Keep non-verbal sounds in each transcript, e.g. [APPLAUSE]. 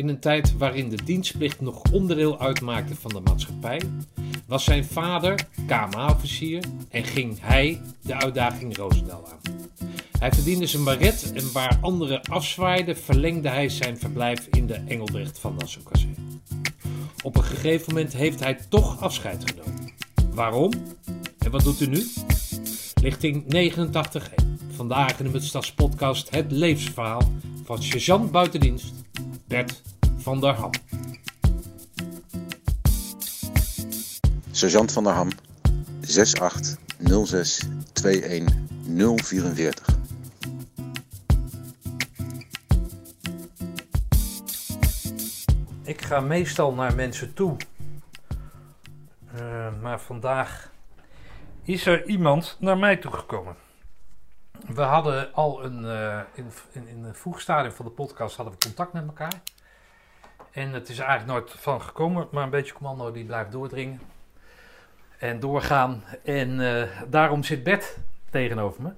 In een tijd waarin de dienstplicht nog onderdeel uitmaakte van de maatschappij, was zijn vader KMA-officier en ging hij de uitdaging Roosendaal aan. Hij verdiende zijn baret en waar anderen afzwaaiden, verlengde hij zijn verblijf in de Engelbrecht van nassau Op een gegeven moment heeft hij toch afscheid genomen. Waarom? En wat doet hij nu? Lichting 89 Vandaag in de Mutstads podcast het levensverhaal van sergeant buitendienst Bert van der Ham. Sergeant van der Ham, 68 06 044. Ik ga meestal naar mensen toe. Uh, maar vandaag is er iemand naar mij toegekomen. We hadden al een, uh, in, in, in een vroeg stadium van de podcast hadden we contact met elkaar. En het is eigenlijk nooit van gekomen, maar een beetje commando die blijft doordringen. En doorgaan. En uh, daarom zit Bert tegenover me.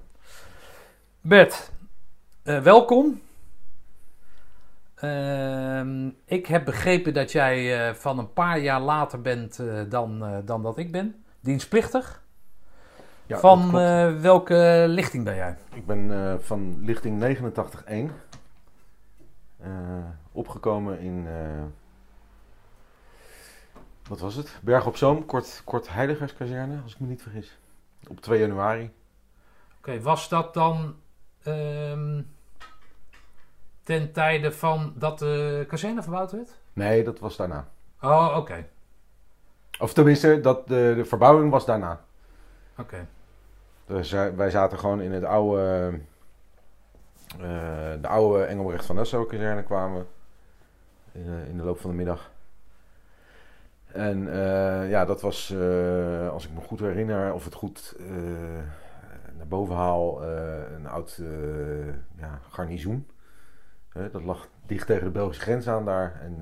Bert, uh, welkom. Ehm, ik heb begrepen dat jij van een paar jaar later bent dan, dan dat ik ben. Dienstplichtig. Ja, van welke lichting ben jij? Ik ben van lichting 89-1 opgekomen in. Uh, wat was het? Berg op Zoom, Kort, Kort Heiligerskazerne, als ik me niet vergis. Op 2 januari. Oké, was dat dan um, ten tijde van dat de kazerne verbouwd werd? Nee, dat was daarna. Oh, oké. Of tenminste, dat de, de verbouwing was daarna. Oké. Dus wij zaten gewoon in het oude. Uh, de oude Engelbrecht van Nassau kazerne kwamen in, eh, in de loop van de middag. En uh, ja, dat was, uh, als ik me goed herinner, of het goed uh, naar boven haal, een oud ja, garnizoen. dat lag dicht tegen de Belgische grens aan daar. En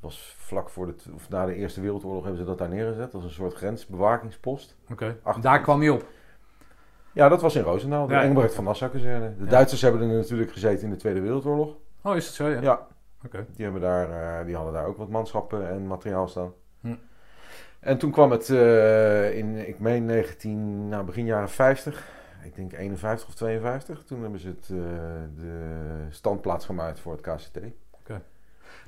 was vlak voor de, of na de Eerste Wereldoorlog hebben ze dat daar neergezet. als een soort grensbewakingspost. Oké, okay. daar kwam je op? Ja, dat was in Roosendaal, de ja. Engelbrecht van Nassau kazerne. De Duitsers hebben er natuurlijk gezeten in de Tweede Wereldoorlog. Oh, is het zo? Ja. ja. Die, hebben daar, uh, die hadden daar ook wat manschappen en materiaal staan. Hm. En toen kwam het uh, in, ik meen 19, nou begin jaren 50, ik denk 51 of 52. Toen hebben ze het, uh, de standplaats gemaakt voor het KCT. Okay.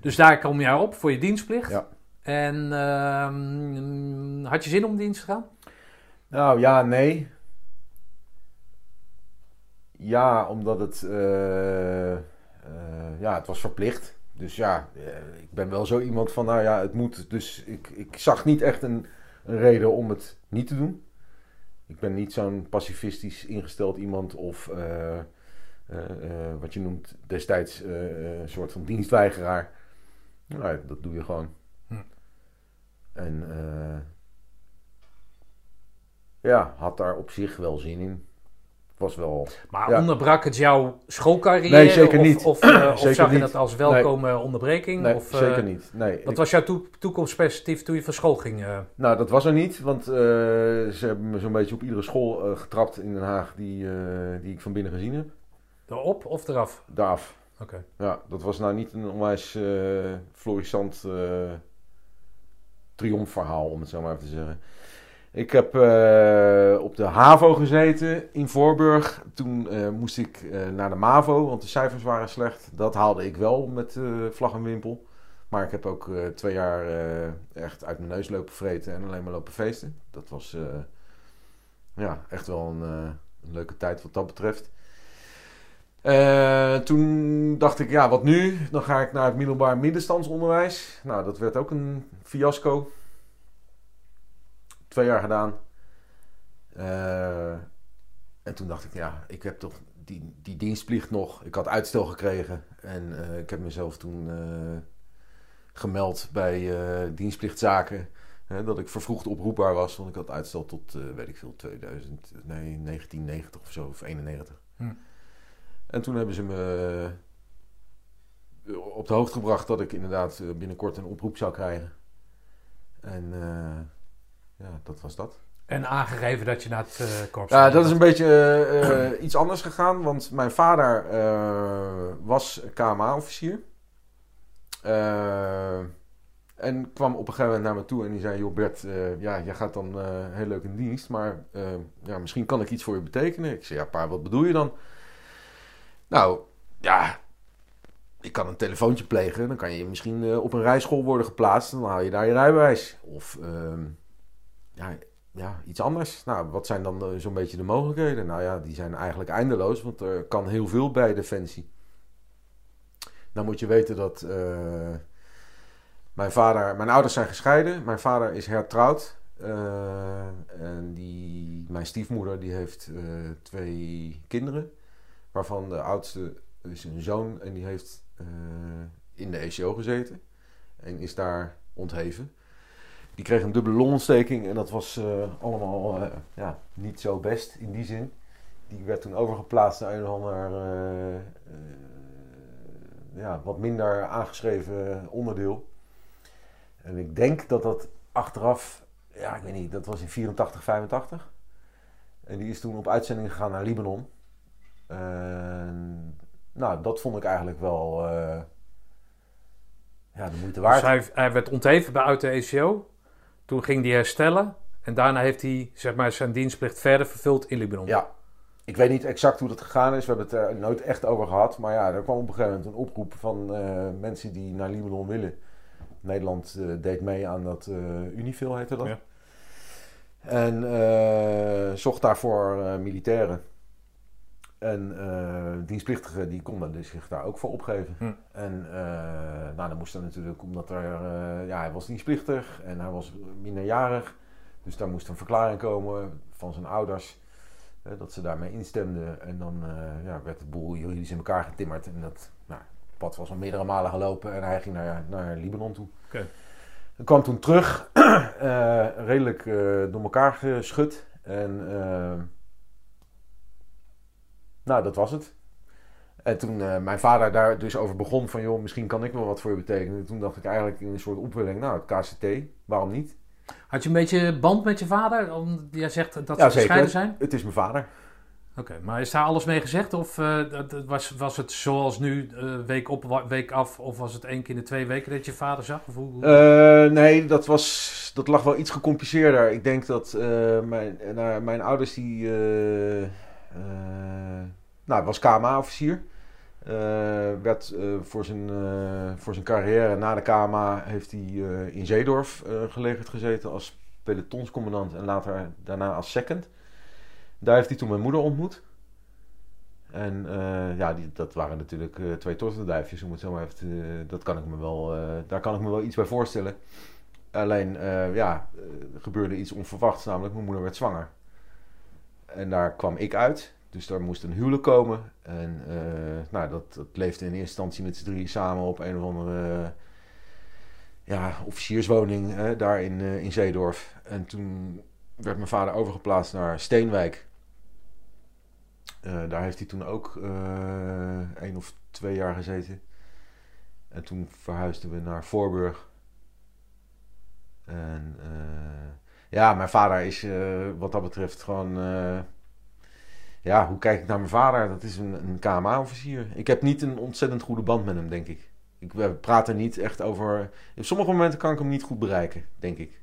Dus daar kom jij op voor je dienstplicht? Ja. En uh, had je zin om dienst te gaan? Nou ja, nee. Ja, omdat het, ja, het was verplicht. Dus ja, eh, ik ben wel zo iemand van, nou ja, het moet. Dus ik, ik zag niet echt een, een reden om het niet te doen. Ik ben niet zo'n pacifistisch ingesteld iemand of wat je noemt destijds een soort van dienstweigeraar. Nou, dat doe je gewoon. Hm. En ja, had daar op zich wel zin in was wel... Maar onderbrak het jouw schoolcarrière? Nee, zeker niet. Of, [CLEARS THROAT] of, of zag je dat als welkome onderbreking? Nee, of, zeker niet. Nee, wat was jouw toekomstperspectief toen je van school ging? Nou, dat was er niet, want ze hebben me zo'n beetje op iedere school getrapt in Den Haag die, die ik van binnen gezien heb. Erop of eraf? Daaraf. Oké. Ja, dat was nou niet een onwijs florissant triomfverhaal, om het zo maar even te zeggen. Ik heb uh, op de HAVO gezeten in Voorburg. Toen uh, moest ik uh, naar de MAVO, want de cijfers waren slecht. Dat haalde ik wel met vlag en wimpel. Maar ik heb ook twee jaar echt uit mijn neus lopen vreten en alleen maar lopen feesten. Dat was ja, echt wel een, een, leuke tijd wat dat betreft. toen dacht ik, ja, wat nu? Dan ga ik naar het middelbaar middenstandsonderwijs. Nou, dat werd ook een fiasco twee jaar gedaan. Uh, en toen dacht ik, ja, ik heb toch die, die dienstplicht nog. Ik had uitstel gekregen. En uh, ik heb mezelf toen uh, gemeld bij dienstplichtzaken. dat ik vervroegd oproepbaar was. Want ik had uitstel tot, weet ik veel, 2000, nee, 1990 of zo, of 91. Hm. En toen hebben ze me op de hoogte gebracht dat ik inderdaad binnenkort een oproep zou krijgen. En ja, dat was dat. En aangegeven dat je naar het uh, korps Ja, dat is een beetje uh, iets anders gegaan. Want mijn vader uh, was KMA-officier. Eh, en kwam op een gegeven moment naar me toe en die zei: Joh, Bert, eh, ja, jij gaat dan eh, heel leuk in dienst, maar eh, ja, misschien kan ik iets voor je betekenen. Ik zei: Ja, pa, wat bedoel je dan? Nou, ja, ik kan een telefoontje plegen. Dan kan je misschien eh, op een rijschool worden geplaatst. Dan haal je daar je rijbewijs. Of ehm, ja, ja, iets anders. Nou, wat zijn dan eh, zo'n beetje de mogelijkheden? Nou ja, die zijn eigenlijk eindeloos, want er kan heel veel bij Defensie. Nou moet je weten dat eh, mijn vader, mijn ouders zijn gescheiden. Mijn vader is hertrouwd. Eh, en die, mijn stiefmoeder die heeft twee kinderen. Waarvan de oudste is een zoon en die heeft in de ECO gezeten. En is daar ontheven. Die kreeg een dubbele longontsteking en dat was eh, allemaal eh, ja, niet zo best in die zin. Die werd toen overgeplaatst naar een of ander eh, ja, wat minder aangeschreven onderdeel. En ik denk dat dat achteraf, ja ik weet niet, dat was in 84, 85. En die is toen op uitzending gegaan naar Libanon. Nou, dat vond ik eigenlijk wel ja, de moeite waard. Dus hij, hij werd ontheven bij uit de ECO. Toen ging hij herstellen. En daarna heeft hij zeg maar, zijn dienstplicht verder vervuld in Libanon. Ja, ik weet niet exact hoe dat gegaan is. We hebben het er nooit echt over gehad. Maar ja, er kwam op een gegeven moment een oproep van eh, mensen die naar Libanon willen. Nederland eh, deed mee aan dat eh Unifil heette dat. Ja. En zocht daarvoor militairen. En eh, dienstplichtigen die konden dus zich daar ook voor opgeven. Hm. En eh, nou, dan moest er natuurlijk, omdat er, eh, ja, hij was dienstplichtig en hij was minderjarig. Dus daar moest een verklaring komen van zijn ouders. dat ze daarmee instemden. En dan ja, werd de boel juridisch in elkaar getimmerd. En dat nou, pad was al meerdere malen gelopen. En hij ging naar, naar Libanon toe. Oké. Hij kwam toen terug. [CLEARS THROAT] redelijk door elkaar geschud. En nou, dat was het. En toen eh, mijn vader daar dus over begon van... joh, misschien kan ik wel wat voor je betekenen. Toen dacht ik eigenlijk in een soort opwelling... nou, het KCT, waarom niet? Had je een beetje band met je vader? Om, jij zegt dat Ja, ze gescheiden zijn? Het is mijn vader. Oké, maar is daar alles mee gezegd? Of dat- dat was, was het zoals nu, eh, week op, week af? Of was het één keer in de twee weken dat je vader zag? Of hoe, hoe- nee, dat, was, dat lag wel iets gecompliceerder. Ik denk dat mijn, nou, mijn ouders die... nou, was KMA-officier. Eh, werd eh, voor, zijn, eh, voor zijn carrière na de KMA heeft hij in Zeedorf gelegerd gezeten als pelotonscommandant en later daarna als second. Daar heeft hij toen mijn moeder ontmoet. En ja, die, dat waren natuurlijk twee tortelduifjes, dat kan ik me wel, daar kan ik me wel iets bij voorstellen. Alleen, ja, gebeurde iets onverwachts, namelijk mijn moeder werd zwanger. En daar kwam ik uit, dus daar moest een huwelijk komen. En eh, nou, dat, dat leefde in eerste instantie met z'n drie samen op een of andere eh, ja, officierswoning daar in, eh, in Zeedorf. En toen werd mijn vader overgeplaatst naar Steenwijk. Daar heeft hij toen ook eh één of twee jaar gezeten. En toen verhuisden we naar Voorburg. En ja, mijn vader is wat dat betreft gewoon... ja, hoe kijk ik naar mijn vader? Dat is een, een KMA-officier. Ik heb niet een ontzettend goede band met hem, denk ik. Ik we praten niet echt over... Op sommige momenten kan ik hem niet goed bereiken, denk ik.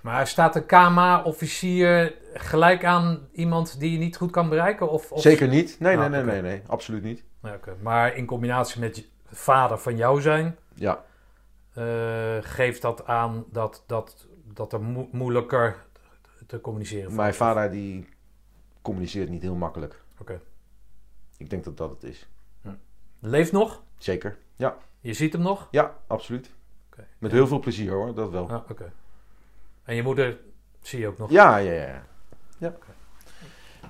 Maar staat een KMA-officier gelijk aan iemand die je niet goed kan bereiken? Of, of... Zeker niet. Nee, Ah, nee, nee, nee, nee. Absoluut niet. Ja. Maar in combinatie met vader van jou zijn, Ja, eh, geeft dat aan dat, dat, dat er mo- moeilijker te communiceren mijn vader die communiceert niet heel makkelijk. Oké. Ik denk dat dat het is. Leeft nog? Zeker. Ja, Je ziet hem nog? ja absoluut. Met heel veel plezier hoor, dat wel. Oké. En je moeder zie je ook nog? Ja, ja, ja. ja.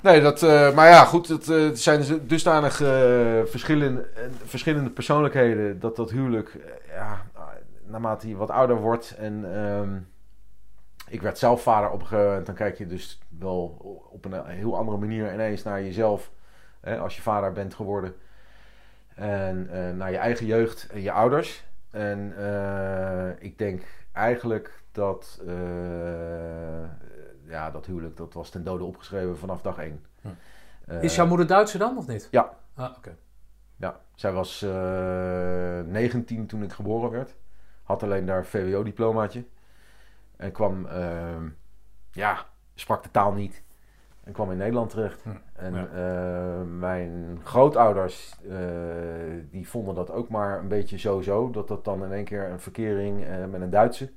Nee, dat, eh, maar ja, goed, het eh, zijn dus dusdanig eh, verschillende, verschillende persoonlijkheden dat dat huwelijk, ja, naarmate je wat ouder wordt en ehm, ik werd zelf vader op een gegeven moment, dan kijk je dus wel op een heel andere manier ineens naar jezelf, hè, als je vader bent geworden. En eh, naar je eigen jeugd en je ouders. En eh, ik denk eigenlijk dat eh, ja, dat huwelijk dat was ten dode opgeschreven vanaf dag één. Hm. Is jouw moeder Duitser dan of niet? Ja. Ah, oké. Ja, zij was eh 19 toen ik geboren werd. Had alleen daar VWO-diplomaatje. En kwam, ehm, ja, sprak de taal niet. En kwam in Nederland terecht. Hm, En ja. eh, mijn grootouders, eh, die vonden dat ook maar een beetje zo-zo. Dat dat dan in één keer een verkering eh, met een Duitse.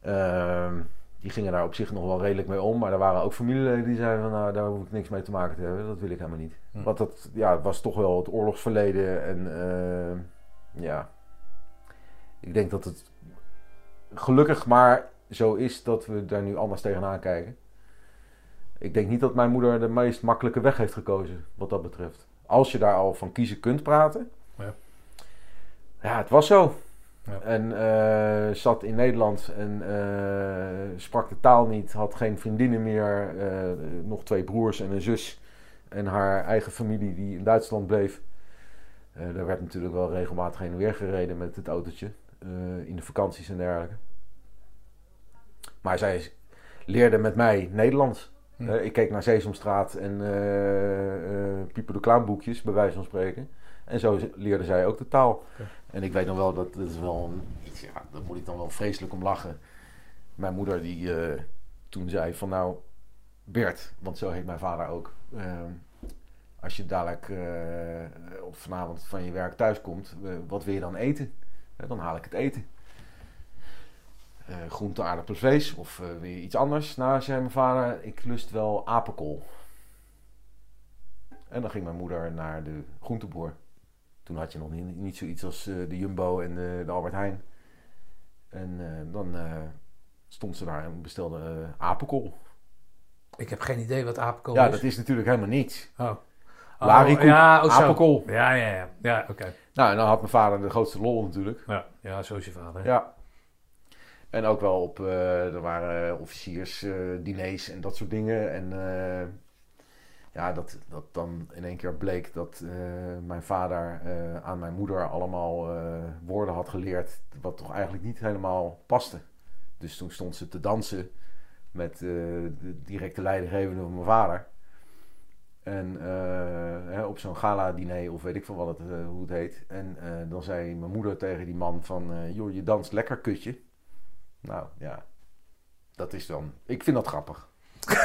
Ehm, die gingen daar op zich nog wel redelijk mee om. Maar er waren ook familieleden die zeiden van... nou, daar hoef ik niks mee te maken te hebben. Dat wil ik helemaal niet. Hm. Want dat ja, was toch wel het oorlogsverleden. En ja... Ik denk dat het gelukkig maar zo is dat we daar nu anders tegenaan kijken. Ik denk niet dat mijn moeder de meest makkelijke weg heeft gekozen, wat dat betreft. Als je daar al van kiezen kunt praten. Ja. Ja, het was zo. Ja. En eh, zat in Nederland en eh, sprak de taal niet, had geen vriendinnen meer, eh, nog twee broers en een zus. En haar eigen familie die in Duitsland bleef. Daar werd natuurlijk wel regelmatig heen en weer gereden met het autootje. Eh, in de vakanties en dergelijke. Maar zij leerde met mij Nederlands. Hm. Eh, ik keek naar Sesamstraat en eh Pieper de Clown boekjes, bij wijze van spreken. En zo leerde zij ook de taal. En ik weet nog wel, dat, dat is wel een, iets, ja, daar moet ik dan wel vreselijk om lachen. Mijn moeder die toen zei van nou, Bert, want zo heet mijn vader ook. ehm, als je dadelijk of vanavond van je werk thuis komt, wat wil je dan eten? Eh, dan haal ik het eten. Eh groente, aardappelen, vlees of eh, weer iets anders. Nou, zei mijn vader, ik lust wel apenkool. En dan ging mijn moeder naar de groenteboer. Toen had je nog niet, niet zoiets als de Jumbo en de, de Albert Heijn. En dan stond ze daar en bestelde apenkool. Ik heb geen idee wat apenkool ja, is. dat is natuurlijk helemaal niets. Oh. Larikoek, ja, oh, zo. apenkool. Ja, ja, ja. Ja, oké. Nou, en dan had mijn vader de grootste lol natuurlijk. Ja, ja, zo is je vader. Ja. En ook wel op, eh, er waren officiersdiners en dat soort dingen. En eh, ja, dat, dat dan in één keer bleek dat eh, mijn vader eh, aan mijn moeder allemaal eh, woorden had geleerd. wat toch eigenlijk niet helemaal paste. Dus toen stond ze te dansen met eh, de directe leidinggevende van mijn vader. En eh, hè, op zo'n gala-diner, of weet ik veel wat het, eh, hoe het heet. En eh, dan zei mijn moeder tegen die man van... joh, je danst lekker, kutje. Nou, ja. Dat is dan... Ik vind dat grappig.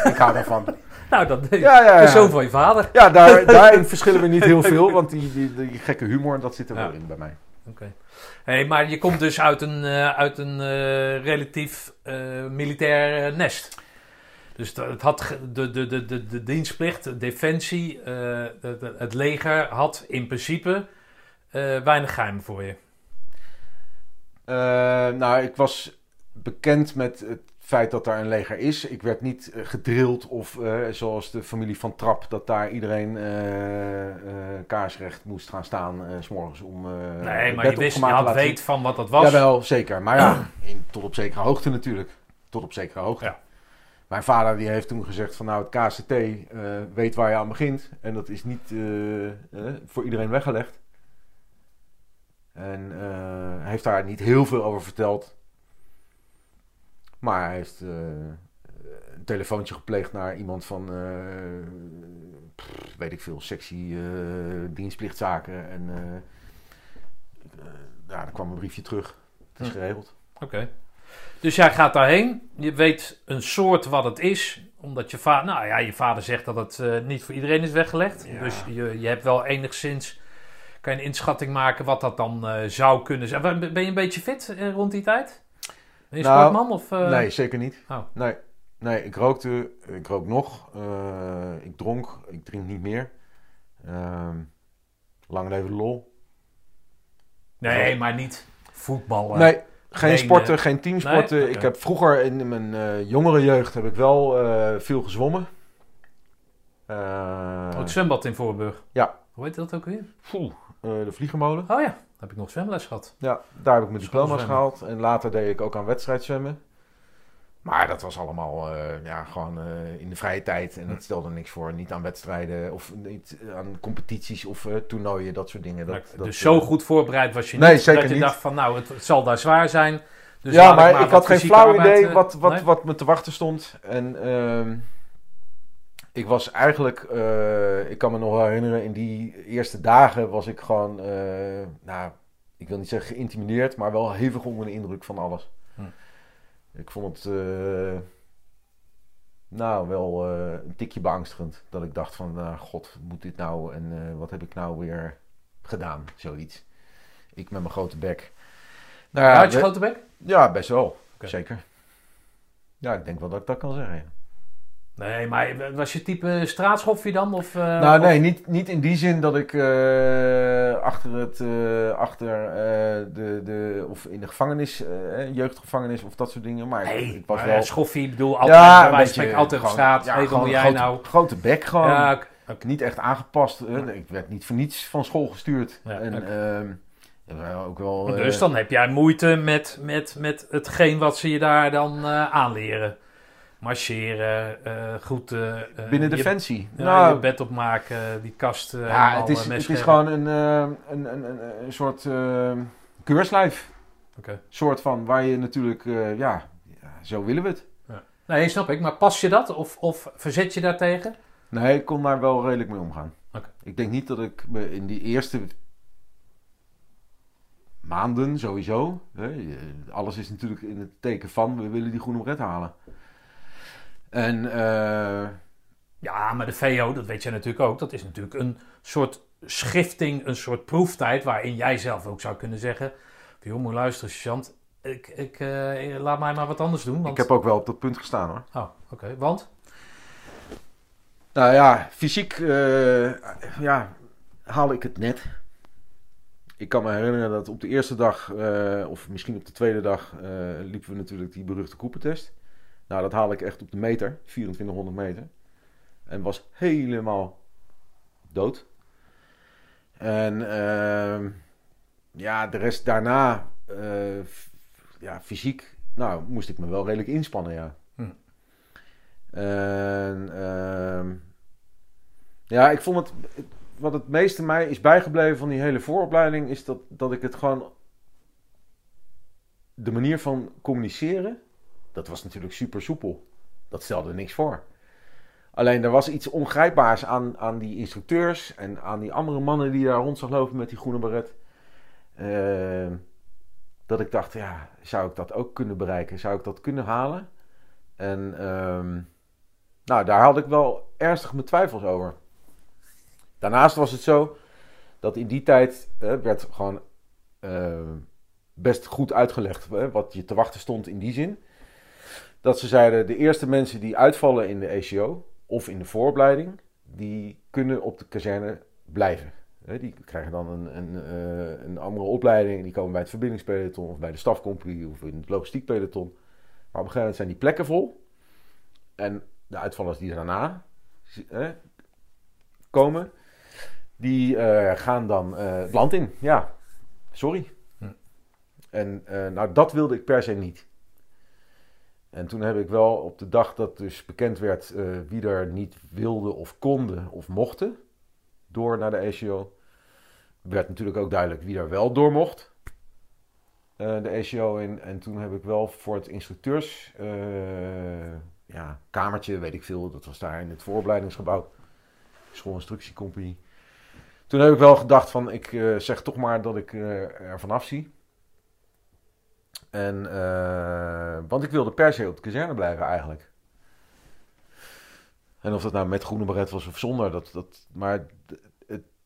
ik hou daarvan. [LAUGHS] Nou, dat Ja, ja, ja. de zoon van je vader. Ja, daar, [LAUGHS] daarin verschillen we niet heel veel. [LAUGHS] Want die, die, die gekke humor, dat zit er wel in bij mij. Oké. Hey, maar je komt dus uit een, uit een relatief militair nest. Dus het had de, de, de, de, de dienstplicht, de defensie, eh, het, leger had in principe eh, weinig geheim voor je. Eh, nou, ik was bekend met het feit dat daar een leger is. Ik werd niet gedrild of zoals de familie van Trap, dat daar iedereen kaarsrecht moest gaan staan s s'morgens om. nee, maar je wist, je had weet van wat dat was. Jawel, zeker. Maar ja, [CLEARS THROAT] in, tot op zekere hoogte natuurlijk. Tot op zekere hoogte. Ja. Mijn vader die heeft toen gezegd van nou, het KCT eh, weet waar je aan begint. En dat is niet eh, eh, voor iedereen weggelegd. En heeft daar niet heel veel over verteld. Maar hij heeft een telefoontje gepleegd naar iemand van, pff, weet ik veel, sectie dienstplichtzaken. En ja, er kwam een briefje terug. Het is Hm. geregeld. Oké. Dus jij gaat daarheen. Je weet een soort wat het is. Omdat je vader... Nou ja, je vader zegt dat het eh, niet voor iedereen is weggelegd. Ja. Dus je, je hebt wel enigszins... Kan je een inschatting maken wat dat dan eh, zou kunnen zijn. Ben je een beetje fit eh, rond die tijd? Ben je Nou, sportman? Of, Nee, zeker niet. Oh. Nee, nee, ik rookte, ik rook nog, ik dronk, ik drink niet meer. Ehm lang leven de lol. Nee, maar niet voetballen. nee, geen sporten, geen teamsporten. nee? Ik heb vroeger in mijn eh, jongere jeugd heb ik wel eh, veel gezwommen. Eh, Oh, het zwembad in Voorburg. Ja. Hoe heet dat ook weer? poeh, de vliegenmolen. Oh ja, daar heb ik nog zwemles gehad. Ja, daar heb ik mijn diploma's gehaald. En later deed ik ook aan wedstrijdzwemmen. Maar dat was allemaal eh, ja, gewoon eh, in de vrije tijd. En Hm. dat stelde niks voor. Niet aan wedstrijden of niet aan competities of eh, toernooien, dat soort dingen. Dat, Maar- dat, dus zo goed voorbereid was je Nee, niet. zeker dat je niet. dacht van nou, het, het zal daar zwaar zijn. Dus ja, maar ik, had geen flauw idee wat, wat, nee? wat me te wachten stond. En ehm, ik was eigenlijk, ik kan me nog wel herinneren, in die eerste dagen was ik gewoon, nou, ik wil niet zeggen geïntimideerd, maar wel hevig onder de indruk van alles. Ik vond het, eh, nou, wel eh, een tikje beangstigend. Dat ik dacht van, nou, god, moet dit nou en eh, wat heb ik nou weer gedaan, zoiets. Ik met mijn grote bek. Nou, Ja, had je we- grote bek? ja, best wel. Zeker. Ja, ik denk wel dat ik dat kan zeggen. Ja. Nee, maar was je type straatschoffie dan? Of, eh, nou, of- nee, niet, niet in die zin dat ik eh, achter het, eh, achter de, de, of in de gevangenis, jeugdgevangenis of dat soort dingen. Maar ik- Nee, ik was maar wel. schoffie, ik bedoel, altijd, ja, bij beetje altijd op straat. Ja, hey, gewoon jij grote, nou? Grote bek gewoon. Ja, oké. Niet echt aangepast. Ik werd niet voor niets van school gestuurd. Ja, en ehm, ja, ook wel. Dus dan heb jij moeite met, met, met hetgeen wat ze je daar dan aanleren. Marcheren, eh, goed... eh, eh, binnen je- Defensie. Ja, nou, je bed opmaken, die kast eh, Ja, het is, het is gewoon een, een, een, een, een soort eh, keurslijf. Oké. soort van waar je natuurlijk, ja, ja, zo willen we het. Nee, snap ik. Maar pas je dat? Of, of verzet je daartegen? Nee, ik kon daar wel redelijk mee omgaan. Ik denk niet dat ik me in die eerste maanden sowieso, hè, je- alles is natuurlijk in het teken van, we willen die groene bret halen. En eh, Ja, maar de VO, dat weet jij natuurlijk ook, dat is natuurlijk een soort schifting, een soort proeftijd waarin jij zelf ook zou kunnen zeggen: joh, moet luisteren, sergeant, ik, ik, eh, laat mij maar wat anders doen. Want... ik heb ook wel op dat punt gestaan hoor. Oh, oké. Want? Nou ja, fysiek eh, ja, haalde ik het net. Ik kan me herinneren dat op de eerste dag, of misschien op de tweede dag, liepen we natuurlijk die beruchte Cooper-test. Nou, dat haalde ik echt op de meter, 2400 meter. En was helemaal dood. En ehm, ja, de rest daarna, eh, ja, fysiek, nou, moest ik me wel redelijk inspannen, ja. Hm. En ehm, ja, ik vond het, wat het meeste mij is bijgebleven van die hele vooropleiding, is dat, dat ik het gewoon, de manier van communiceren, dat was natuurlijk super soepel. Dat stelde niks voor. Alleen er was iets ongrijpbaars aan, aan die instructeurs en aan die andere mannen die daar rond zag lopen met die groene beret. Ehm, dat ik dacht, ja, zou ik dat ook kunnen bereiken? Zou ik dat kunnen halen? En ehm, nou, daar had ik wel ernstig mijn twijfels over. Daarnaast was het zo dat in die tijd werd gewoon eh, best goed uitgelegd wat je te wachten stond in die zin. Dat ze zeiden, de eerste mensen die uitvallen in de ECO of in de vooropleiding, die kunnen op de kazerne blijven. Die krijgen dan een, een, eh, een andere opleiding. Die komen bij het verbindingspeloton of bij de stafcompagnie of in het logistiekpeloton. Maar op een gegeven moment zijn die plekken vol. En de uitvallers die daarna komen, die eh, gaan dan eh, het land in. Ja, sorry. Hm. En nou, dat wilde ik per se niet. En toen heb ik wel op de dag dat dus bekend werd eh, wie er niet wilde of konden of mochten door naar de ECO, werd natuurlijk ook duidelijk wie er wel door mocht. eh, de ECO in. En toen heb ik wel voor het instructeurs eh, ja, kamertje, weet ik veel, dat was daar in het vooropleidingsgebouw, schoolinstructiecompagnie. Toen heb ik wel gedacht van, ik zeg toch maar dat ik er vanaf zie. En, eh, want ik wilde per se op de kazerne blijven eigenlijk. En of dat nou met groene beret was of zonder, dat, dat, maar de,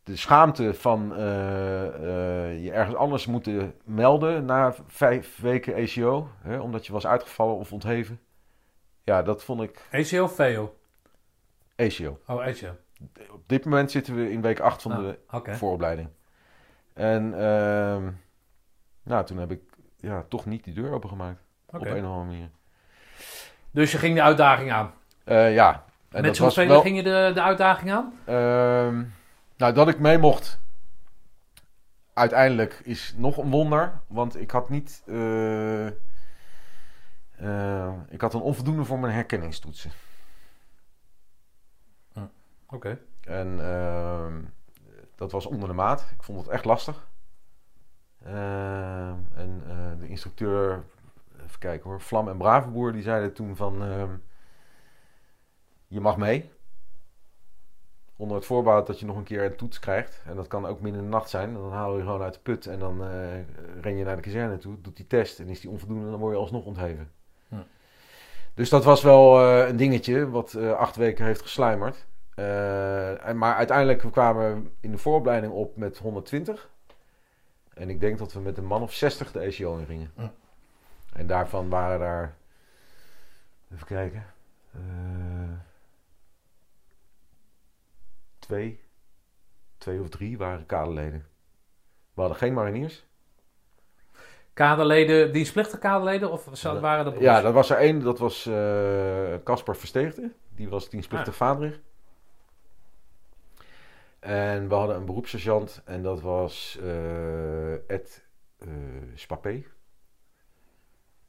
de schaamte van eh, eh, je ergens anders moeten melden na vijf weken ECO, hè, omdat je was uitgevallen of ontheven. Ja, dat vond ik ECO of VO? ECO. Oh, ECO. Op dit moment zitten we in week 8 van Ah, de vooropleiding. En ehm, nou, toen heb ik ja, toch niet die deur opengemaakt. Oké. Op een of andere manier. Dus je ging de uitdaging aan. Eh, ja. En Met was wel, ging je de, de uitdaging aan? ehm, nou, dat ik mee mocht. Uiteindelijk is nog een wonder. Want ik had niet... eh, eh, ik had een onvoldoende voor mijn herkenningstoetsen. Oké. En ehm, dat was onder de maat. Ik vond het echt lastig. Ehm, en eh, de instructeur, even kijken hoor, Vlam en Bravenboer, die zeiden toen van, ehm, je mag mee. Onder het voorbehoud dat je nog een keer een toets krijgt. En dat kan ook midden in de nacht zijn. Dan haal je gewoon uit de put en dan eh, ren je naar de kazerne toe. Doet die test en is die onvoldoende en dan word je alsnog ontheven. Hm. Dus dat was wel eh, een dingetje wat acht weken heeft gesluimerd. En, maar uiteindelijk we kwamen in de vooropleiding op met 120. En ik denk dat we met een man of 60 de ECO in gingen. En daarvan waren daar... Even kijken. eh, twee. Twee of drie waren kaderleden. We hadden geen mariniers. Kaderleden, dienstplichtige kaderleden of waren er Ja, dat was er één. Dat was eh, Caspar Versteegde. Die was dienstplichtig vaandrig. En we hadden een beroepssergeant. En dat was eh, Ed Spapé.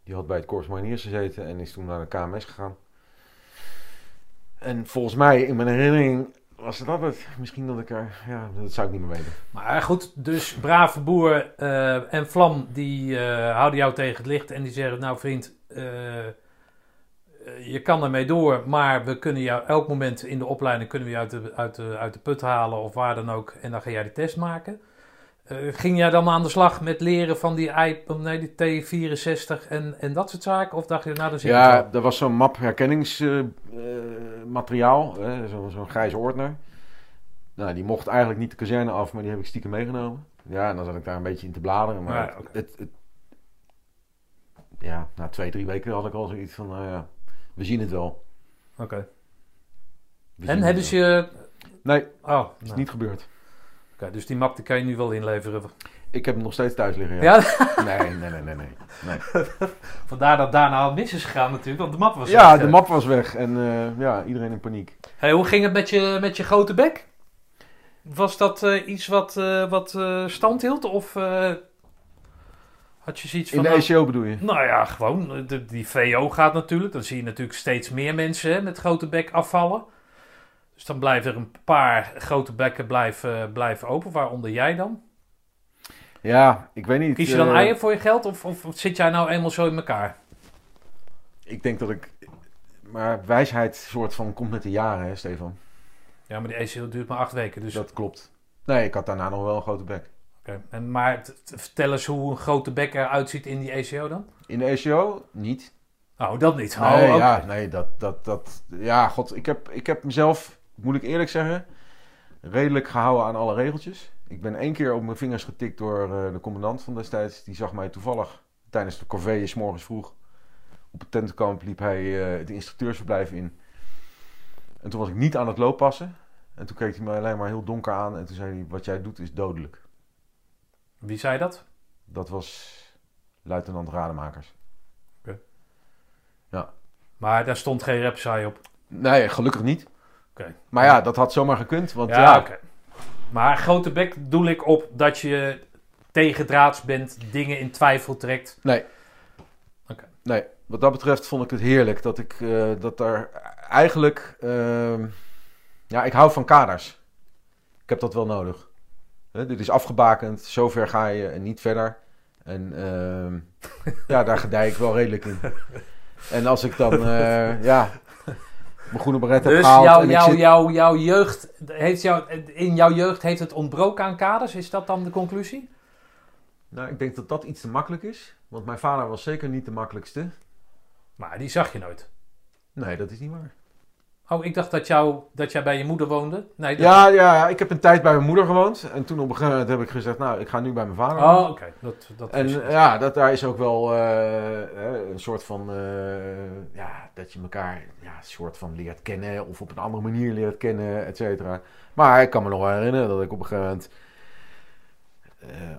Die had bij het Corps Mariniers gezeten. En is toen naar de KMS gegaan. En volgens mij, in mijn herinnering, was het altijd... Misschien dat ik er... Ja, dat zou ik niet meer weten. Maar goed, dus brave boer eh, en Vlam die houden jou tegen het licht en die zeggen: Nou, vriend, je kan ermee door, maar we kunnen jou elk moment in de opleiding kunnen we je uit de, uit de, uit de put halen of waar dan ook. En dan ga jij de test maken. Eh, ging jij dan aan de slag met leren van die, I, nee, die T64 en, en dat soort zaken? Of dacht je, nou, dan zit Ja, er was zo'n map herkenningsmateriaal, zo'n zo'n grijze ordner. Nou, die mocht eigenlijk niet de kazerne af, maar die heb ik stiekem meegenomen. Ja, en dan zat ik daar een beetje in te bladeren. Maar Ja, het, het, het- ja, na twee, drie weken had ik al zoiets van, nou ja, we zien het wel. Oké. En hebben ze je. Nee, Oh, is nou, niet gebeurd. oké, dus die map die kan je nu wel inleveren. Ik heb hem nog steeds thuis liggen, ja. Ja, Nee, nee, nee, nee, nee. nee. [LAUGHS] vandaar dat daarna al mis is gegaan natuurlijk, want de map was Ja, weg, de eh. map was weg en eh, ja, iedereen in paniek. Hey, hoe ging het met je, met je grote bek? Was dat eh, iets wat, eh, wat stand hield? Of had je zoiets van... In de nou, ECO bedoel je? nou ja, gewoon. De, die VO gaat natuurlijk. Dan zie je natuurlijk steeds meer mensen hè, met grote bek afvallen. Dus dan blijven er een paar grote bekken blijven, blijven open. Waaronder jij dan. Ja, ik weet niet. Kies je dan eh, eieren voor je geld? Of, of zit jij nou eenmaal zo in elkaar? Ik denk dat ik... Maar wijsheid soort van komt met de jaren, hè, Stefan? Ja, maar die ECO duurt maar acht weken. Dus, Dat klopt. Nee, ik had daarna nog wel een grote bek. Oké. maar vertel eens hoe een grote bek eruit ziet in die ECO dan. In de ECO niet. Oh, dat niet. Nee, oh, oké. ja, nee, dat, dat, dat... Ja, god, ik heb, ik heb mezelf, moet ik eerlijk zeggen, redelijk gehouden aan alle regeltjes. Ik ben één keer op mijn vingers getikt door eh, de commandant van destijds. Die zag mij toevallig tijdens de corvée, 's morgens vroeg. Op het tentenkamp liep hij eh, het instructeursverblijf in. En toen was ik niet aan het looppassen. En toen keek hij me alleen maar heel donker aan. En toen zei hij, wat jij doet is dodelijk. Wie zei dat? Dat was luitenant Rademakers. Maar daar stond geen repsaai op. Nee, gelukkig niet. Oké. Maar ja, dat had zomaar gekund. Want Ja, ja, oké. Maar grote bek doel ik op dat je tegendraads bent, dingen in twijfel trekt. Nee. Oké. Nee, wat dat betreft vond ik het heerlijk dat ik eh, dat daar eigenlijk. ehm, ja, ik hou van kaders. Ik heb dat wel nodig. Hè, dit is afgebakend, zover ga je en niet verder. En ehm, [LAUGHS] ja, daar gedij ik wel redelijk in. En als ik dan, [LAUGHS] eh, ja, mijn groene beret heb Dus gehaald. en jouw, zit- jouw, jouw jeugd, heeft jou, in jouw jeugd heeft het ontbroken aan kaders? Is dat dan de conclusie? Nou, ik denk dat dat iets te makkelijk is. Want mijn vader was zeker niet de makkelijkste. Maar die zag je nooit. Nee, dat is niet waar. Oh, ik dacht dat, jou, dat jij bij je moeder woonde. Nee, dat... Ja, ja, ja, ik heb een tijd bij mijn moeder gewoond. En toen op een gegeven moment heb ik gezegd, nou, ik ga nu bij mijn vader. Oh, oké. Dat, dat En is- ja, dat, daar is ook wel eh, eh, een soort van, eh, ja, dat je elkaar ja, een soort van leert kennen of op een andere manier leert kennen, et cetera. Maar ik kan me nog wel herinneren dat ik op een gegeven moment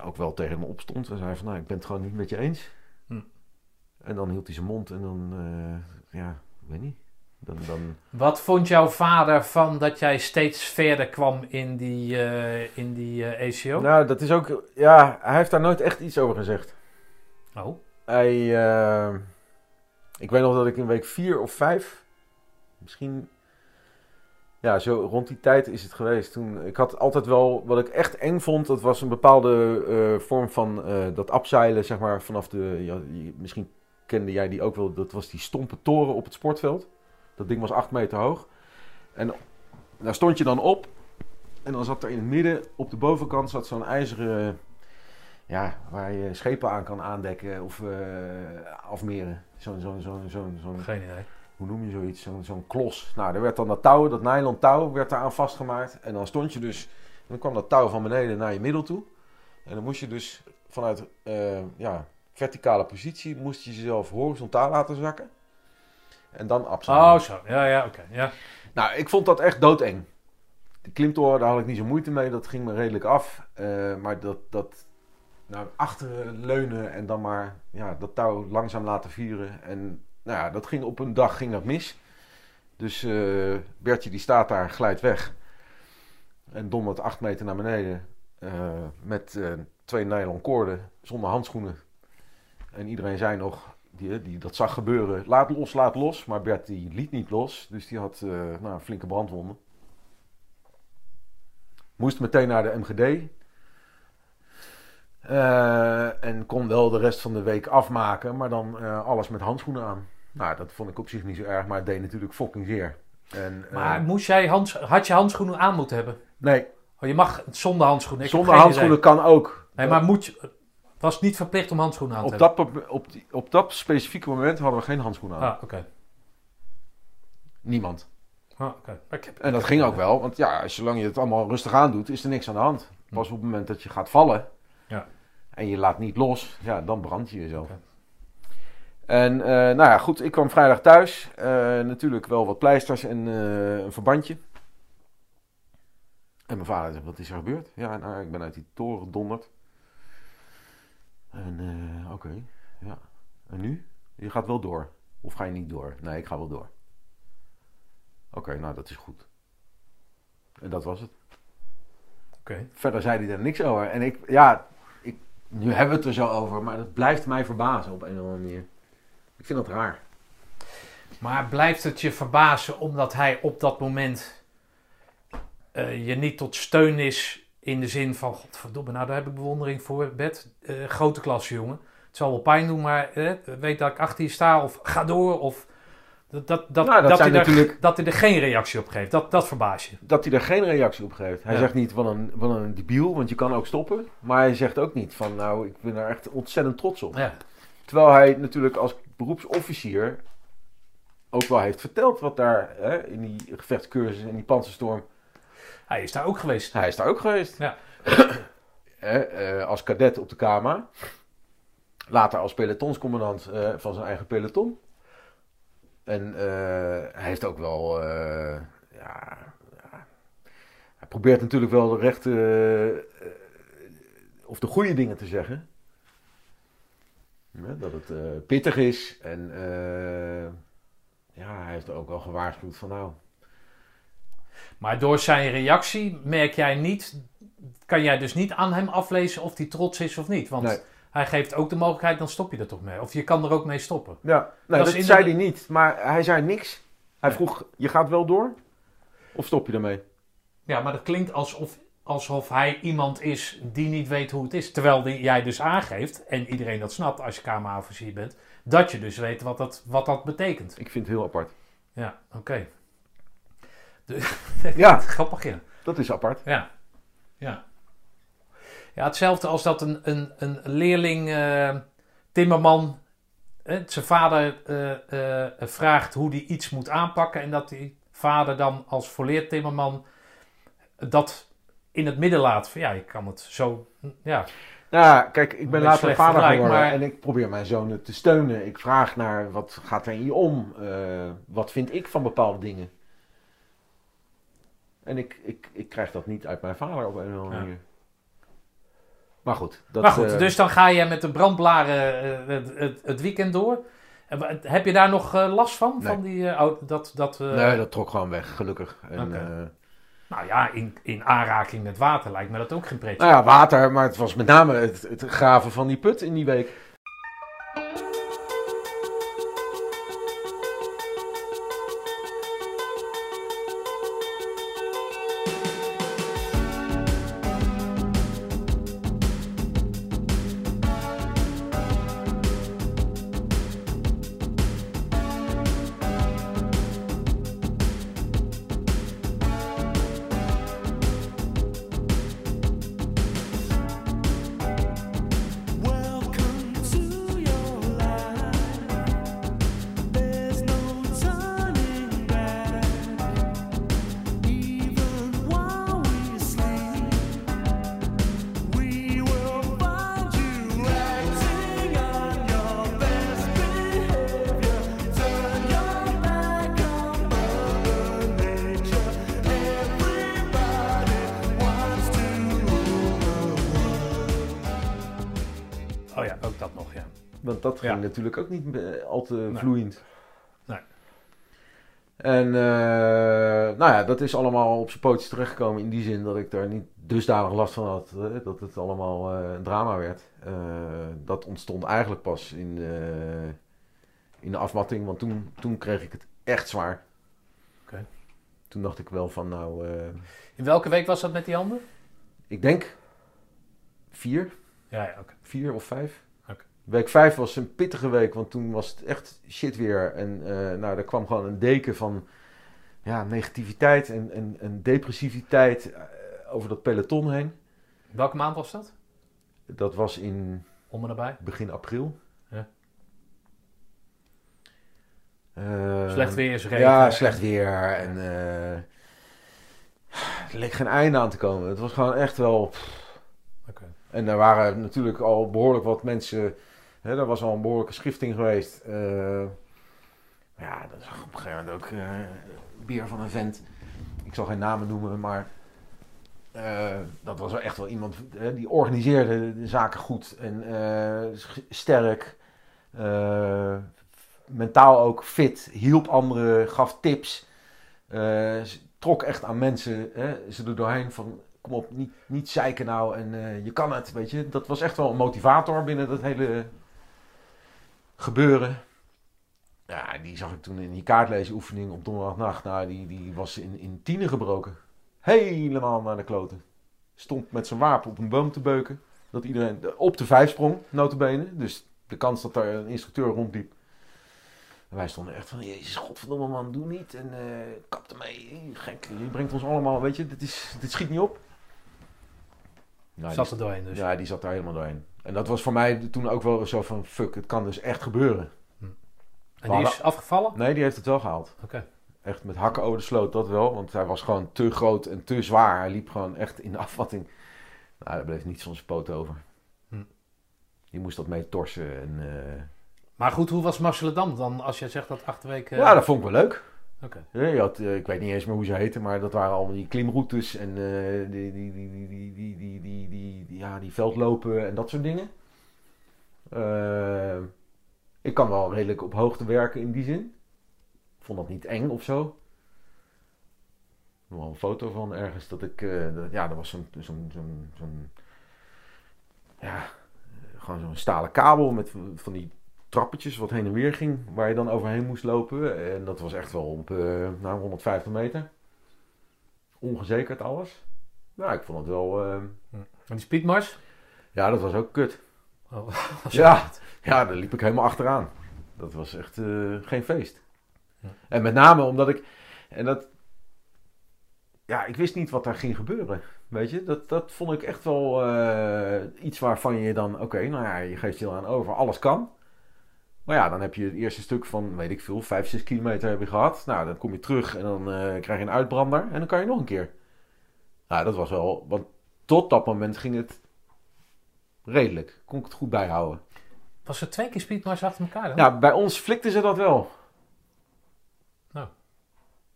ook wel tegen hem opstond en zei van, nou, ik ben het gewoon niet met je eens. Hm. En dan hield hij zijn mond en dan, ja, ik weet niet. Dan, dan, Wat vond jouw vader van dat jij steeds verder kwam in die, eh, in die eh, ECO? nou, dat is ook, ja, hij heeft daar nooit echt iets over gezegd. Oh, Hij, eh, ik weet nog dat ik in week vier of vijf, misschien, ja, zo rond die tijd is het geweest. Toen, ik had altijd wel, wat ik echt eng vond, dat was een bepaalde vorm van dat abzeilen, zeg maar, vanaf de, ja, misschien kende jij die ook wel, dat was die stompe toren op het sportveld. Dat ding was acht meter hoog. En daar stond je dan op En dan zat er in het midden, op de bovenkant, zat zo'n ijzeren... Ja, waar je schepen aan kan aandekken of eh, afmeren. Zo'n, zo'n, zo'n, zo'n, zo'n, Geen idee. hoe noem je zoiets? Zo'n, zo'n klos. Nou, er werd dan dat touw, dat nylon touw, werd daar aan vastgemaakt. En dan stond je dus... Dan kwam dat touw van beneden naar je middel toe. En dan moest je dus vanuit eh, ja, verticale positie... moest je jezelf horizontaal laten zakken. En dan abseilen. Oh, zo. Ja, ja, oké. Ja. Nou, ik vond dat echt doodeng. De klimtoren, daar had ik niet zo moeite mee. Dat ging me redelijk af. Eh, maar dat, dat nou, achteren leunen en dan maar ja, dat touw langzaam laten vieren. En nou ja, dat ging op een dag ging dat mis. Dus eh, Bertje die staat daar, glijdt weg. En dondert acht meter naar beneden. eh, met twee nylon koorden, zonder handschoenen. En iedereen zei nog, die, die dat zag gebeuren, laat los, laat los. Maar Bert die liet niet los, dus die had eh, nou, flinke brandwonden. Moest meteen naar de MGD. Eh, en kon wel de rest van de week afmaken, maar dan eh, alles met handschoenen aan. Nou, dat vond ik op zich niet zo erg, maar het deed natuurlijk fucking zeer. En, eh, Maar moest jij hands, had je handschoenen aan moeten hebben? nee, Oh, je mag zonder handschoenen. Ik zonder handschoenen idee. kan ook. Nee, maar moet je, was niet verplicht om handschoenen aan te op, hebben? dat, op, die- op dat specifieke moment hadden we geen handschoenen aan. Ah, oké. Niemand. Ah, oké. En dat ging ook wel, want ja, zolang je het allemaal rustig aandoet, is er niks aan de hand. Pas op het moment dat je gaat vallen Ja. en je laat niet los, ja, dan brand je jezelf. En eh, nou ja, goed, ik kwam vrijdag thuis. Eh, natuurlijk wel wat pleisters en eh, een verbandje. En mijn vader zegt, wat is er gebeurd? Ja, nou, ik ben uit die toren gedonderd. En eh, oké, ja. En nu? Je gaat wel door. Of ga je niet door? Nee, ik ga wel door. Oké, nou dat is goed. En dat was het. Oké. Verder zei hij er niks over. En ik, ja, ik, nu hebben we het er zo over, maar dat blijft mij verbazen op een of andere manier. Ik vind dat raar. Maar blijft het je verbazen omdat hij op dat moment eh, je niet tot steun is in de zin van, godverdomme, nou daar heb ik bewondering voor, Bert. Eh, grote klasse jongen. Het zal wel pijn doen, maar eh, weet dat ik achter je sta of ga door of dat, dat, dat, Nou, dat hij er, natuurlijk- [LAUGHS] dat hij er geen reactie op geeft. Dat, dat verbaast je. Dat hij er geen reactie op geeft. Hij Ja. zegt niet van een, van een debiel, want je kan ook stoppen. Maar hij zegt ook niet van, nou, ik ben er echt ontzettend trots op. Ja. Terwijl hij natuurlijk als beroepsofficier ook wel heeft verteld wat daar hè, in die gevechtscursus, in die panzerstorm. Hij is daar ook geweest. Hij is daar ook geweest. Ja. Hè, [CLEARS THROAT] eh, als kadet op de KMA. Later als pelotonscommandant eh, van zijn eigen peloton. En eh, hij heeft ook wel. eh, ja, ja, hij probeert natuurlijk wel de rechte. eh, of de goede dingen te zeggen. Ja, dat het eh, pittig is. En eh, ja, hij heeft ook wel gewaarschuwd van nou. Maar door zijn reactie merk jij niet, kan jij dus niet aan hem aflezen of hij trots is of niet. Want Nee. hij geeft ook de mogelijkheid, dan stop je er toch mee. Of je kan er ook mee stoppen. Ja, nee, Dat zei hij niet. Maar hij zei niks. Hij Nee. vroeg, je gaat wel door? Of stop je ermee? Ja, maar dat klinkt alsof, alsof hij iemand is die niet weet hoe het is. Terwijl die, jij dus aangeeft, en iedereen dat snapt als je kamerofficier bent, dat je dus weet wat dat, wat dat betekent. Ik vind het heel apart. Ja, oké. [LAUGHS] Ja, Grappig, ja. dat is apart. Ja. Ja. Ja, hetzelfde als dat een, een, een leerling, eh, timmerman, eh, zijn vader eh, eh, vraagt hoe hij iets moet aanpakken. En dat die vader dan als volleerd timmerman dat in het midden laat. Van, ja, je kan het zo, ja. Nou, kijk, ik ben later vader geworden maar- en ik probeer mijn zonen te steunen. Ik vraag naar wat gaat er in je om? Wat vind ik van bepaalde dingen? En ik, ik, ik krijg dat niet uit mijn vader op een of andere manier. Maar goed, dat, maar goed, eh, dus dan ga je met de brandblaren eh, het, het, het weekend door. Heb je daar nog eh, last van? Nee. van die, dat, dat, nee, dat trok gewoon weg, gelukkig. En, Nou ja, in, in aanraking met water lijkt me dat ook geen pretje. nou ja, water, maar het was met name het, het graven van die put in die week. Natuurlijk ook niet eh, al te Nee. vloeiend. Nee. En eh, nou ja, dat is allemaal op zijn pootjes terechtgekomen in die zin dat ik daar niet dusdanig last van had. eh, dat het allemaal een drama werd. Dat ontstond eigenlijk pas in, eh, in de afmatting, want toen, toen kreeg ik het echt zwaar. Oké. Toen dacht ik wel van nou, In welke week was dat met die handen? ik denk vier, Ja, ja, oké. vier of vijf. Week vijf was een pittige week, want toen was het echt shit weer. En eh, nou, er kwam gewoon een deken van ja, negativiteit en, en, en depressiviteit eh, over dat peloton heen. Welke maand was dat? Dat was in Om en nabij. begin april. Ja. Eh, Slecht weer is regen. Ja, slecht weer. En eh, er leek geen einde aan te komen. Het was gewoon echt wel... En er waren natuurlijk al behoorlijk wat mensen. Hè, er was al een behoorlijke schifting geweest. Eh, ja, dat is op een gegeven moment ook eh, bier van een vent. Ik zal geen namen noemen, maar eh, dat was echt wel iemand die organiseerde de zaken goed en sterk. Mentaal ook fit, hielp anderen, gaf tips. Trok echt aan mensen ze er doorheen van kom op, niet, niet zeiken nou en je kan het, weet je. Dat was echt wel een motivator binnen dat hele gebeuren. Ja, die zag ik toen in die kaartlezeroefening op donderdagnacht. Nou, die, die was in, in tienen gebroken. Helemaal naar de kloten. Stond met zijn wapen op een boom te beuken. Dat iedereen op de vijf sprong, notabene. Dus de kans dat daar een instructeur rondliep. En wij stonden echt van, jezus, godverdomme man, doe niet. En eh kap ermee, gek. Je brengt ons allemaal, weet je, is, dit schiet niet op. Die, Zat er doorheen dus. ja, die zat daar helemaal doorheen. En dat was voor mij toen ook wel zo van, fuck, het kan dus echt gebeuren. en die is afgevallen? Nee, die heeft het wel gehaald. Oké. Echt met hakken over de sloot, dat wel. Want hij was gewoon te groot en te zwaar. Hij liep gewoon echt in de [LAUGHS] afvatting. Nou, daar bleef niets van zijn poot over. Hm. Je moest dat mee torsen. En, eh, Maar goed, hoe was Marceledam dan als je zegt dat acht weken... Ja, dat vond ik wel leuk. Eh, ik weet niet eens meer hoe ze heten, maar dat waren allemaal die klimroutes en eh, die, die, die, die, die, die, ja, die veldlopen en dat soort dingen. Eh, ik kan wel redelijk op hoogte werken in die zin. Ik vond dat niet eng of zo. Nog een foto van ergens dat ik, eh, dat- ja, er was zo'n, zo'n, zo'n, zo'n ja, eh, gewoon zo'n stalen kabel met van die trappetjes wat heen en weer ging, waar je dan overheen moest lopen. En dat was echt wel op eh nou, 150 meter. Ongezekerd alles. Nou, ik vond het wel... eh, En die speedmars? ja, dat was ook kut. Oh, [LAUGHS] was Ja, ja, daar liep ik helemaal achteraan. Dat was echt eh, geen feest. Ja. En met name omdat ik... En dat... Ja, ik wist niet wat daar ging gebeuren. Weet je, dat, dat vond ik echt wel eh, iets waarvan je dan... Oké, nou ja, je geeft je aan over. Alles kan. Maar ja, dan heb je het eerste stuk van, weet ik veel, 5, 6 kilometer heb je gehad. Nou, dan kom je terug en dan eh, krijg je een uitbrander. En dan kan je nog een keer. Nou, dat was wel... Want tot dat moment ging het redelijk. Kon ik het goed bijhouden. Was er twee keer speedmars achter elkaar dan? Ja, bij ons flikten ze dat wel.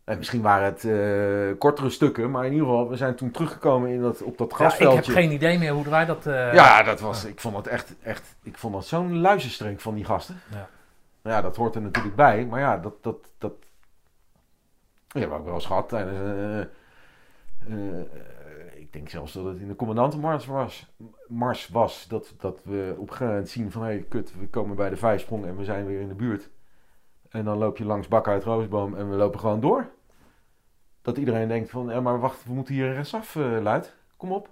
Nou. En misschien waren het eh, kortere stukken, maar in ieder geval, we zijn toen teruggekomen in dat, op dat Ja, ik heb geen idee meer hoe wij dat... eh, Ja, dat was, ik vond het echt, echt, ik vond dat zo'n luizenstreek van die gasten. Ja. Ja, dat hoort er natuurlijk bij, maar ja, dat, dat, dat, ja, heb ik wel eens gehad tijdens, eh, eh, ik denk zelfs dat het in de commandantenmars was, mars was, dat, dat we op een gegeven moment zien van, hé, hey, kut, we komen bij de vijfsprong en we zijn weer in de buurt. En dan loop je langs Bakker uit Roosboom en we lopen gewoon door. Dat iedereen denkt van, ja, maar wacht, we moeten hier rechtsaf, eh luid. Kom op.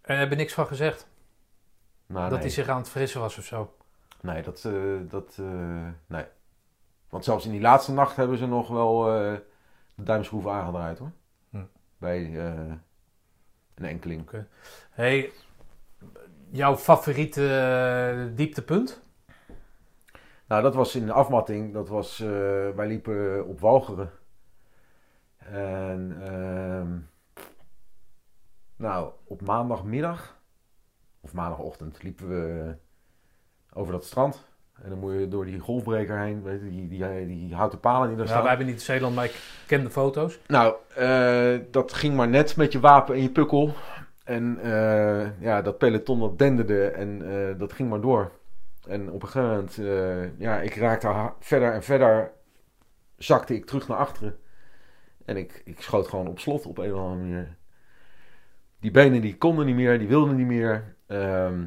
En heb je niks van gezegd? Nou, dat nee. hij zich aan het frissen was of zo? Nee, dat, eh, dat, eh, nee. Want zelfs in die laatste nacht hebben ze nog wel eh, de duimschroef aangedraaid hoor. Hm. Bij eh, een enkeling. hey, jouw favoriete eh, dieptepunt? Nou, dat was in de afmatting. Dat was, eh, wij liepen op Walcheren. En, ehm, nou, op maandagmiddag, of maandagochtend, liepen we over dat strand. En dan moet je door die golfbreker heen, weet je, die, die, die houten palen die daar Ja, staan. wij hebben niet Zeeland, maar ik ken de foto's. Nou, eh, dat ging maar net met je wapen en je pukkel. En eh, ja, dat peloton dat denderde en eh, dat ging maar door. En op een gegeven moment, ja, ik raakte verder en verder, zakte ik terug naar achteren. En ik, ik schoot gewoon op slot op een of andere manier. Die benen die konden niet meer, die wilden niet meer. Ehm,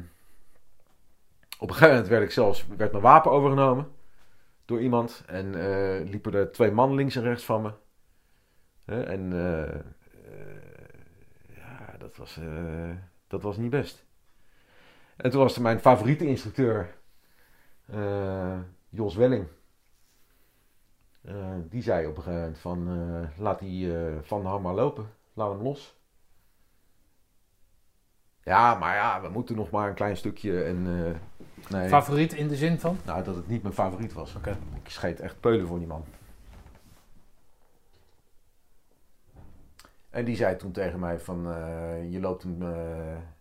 op een gegeven moment werd ik zelfs, werd mijn wapen overgenomen door iemand. En eh, liepen er twee mannen links en rechts van me. En eh, eh, ja, dat was, dat was niet best. En toen was er mijn favoriete instructeur, Jos Welling. Eh, die zei op een gegeven moment van, eh, laat die eh, Van Ham maar lopen. Laat hem los. Ja, maar ja, we moeten nog maar een klein stukje. En, nee, Favoriet in de zin van? nou, dat het niet mijn favoriet was. Oké. Ik scheet echt peulen voor die man. En die zei toen tegen mij van, je, loopt hem,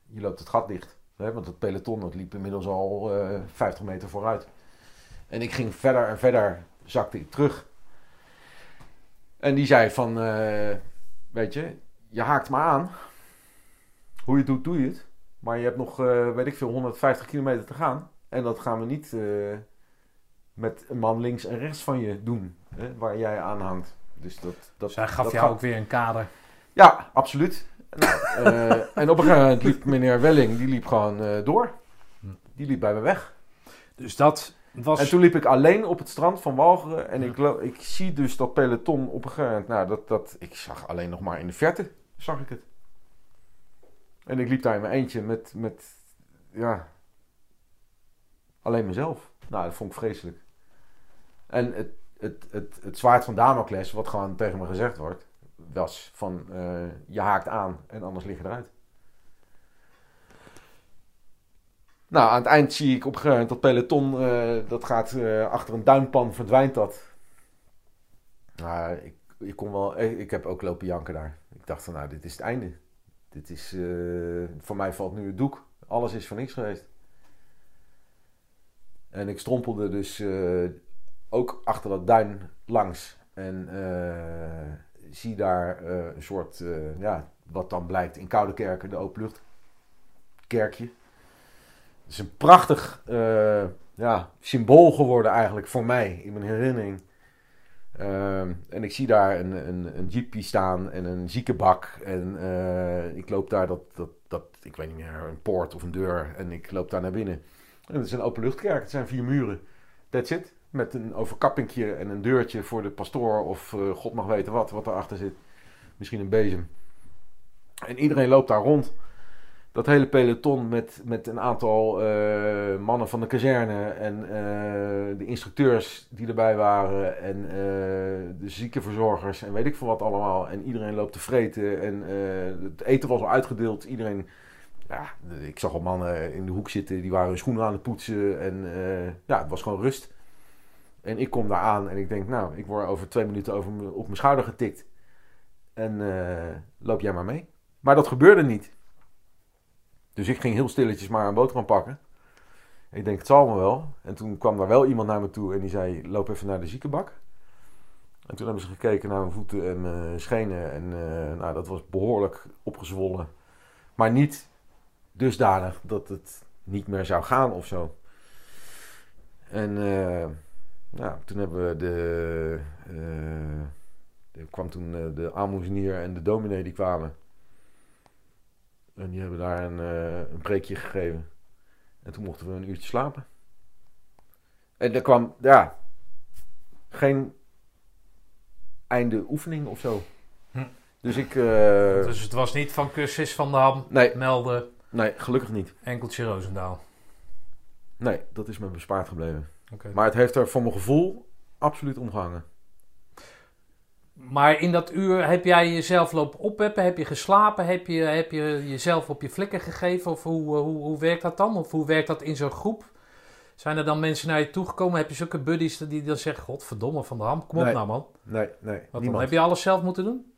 je loopt het gat dicht. Hè? Want het peloton dat liep inmiddels al eh 50 meter vooruit. En ik ging verder en verder, zakte ik terug. En die zei van, eh, weet je, je haakt maar aan. Hoe je het doet, doe je het. Maar je hebt nog, eh, weet ik veel, 150 kilometer te gaan. En dat gaan we niet eh, met een man links en rechts van je doen. Hè, waar jij aan hangt. Dus dat, dat, hij gaf dat jou gaat- ook weer een kader. Ja, absoluut. Nou, en op een gegeven moment liep meneer Welling, die liep gewoon door. Die liep bij me weg. Dus dat was... En toen liep ik alleen op het strand van Walcheren. En ik, ik zie dus dat peloton op een gegeven moment... Nou, dat, dat, ik zag alleen nog maar in de verte, zag ik het. En ik liep daar in mijn eentje met, met ja, alleen mezelf. Nou, dat vond ik vreselijk. En het, het, het, het zwaard van Damocles, wat gewoon tegen me gezegd wordt, was van eh, je haakt aan en anders lig je eruit. Nou, aan het eind zie ik op dat peloton, eh, dat gaat eh, achter een duinpan, verdwijnt dat. Nou, ik, ik wel, eh, ik heb ook lopen janken daar. Ik dacht van, nou, dit is het einde. Dit is, voor mij valt nu het doek. Alles is voor niks geweest. En ik strompelde dus ook achter dat duin langs. En zie daar een soort, ja, wat dan blijkt in Koude Kerken, de openlucht kerkje. Het is een prachtig eh, ja, symbool geworden eigenlijk voor mij in mijn herinnering. Ehm, en ik zie daar een, een, een jeepje staan en een ziekenbak. En eh, ik loop daar dat, dat, dat, ik weet niet meer, een poort of een deur. En ik loop daar naar binnen. En het is een openluchtkerk, het zijn vier muren. That's it. Met een overkappingje en een deurtje voor de pastoor of eh, god mag weten wat, wat erachter zit. Misschien een bezem. En iedereen loopt daar rond. Dat hele peloton met, met een aantal eh, mannen van de kazerne en eh, de instructeurs die erbij waren en eh, de ziekenverzorgers en weet ik veel wat allemaal. En iedereen loopt te vreten en het eten was al uitgedeeld. Iedereen, ja, ik zag al mannen in de hoek zitten, die waren hun schoenen aan het poetsen en ja, het was gewoon rust. En ik kom daar aan en ik denk, nou, ik word over twee minuten over op mijn schouder getikt. En loop jij maar mee. Maar dat gebeurde niet. Dus ik ging heel stilletjes maar een boterham pakken. Ik denk, het zal me wel. En toen kwam daar wel iemand naar me toe en die zei, loop even naar de ziekenbak. En toen hebben ze gekeken naar mijn voeten en mijn schenen. En eh, nou, dat was behoorlijk opgezwollen. Maar niet dusdanig dat het niet meer zou gaan of zo. En eh, nou, toen hebben we de... eh, er kwam toen de en de dominee die kwamen. En die hebben daar een, eh, een preekje gegeven. En toen mochten we een uurtje slapen. En er kwam, ja, geen einde oefening of zo. Hm. Dus ik, eh, Dus het was niet van Cursus van de Ham, nee, melden, nee, gelukkig niet. enkeltje Roosendaal. Nee, dat is me bespaard gebleven. Oké. Maar het heeft er voor mijn gevoel absoluut omgehangen. Maar in dat uur heb jij jezelf lopen oppeppen? Heb je geslapen? Heb je, heb je jezelf op je flikken gegeven? Of hoe, eh, hoe, hoe werkt dat dan? Of hoe werkt dat in zo'n groep? Zijn er dan mensen naar je toegekomen? Heb je zulke buddies die dan zeggen... Godverdomme, Van de Ham, kom op Nee. nou man. Nee, nee, Wat dan? niemand. Heb je alles zelf moeten doen?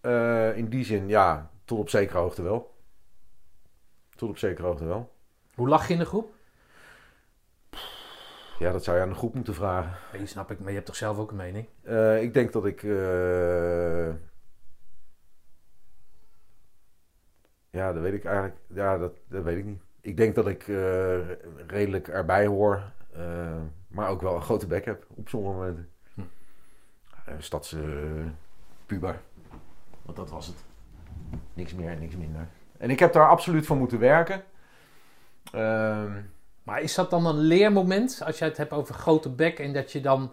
Eh, in die zin, ja, tot op zekere hoogte wel. Tot op zekere hoogte wel. Hoe lag je in de groep? Ja, dat zou je aan de groep moeten vragen. Nee, snap ik, maar je hebt toch zelf ook een mening? Eh, ik denk dat ik. eh, Ja, dat weet ik eigenlijk. Ja, dat, dat weet ik niet. Ik denk dat ik eh, redelijk erbij hoor. maar ook wel een grote bek heb op sommige momenten. Hm. Stadse eh, puber. Want dat was het. Niks meer en niks minder. En ik heb daar absoluut voor moeten werken. Ehm, Maar is dat dan een leermoment als jij het hebt over grote bek en dat je dan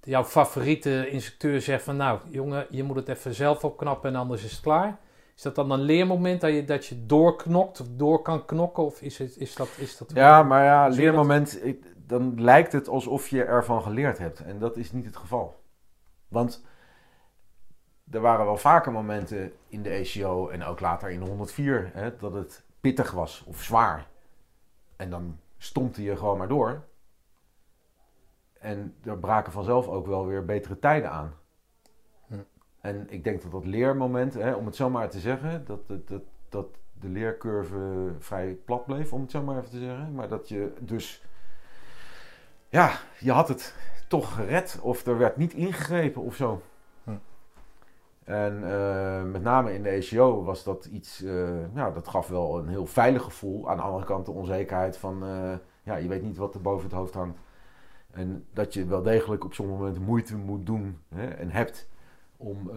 jouw favoriete instructeur zegt van nou jongen, je moet het even zelf opknappen en anders is het klaar? Is dat dan een leermoment dat je, dat je doorknokt of door kan knokken of is, het, is dat... Is dat ja, maar ja, leermoment, dan lijkt het alsof je ervan geleerd hebt. En dat is niet het geval. Want er waren wel vaker momenten in de ACO en ook later in de 104 hè, dat het pittig was of zwaar. En dan stompte je gewoon maar door. En er braken vanzelf ook wel weer betere tijden aan. Hm. En ik denk dat dat leermoment, hè, om het zo maar te zeggen, dat, dat, dat, dat de leercurve vrij plat bleef, om het zo maar even te zeggen. Maar dat je dus, ja, je had het toch gered of er werd niet ingegrepen of zo. En eh, met name in de ACO was dat iets, eh, ja, dat gaf wel een heel veilig gevoel. Aan de andere kant de onzekerheid van, eh, ja, je weet niet wat er boven het hoofd hangt. En dat je wel degelijk op sommige momenten moeite moet doen hè, en hebt om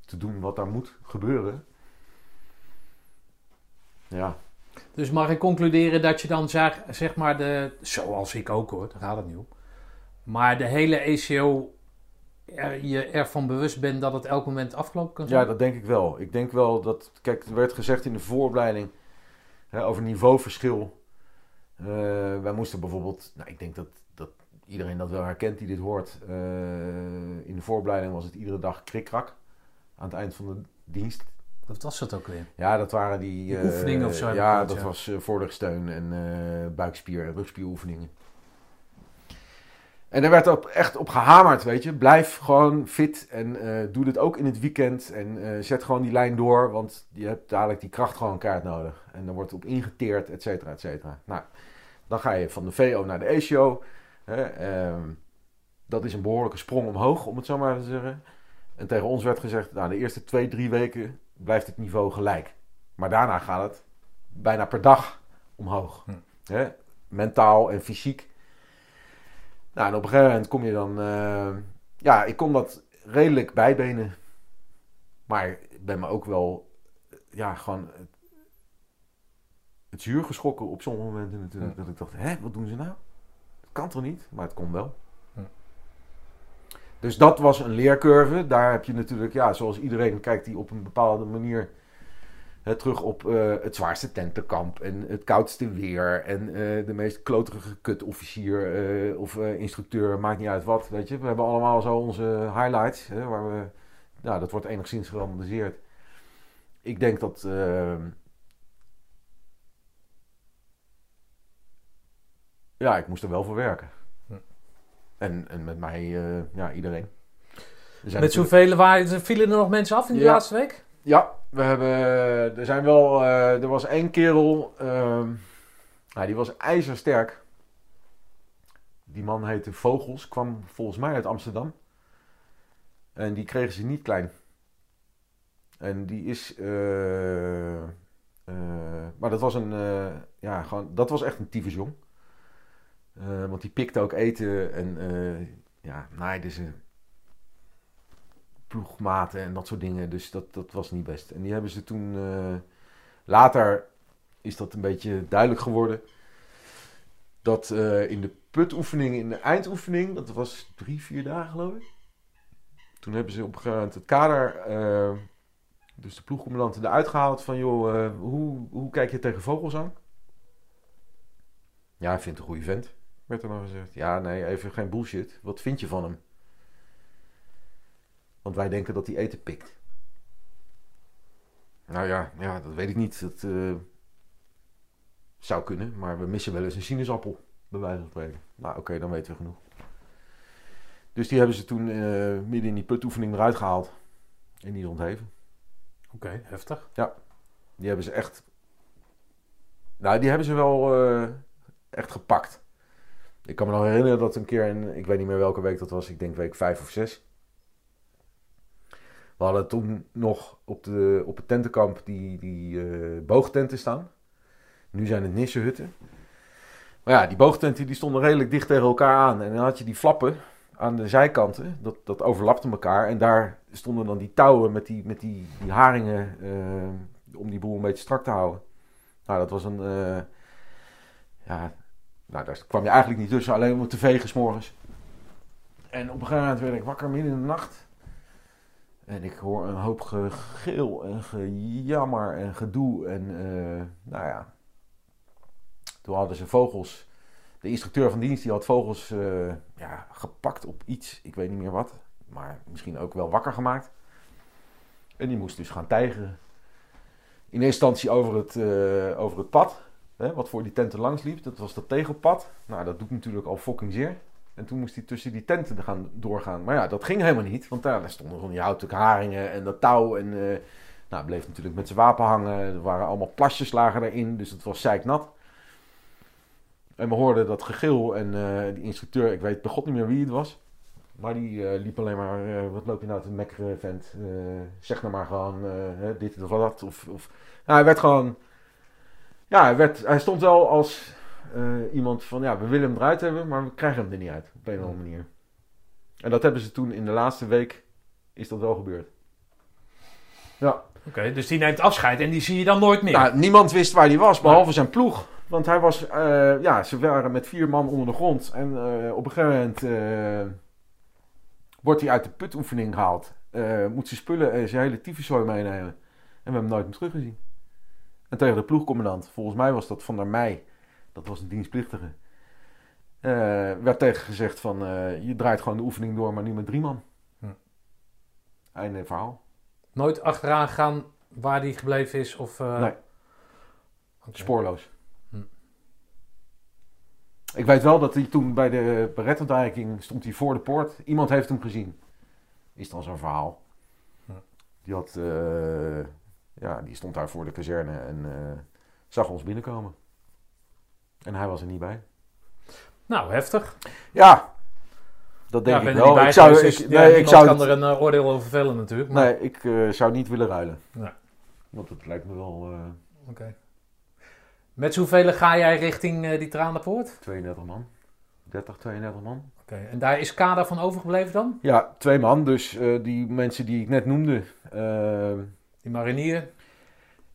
te doen wat daar moet gebeuren. Ja, Dus mag ik concluderen dat je dan zeg, zeg maar de, zoals ik ook hoor, daar gaat het niet. Maar de hele ECO er, je ervan bewust bent dat het elk moment afgelopen kan zijn? Ja, dat denk ik wel. Ik denk wel dat, kijk, er werd gezegd in de vooropleiding hè, over niveauverschil. Eh, wij moesten bijvoorbeeld, nou, ik denk dat, dat iedereen dat wel herkent die dit hoort. Eh, in de vooropleiding was het iedere dag krikkrak aan het eind van de dienst. Wat was dat ook weer? Ja, dat waren die... Die eh, oefeningen of zo ik Ja, dat ja. was eh voorrugsteun en eh buikspier- en rugspieroefeningen. En er werd op, echt op gehamerd, weet je. Blijf gewoon fit en eh, doe dit ook in het weekend. En eh, zet gewoon die lijn door, want je hebt dadelijk die kracht gewoon kaart nodig. En dan wordt op ingeteerd, et cetera, et cetera. Nou, dan ga je van de VO naar de ACO. Hè, ehm, dat is een behoorlijke sprong omhoog, om het zo maar te zeggen. En tegen ons werd gezegd, nou, de eerste twee, drie weken blijft het niveau gelijk. Maar daarna gaat het bijna per dag omhoog. Hm. Hè? Mentaal en fysiek. Nou, en op een gegeven moment kom je dan... eh, ja, ik kon dat redelijk bijbenen. Maar ik ben me ook wel... Ja, gewoon... Het, het zuur geschrokken op sommige momenten natuurlijk. Dat ik dacht, hè, wat doen ze nou? Dat kan toch niet? Maar het kon wel. Dus dat was een leercurve. Daar heb je natuurlijk, ja, zoals iedereen kijkt die op een bepaalde manier hè, terug op eh, het zwaarste tentenkamp en het koudste weer en eh, de meest kloterige kutofficier eh, of instructeur, maakt niet uit wat, weet je. We hebben allemaal zo onze highlights, hè, waar we, nou, dat wordt enigszins gerandomiseerd. Ik denk dat, ja, ik moest er wel voor werken. Hm. En, en met mij, ja, iedereen. Er Met zoveel waren, vielen er nog mensen af in de Ja. laatste week? Ja, we hebben. Er zijn wel. eh, er was één kerel. ehm, nou, die was ijzersterk. Die man heette Vogels. Kwam volgens mij uit Amsterdam. En die kregen ze niet klein. En die is. eh, eh, maar dat was een. ja, gewoon. Dat was echt een tyfusjong. Want die pikte ook eten. En. ja, naaide ze ploegmaten en dat soort dingen. Dus dat, dat was niet best. En die hebben ze toen... eh, later is dat een beetje duidelijk geworden. Dat eh, in de putoefening, in de eindoefening... Dat was drie, vier dagen geloof ik. Toen hebben ze op een gegeven moment het kader... eh, dus de ploegcommandanten eruit gehaald van... joh, hoe, hoe kijk je tegen vogels aan? Ja, hij vindt een goede vent. Werd er nog gezegd. Ja, nee, even geen bullshit. Wat vind je van hem? Want wij denken dat hij eten pikt. Nou ja, ja dat weet ik niet. Dat eh, zou kunnen, maar we missen wel eens een sinaasappel, bij wijze van spreken. Nou, oké, dan weten we genoeg. Dus die hebben ze toen eh, midden in die putoefening eruit gehaald. En die is ontheven. Oké, heftig. Die hebben ze echt... Nou, die hebben ze wel eh, echt gepakt. Ik kan me nog herinneren dat een keer, in, ik weet niet meer welke week dat was, ik denk week vijf of zes. We hadden toen nog op, de, op het tentenkamp die, die eh, boogtenten staan. Nu zijn het nissenhutten. Maar ja, die boogtenten die stonden redelijk dicht tegen elkaar aan. En dan had je die flappen aan de zijkanten, dat, dat overlapte elkaar. En daar stonden dan die touwen met die, met die, die haringen eh, om die boel een beetje strak te houden. Nou, dat was een... eh, ja, nou, daar kwam je eigenlijk niet tussen, alleen om te vegen 's morgens. En op een gegeven moment werd ik wakker midden in de nacht. En ik hoor een hoop gegil en gejammer en gedoe. En eh, nou ja, toen hadden ze vogels. De instructeur van dienst die had vogels eh, ja, gepakt op iets, ik weet niet meer wat. Maar misschien ook wel wakker gemaakt. En die moest dus gaan tijgeren. In eerste instantie over het, eh, over het pad, hè, wat voor die tenten langs liep. Dat was dat tegelpad. Nou, dat doet natuurlijk al fucking zeer. En toen moest hij tussen die tenten gaan doorgaan. Maar ja, dat ging helemaal niet. Want daar, stonden gewoon die houten haringen en dat touw. En eh nou, bleef natuurlijk met zijn wapen hangen. Er waren allemaal plasjes lagen erin. Dus het was zeiknat. En we hoorden dat gegil. En eh die instructeur, ik weet bij god niet meer wie het was. Maar die eh, liep alleen maar, wat loop je nou te mekkeren, vent? Zeg nou maar gewoon dit of dat. Of, of... Nou, hij werd gewoon... Ja, hij, werd, hij stond wel als eh, iemand van, ja, we willen hem eruit hebben, maar we krijgen hem er niet uit. Op een of andere manier. En dat hebben ze toen in de laatste week, is dat wel gebeurd. Ja. Oké, dus die neemt afscheid en die zie je dan nooit meer. Nou, niemand wist waar hij was, behalve zijn ploeg. Want hij was, eh, ja, ze waren met vier man onder de grond. En eh, op een gegeven moment wordt hij uit de putoefening gehaald. Eh, moet zijn spullen en zijn hele tyfuszooi meenemen. En we hebben hem nooit meer teruggezien. En tegen de ploegcommandant, volgens mij was dat Van der Meij, dat was een dienstplichtige. eh, werd tegen gezegd van, eh, je draait gewoon de oefening door, maar nu met drie man. Hm. Einde verhaal. Nooit achteraan gaan waar die gebleven is of... eh, Nee. Spoorloos. Hm. Ik weet wel dat hij toen bij de berettendijking stond hij voor de poort. Iemand heeft hem gezien. Is dan zo'n verhaal. Hm. Die had, ja, die stond daar voor de kazerne en zag ons binnenkomen. En hij was er niet bij. Nou, heftig. Ja, dat denk ja, ik wel. Ik zou, ik, dus, ja, ik zou, kan het- er een oordeel over vellen natuurlijk. Maar, nee, ik eh, zou niet willen ruilen. Nee. Want het lijkt me wel eh, Oké. Met zoveel ga jij richting eh, die Tranenpoort? 32 man. 30, 32 man. Oké. En daar is Kada van overgebleven dan? Ja, twee man. Dus die mensen die ik net noemde. Die marinier?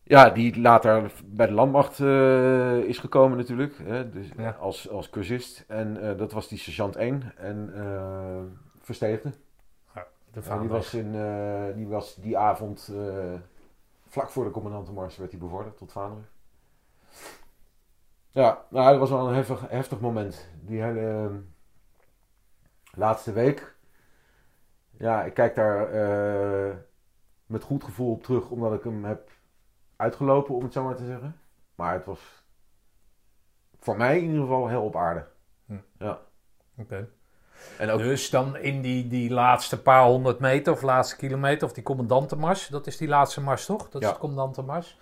Ja, die later bij de landmacht eh, is gekomen natuurlijk. Hè, dus, Ja. als, als cursist. En eh, dat was die sergeant 1. En eh Versteegde. De En vader. die, was in, die was die avond, vlak voor de commandantenmars, werd hij bevorderd tot vader. Ja, nou, dat was wel een heftig, heftig moment. Die hele eh, laatste week. Ja, ik kijk daar met goed gevoel op terug, omdat ik hem heb uitgelopen, om het zo maar te zeggen. Maar het was voor mij in ieder geval heel op aarde. Oké. En ook Dus dan in die, die laatste paar honderd meter of laatste kilometer of die commandantenmars, dat is die laatste mars toch? Dat Ja. is de commandantenmars.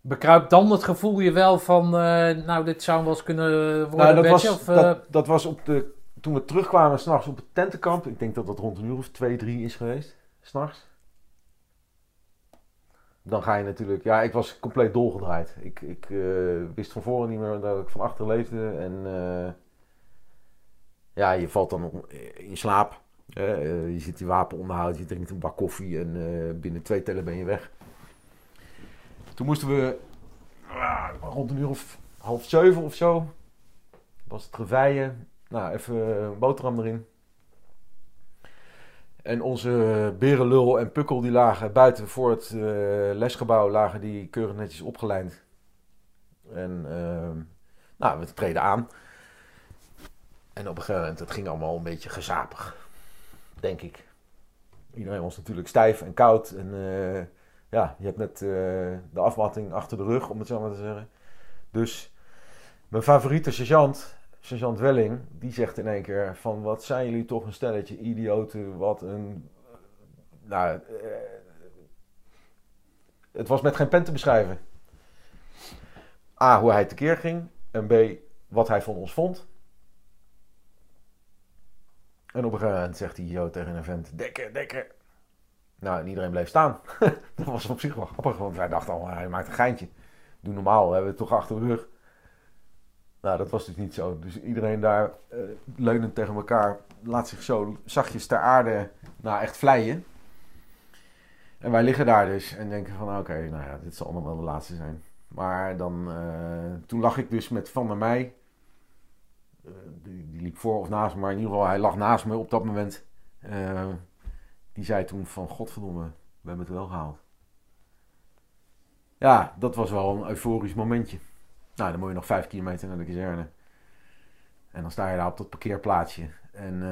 Bekruipt dan het gevoel je wel van, eh, nou dit zou wel eens kunnen worden Nou, dat, een was, bedje, of, eh, dat, dat was op de, toen we terugkwamen s'nachts op het tentenkamp. Ik denk dat dat rond een uur of twee, drie is geweest. S'nachts. Dan ga je natuurlijk... Ja, ik was compleet dolgedraaid. Ik, ik eh, wist van voren niet meer dat ik van achter leefde. En eh, ja, je valt dan in slaap. Eh, eh, je zit in wapenonderhoud, je drinkt een bak koffie en eh, binnen twee tellen ben je weg. Toen moesten we ah, rond een uur of half zeven of zo was het reveille. Nou, even een boterham erin. En onze berenlul en pukkel die lagen buiten voor het eh, lesgebouw, lagen die keurig netjes opgelijnd. En ehm, nou, we treden aan. En op een gegeven moment, het ging allemaal een beetje gezapig, denk ik. Iedereen was natuurlijk stijf en koud. En eh, ja, je hebt net eh, de afwatting achter de rug, om het zo maar te zeggen. Dus mijn favoriete sergeant, sergeant Welling, die zegt in één keer van wat zijn jullie toch een stelletje idioten, wat een... Nou, eh, het was met geen pen te beschrijven. A, hoe hij tekeer ging. En B, wat hij van ons vond. En op een gegeven moment zegt hij zo tegen een vent, dekken, dekken. Nou, en iedereen bleef staan. [LAUGHS] dat was op zich wel grappig, want wij dachten al, hij maakt een geintje. Doe normaal, we hebben het toch achter de rug. Nou, dat was dus niet zo. Dus iedereen daar uh, leunend tegen elkaar laat zich zo zachtjes ter aarde nou echt vleien. En wij liggen daar dus en denken van oké, nou ja, dit zal allemaal wel de laatste zijn. Maar dan, uh, toen lag ik dus met Van der Meij. Uh, die, die, liep voor of naast me, maar in ieder geval hij lag naast me op dat moment. Die zei toen van godverdomme, we hebben het wel gehaald. Ja, dat was wel een euforisch momentje. Nou, dan moet je nog vijf kilometer naar de kazerne. En dan sta je daar op dat parkeerplaatsje. En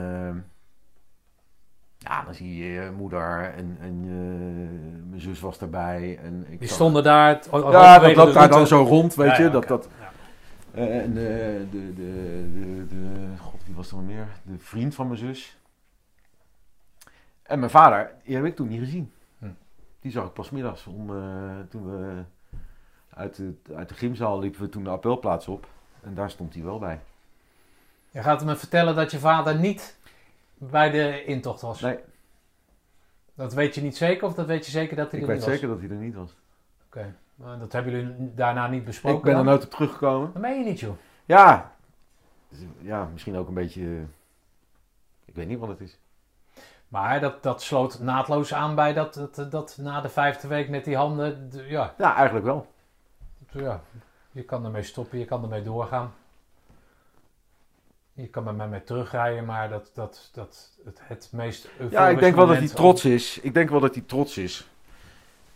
ja, dan zie je je moeder en, en uh, mijn zus was erbij. En ik Die stonden daar. ja, dat loopt daar dan zo rond, weet Ja, je. ja, dat, dat, eh, en de, de, de, de, de, god, wie was er nog meer? De vriend van mijn zus. En mijn vader, die heb ik toen niet gezien. Hm. Die zag ik pas middags. Om, eh, toen we uit de, uit de gymzaal liepen we toen de appelplaats op. En daar stond hij wel bij. Je gaat me vertellen dat je vader niet bij de intocht was. Nee, Dat weet je niet zeker of dat weet je zeker dat hij ik er weet niet was? zeker dat hij er niet was. Oké. Maar dat hebben jullie daarna niet besproken? Ik ben er dan? nooit op teruggekomen. Dat meen je niet, joh. Ja, Dus, ja misschien ook een beetje... eh, Ik weet niet wat het is. Maar dat, dat sloot naadloos aan bij dat, dat, dat na de vijfde week met die handen. Ja, Ja, eigenlijk wel. Ja, je kan ermee stoppen, je kan ermee doorgaan. Je kan er maar mee terugrijden, maar dat, dat, dat het, het meest Ja, ik denk wel dat hij trots is. Ik denk wel dat hij trots is.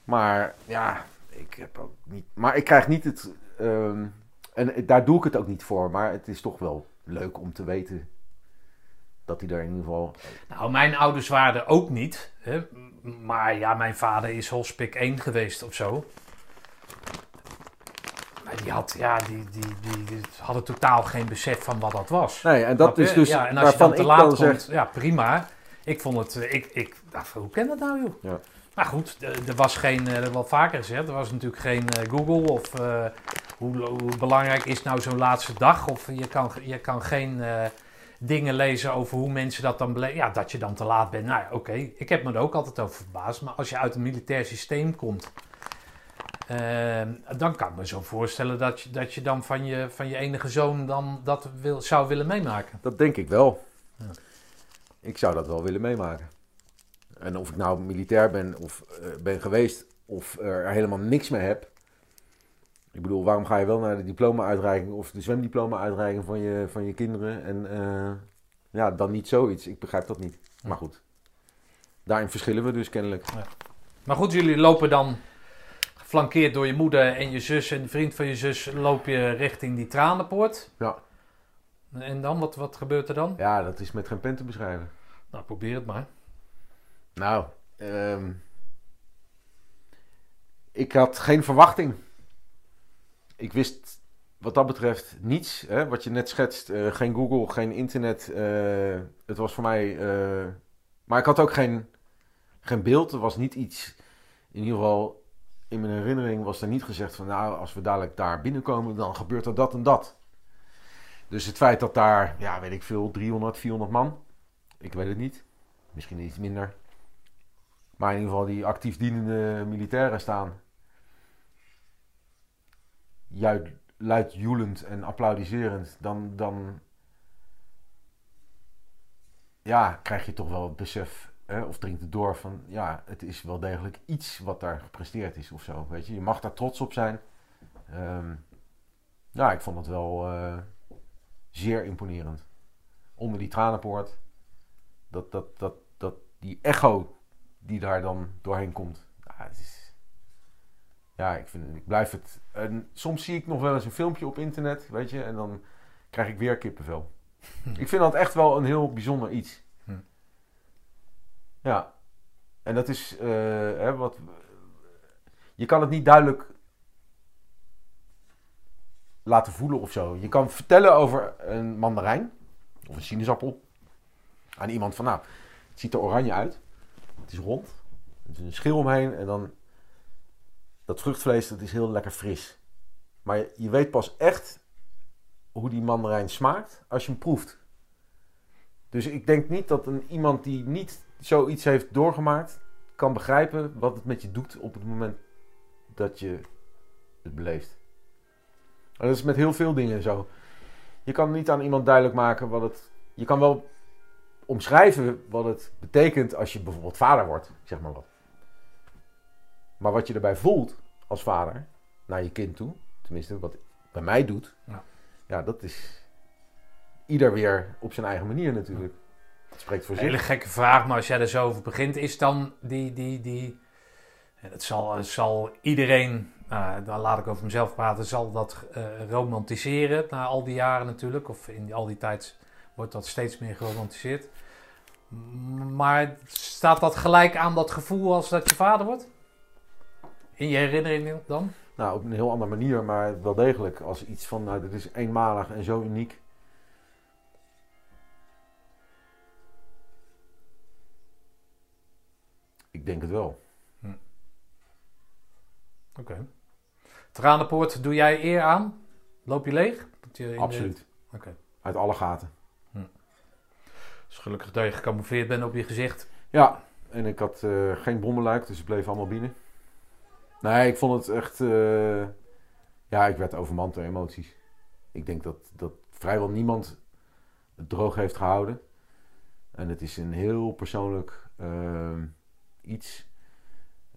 Maar ja, ik heb ook niet. Maar ik krijg niet het. ehm, en daar doe ik het ook niet voor. Maar het is toch wel leuk om te weten dat hij er in ieder geval. Nou, mijn ouders waren er ook niet. Hè? Maar ja, mijn vader is Holspik 1 geweest of zo. Maar die, had, ja, die, die, die, die hadden totaal geen besef van wat dat was. Nee, en dat is dus ja, en als je dan te laat komt, zeg. ja, prima. Ik vond het, eh, ik, ik dacht, hoe kan dat nou, joh? Ja. Maar goed, eh, er was geen, eh, dat heb ik wel vaker gezegd, er was natuurlijk geen eh, Google of eh, hoe, hoe belangrijk is nou zo'n laatste dag? Of je kan, je kan geen eh, dingen lezen over hoe mensen dat dan beleven. Ja, dat je dan te laat bent. Nou ja, oké, ik heb me er ook altijd over verbaasd. Maar als je uit een militair systeem komt, eh, dan kan ik me zo voorstellen dat je, dat je dan van je, van je enige zoon dan dat wil, zou willen meemaken. Dat denk ik wel. Ja. Ik zou dat wel willen meemaken. En of ik nou militair ben of eh, ben geweest of er helemaal niks mee heb. Ik bedoel, waarom ga je wel naar de diploma-uitreiking of de zwemdiploma-uitreiking van je, van je kinderen en eh, ja, dan niet zoiets. Ik begrijp dat niet. Maar goed, daarin verschillen we dus kennelijk. Maar goed, jullie lopen dan geflankeerd door je moeder en je zus en de vriend van je zus loop je richting die tranenpoort. Ja. En dan, wat, wat gebeurt er dan? Ja, dat is met geen pen te beschrijven. Nou, probeer het maar. Nou, ehm, ik had geen verwachting. Ik wist wat dat betreft niets. Hè, wat je net schetst. eh, geen Google, geen internet. eh, het was voor mij. eh, maar ik had ook geen, geen beeld. Er was niet iets. In ieder geval, in mijn herinnering was er niet gezegd van. Nou, als we dadelijk daar binnenkomen, dan gebeurt er dat en dat. Dus het feit dat daar, ja, weet ik veel, 300, 400 man. Ik weet het niet. Misschien iets minder. Maar in ieder geval die actief dienende militairen staan. Juid, luidjoelend en applaudiserend. Dan, dan ja, krijg je toch wel het besef. Hè, of dringt het door van ja, het is wel degelijk iets wat daar gepresteerd is of zo. Weet je, je mag daar trots op zijn. Ehm, ja, ik vond het wel eh, zeer imponerend. Onder die tranenpoort. Dat, dat, dat, dat, die echo die daar dan doorheen komt. Ja, het is, ja ik, vind, ik blijf het. En soms zie ik nog wel eens een filmpje op internet, weet je, en dan krijg ik weer kippenvel. [LAUGHS] ik vind dat echt wel een heel bijzonder iets. Ja, en dat is eh, hè, wat. Je kan het niet duidelijk laten voelen of zo. Je kan vertellen over een mandarijn of een sinaasappel aan iemand van, nou, het ziet er oranje uit. Het is rond. Er is een schil omheen en dan dat vruchtvlees, dat is heel lekker fris. Maar je, je weet pas echt hoe die mandarijn smaakt als je hem proeft. Dus ik denk niet dat een, iemand die niet zoiets heeft doorgemaakt, kan begrijpen wat het met je doet op het moment dat je het beleeft. En dat is met heel veel dingen zo. Je kan niet aan iemand duidelijk maken wat het. Je kan wel omschrijven wat het betekent als je bijvoorbeeld vader wordt, zeg maar wat. Maar wat je erbij voelt als vader naar je kind toe, tenminste wat bij mij doet, Ja. ja, dat is ieder weer op zijn eigen manier natuurlijk. Het spreekt voor Een zich. hele gekke vraag, maar als jij er zo over begint, is dan die. die, die het, zal, het zal iedereen, nou, dan laat ik over mezelf praten, zal dat eh, romantiseren na al die jaren natuurlijk. Of in al die tijd wordt dat steeds meer geromantiseerd. Maar staat dat gelijk aan dat gevoel als dat je vader wordt? In je herinnering dan? Nou, op een heel andere manier, maar wel degelijk. Als iets van, nou, dit is eenmalig en zo uniek. Denk het wel. Oké. Tranenpoort, doe jij eer aan? Loop je leeg? Dat je de- Absoluut. Oké. Uit alle gaten. Dus gelukkig dat je gecamoufleerd bent op je gezicht. Ja, en ik had eh, geen bommenluik, dus ik bleef allemaal binnen. Nee, ik vond het echt... eh, ja, ik werd overmand door emoties. Ik denk dat, dat vrijwel niemand het droog heeft gehouden. En het is een heel persoonlijk eh, iets.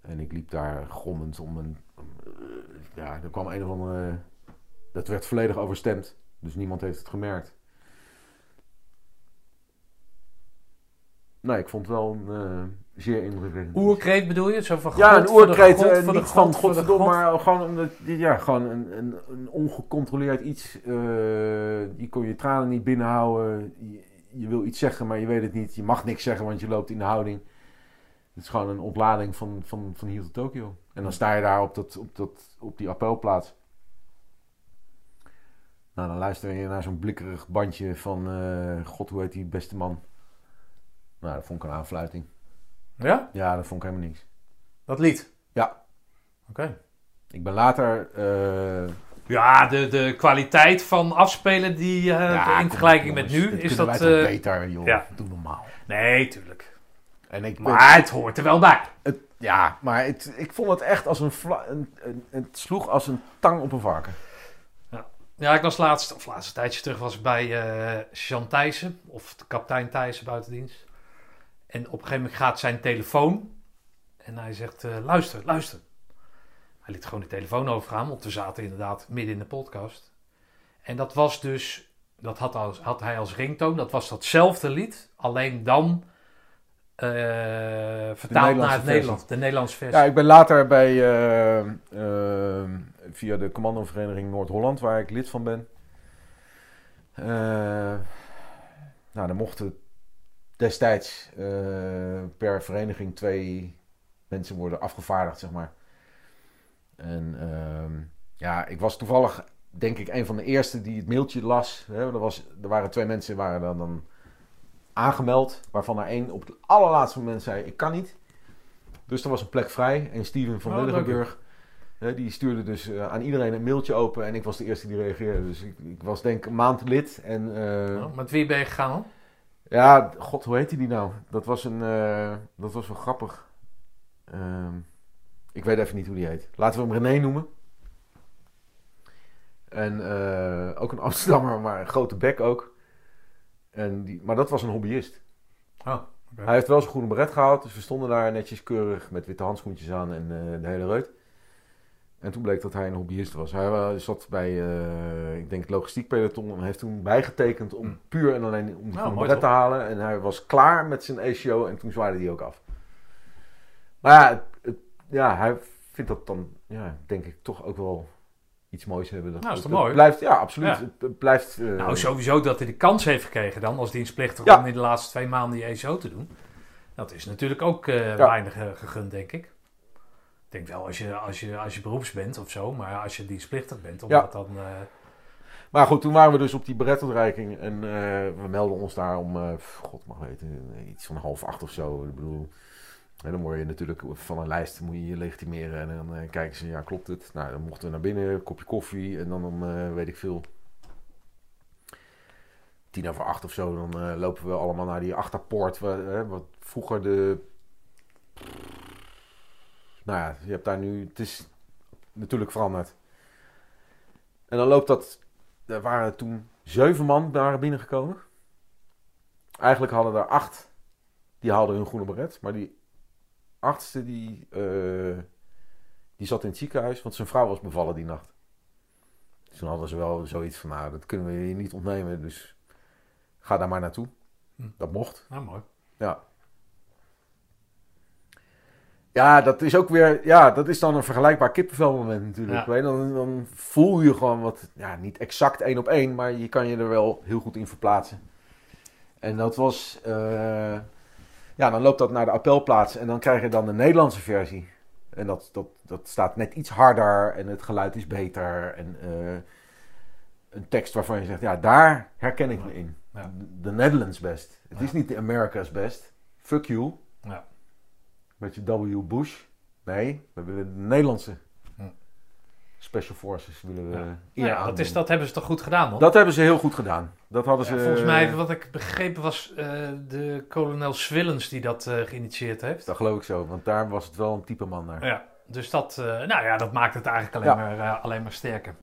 En ik liep daar grommend om een... eh, ja, er kwam een of andere... Dat werd volledig overstemd. Dus niemand heeft het gemerkt. Nee, ik vond het wel een eh, zeer indrukwekkend. Oerkreet bedoel je? Zo van Ja, een voor de oerkreet. God, eh, niet van godverdomme, maar gewoon, omdat- ja, gewoon een, een, een ongecontroleerd iets. eh, je kon je tranen niet binnenhouden. Je, je wil iets zeggen, maar je weet het niet. Je mag niks zeggen, want je loopt in de houding. Het is gewoon een ontlading van, van, van hier tot Tokio. En dan sta je daar op, dat, op, dat, op die appelplaats. Nou, dan luister je naar zo'n blikkerig bandje van... eh, God, hoe heet die beste man? Nou, dat vond ik een aanfluiting. Ja? Ja, dat vond ik helemaal niks. Dat lied? Ja. Oké. Ik ben later... eh, Ja, de, de kwaliteit van afspelen die eh, Ja, in vergelijking met nu, is dat... beter, joh. ja. Doe normaal. nee, tuurlijk. En ik, Maar het hoort er wel bij. het, ja, maar het, ik vond het echt als een, een, een... Het sloeg als een tang op een varken. Ja, ik was laatst, of laatste tijdje terug, was bij eh Jean Thijssen, of de kapitein Thijssen buitendienst. En op een gegeven moment gaat zijn telefoon en hij zegt, eh, luister, luister. Hij liet gewoon de telefoon overgaan, want we zaten inderdaad midden in de podcast. En dat was dus, dat had, als, had hij als ringtoon, dat was datzelfde lied, alleen dan eh, vertaald naar het. Nederlands, de Nederlandse versie. Ja, ik ben later bij... eh, eh, via de commandovereniging Noord-Holland, waar ik lid van ben. Nou, dan mochten destijds per vereniging twee mensen worden afgevaardigd, zeg maar. En ehm, ja, ik was toevallig, denk ik, een van de eerste die het mailtje las. Hè, er, was, er waren twee mensen die waren dan, dan aangemeld, waarvan er één op het allerlaatste moment zei, ik kan niet. Dus er was een plek vrij. En Steven van Oh, Willigenburg, die stuurde dus eh, aan iedereen een mailtje open. En ik was de eerste die reageerde. Dus ik, ik was denk ik een maand lid. En eh, Nou, met wie ben je gegaan ja, god, hoe heette die nou? Dat was, een, eh, dat was wel grappig. Ehm, ik weet even niet hoe die heet. Laten we hem René noemen. En ook een [LAUGHS] Amsterdammer, maar een grote bek ook. En die, maar dat was een hobbyist. Oh. Hij heeft wel zijn groene beret gehaald, dus we stonden daar netjes keurig met witte handschoentjes aan en eh, de hele reut. En toen bleek dat hij een hobbyist was. Hij zat bij, eh, ik denk, het logistiek peloton en heeft toen bijgetekend om Hm. puur en alleen om de Nou, groene mooi beret te halen. En hij was klaar met zijn ACO en toen zwaaide hij ook af. Maar ja, het- het- ja hij vindt dat dan, ja, denk ik, toch ook wel iets moois hebben. Dat, Nou, is toch mooi? Blijft, ja, absoluut. Ja. Het, het blijft... eh, Nou, sowieso dat hij de kans heeft gekregen dan als dienstplichtig Ja. om in de laatste twee maanden die ESO te doen. Dat is natuurlijk ook eh, Ja. weinig eh, gegund, denk ik. Ik denk wel als je, als, je, als je beroeps bent of zo, maar als je dienstplichtig bent, omdat dan... Maar goed, toen waren we dus op die beretuitreiking en we melden ons daar om, god mag weten, iets van half acht of zo. Ik bedoel, en dan word je natuurlijk van een lijst, moet je je legitimeren en dan eh, kijken ze, ja klopt het? Nou, dan mochten we naar binnen, kopje koffie en dan eh, weet ik veel, tien over acht of zo, dan eh, lopen we allemaal naar die achterpoort, eh, wat vroeger de Nou ja, je hebt daar nu... Het is natuurlijk veranderd. En dan loopt dat... Er waren toen zeven man waren binnengekomen. Eigenlijk hadden er acht... Die haalden hun groene beret. Maar die achtste die... eh, die zat in het ziekenhuis, want zijn vrouw was bevallen die nacht. Dus toen hadden ze wel zoiets van, nou, dat kunnen we je niet ontnemen, dus ga daar maar naartoe. Hm. Dat mocht. Nou, mooi. Ja. Ja, dat is ook weer, ja, dat is dan een vergelijkbaar kippenvelmoment natuurlijk. Ja. Dan, dan voel je gewoon wat, ja, niet exact één op één, maar je kan je er wel heel goed in verplaatsen. En dat was, eh, ja, dan loopt dat naar de appelplaats en dan krijg je dan de Nederlandse versie. En dat, dat, dat staat net iets harder en het geluid is beter. En eh, een tekst waarvan je zegt, ja, daar herken ik me in. Ja. The Netherlands best. Het Ja. is niet de America's best. Fuck you. Ja. Beetje W. Bush. Nee, we willen de Nederlandse. Special Forces willen we Ja. eer Ja, dat, is, dat hebben ze toch goed gedaan, dan? Dat hebben ze heel goed gedaan. Dat hadden Ja, ze... volgens mij, wat ik begrepen was, eh, de kolonel Swillens die dat eh, geïnitieerd heeft. Dat geloof ik zo, want daar was het wel een type man naar. Ja, dus dat, eh, nou ja, dat maakt het eigenlijk alleen, Ja. maar, eh, alleen maar sterker.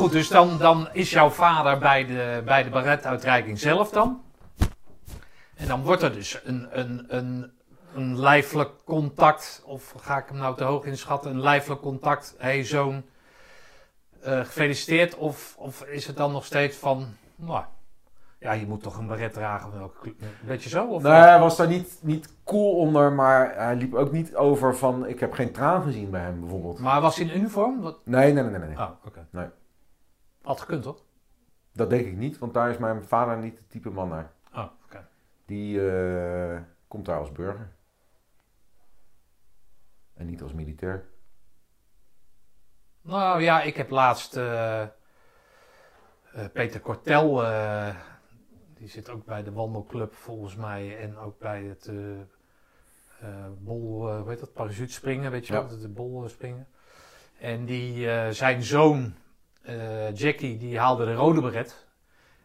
Goed, dus dan, dan is jouw vader bij de, bij de baretuitreiking zelf dan. En dan wordt er dus een, een, een, een lijfelijk contact, of ga ik hem nou te hoog inschatten, een lijfelijk contact. Hé hey, zoon, eh, gefeliciteerd. Of, of is het dan nog steeds van, nou, ja, je moet toch een baret dragen. Welke, weet je zo? Of Nee, hij was daar niet, niet cool onder, maar hij liep ook niet over van... Ik heb geen traan gezien bij hem, bijvoorbeeld. Maar was hij in uniform? Wat? Nee, nee, nee, nee. nee. Oh, oké. Nee. Had gekund, toch? Dat denk ik niet, want daar is mijn vader niet het type man naar. Oh, oké. Die eh, komt daar als burger. En niet als militair. Nou ja, ik heb laatst eh, eh, Peter Kortel, die zit ook bij de wandelclub volgens mij en ook bij het bol, hoe heet dat, parachutespringen, weet je Ja. wel, de bol springen. En die, zijn zoon, eh, Jackie, die haalde de rode beret.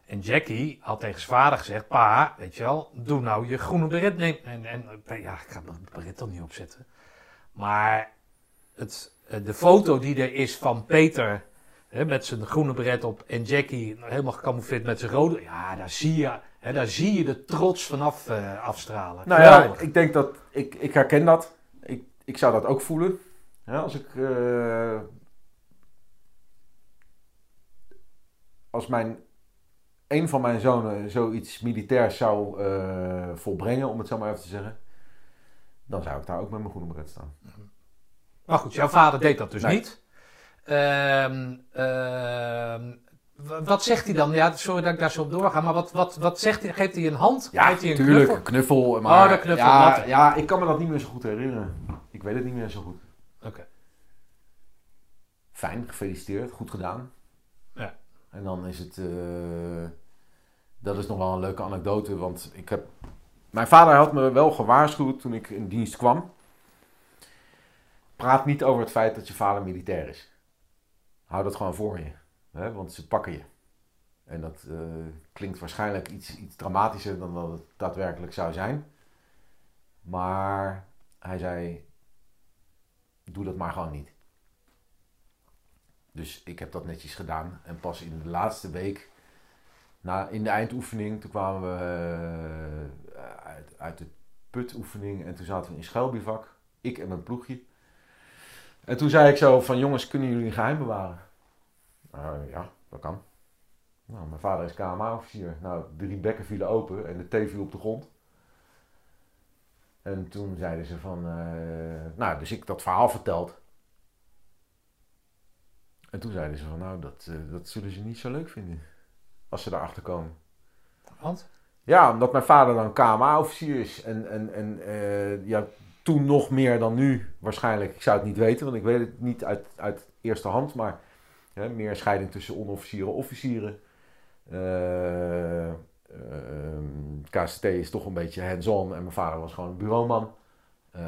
En Jackie had tegen zijn vader gezegd, pa, weet je wel, doe nou je groene beret. neem. En, en eh, ja, ik ga mijn beret dan niet opzetten. Maar het, eh, de foto die er is van Peter hè, met zijn groene beret op en Jackie helemaal gecamoufleerd met zijn rode. Ja, daar zie je, hè, daar zie je de trots vanaf afstralen. Nou ja, ik denk dat... Ik, ik herken dat. Ik, ik zou dat ook voelen. Ja, als ik... als mijn... Een van mijn zonen zoiets militairs zou eh, volbrengen, om het zo maar even te zeggen. Dan zou ik daar ook met mijn groene beret staan. Maar goed, jouw vader deed dat dus Nee. niet. Ehm, ehm, wat zegt hij dan? Ja, sorry dat ik daar zo op doorga, maar wat, wat, wat zegt hij? Geeft hij een hand? Geeft hij een tuurlijk. knuffel? Knuffel. maar, Oh, de knuffel, Ja, dat. ja, ik kan me dat niet meer zo goed herinneren. Ik weet het niet meer zo goed. Oké. Fijn, gefeliciteerd. Goed gedaan. En dan is het... eh, dat is nog wel een leuke anekdote, want ik heb... Mijn vader had me wel gewaarschuwd toen ik in dienst kwam. Praat niet over het feit dat je vader militair is. Hou dat gewoon voor je. Hè? Want ze pakken je. En dat eh, klinkt waarschijnlijk iets, iets dramatischer dan dat het daadwerkelijk zou zijn. Maar hij zei: Doe dat maar gewoon niet. Dus ik heb dat netjes gedaan. En pas in de laatste week, na, in de eindoefening, toen kwamen we eh, uit, uit de putoefening. En toen zaten we in schuilbivak. Ik en mijn ploegje. En toen zei ik zo van jongens, kunnen jullie een geheim bewaren? Nou ja, dat kan. Nou, mijn vader is KMA-officier. Nou, drie bekken vielen open en de thee viel op de grond. En toen zeiden ze van, eh, nou, dus ik dat verhaal verteld. En toen zeiden ze van, nou, dat, eh, dat zullen ze niet zo leuk vinden. Als ze daarachter komen. Want? Ja, omdat mijn vader dan KMA-officier is. En, en, en eh, ja, toen nog meer dan nu waarschijnlijk. Ik zou het niet weten, want ik weet het niet uit, uit eerste hand. Maar hè, meer scheiding tussen onderofficieren en officieren. Eh, ehm, KST is toch een beetje hands-on en mijn vader was gewoon een bureauman. Eh,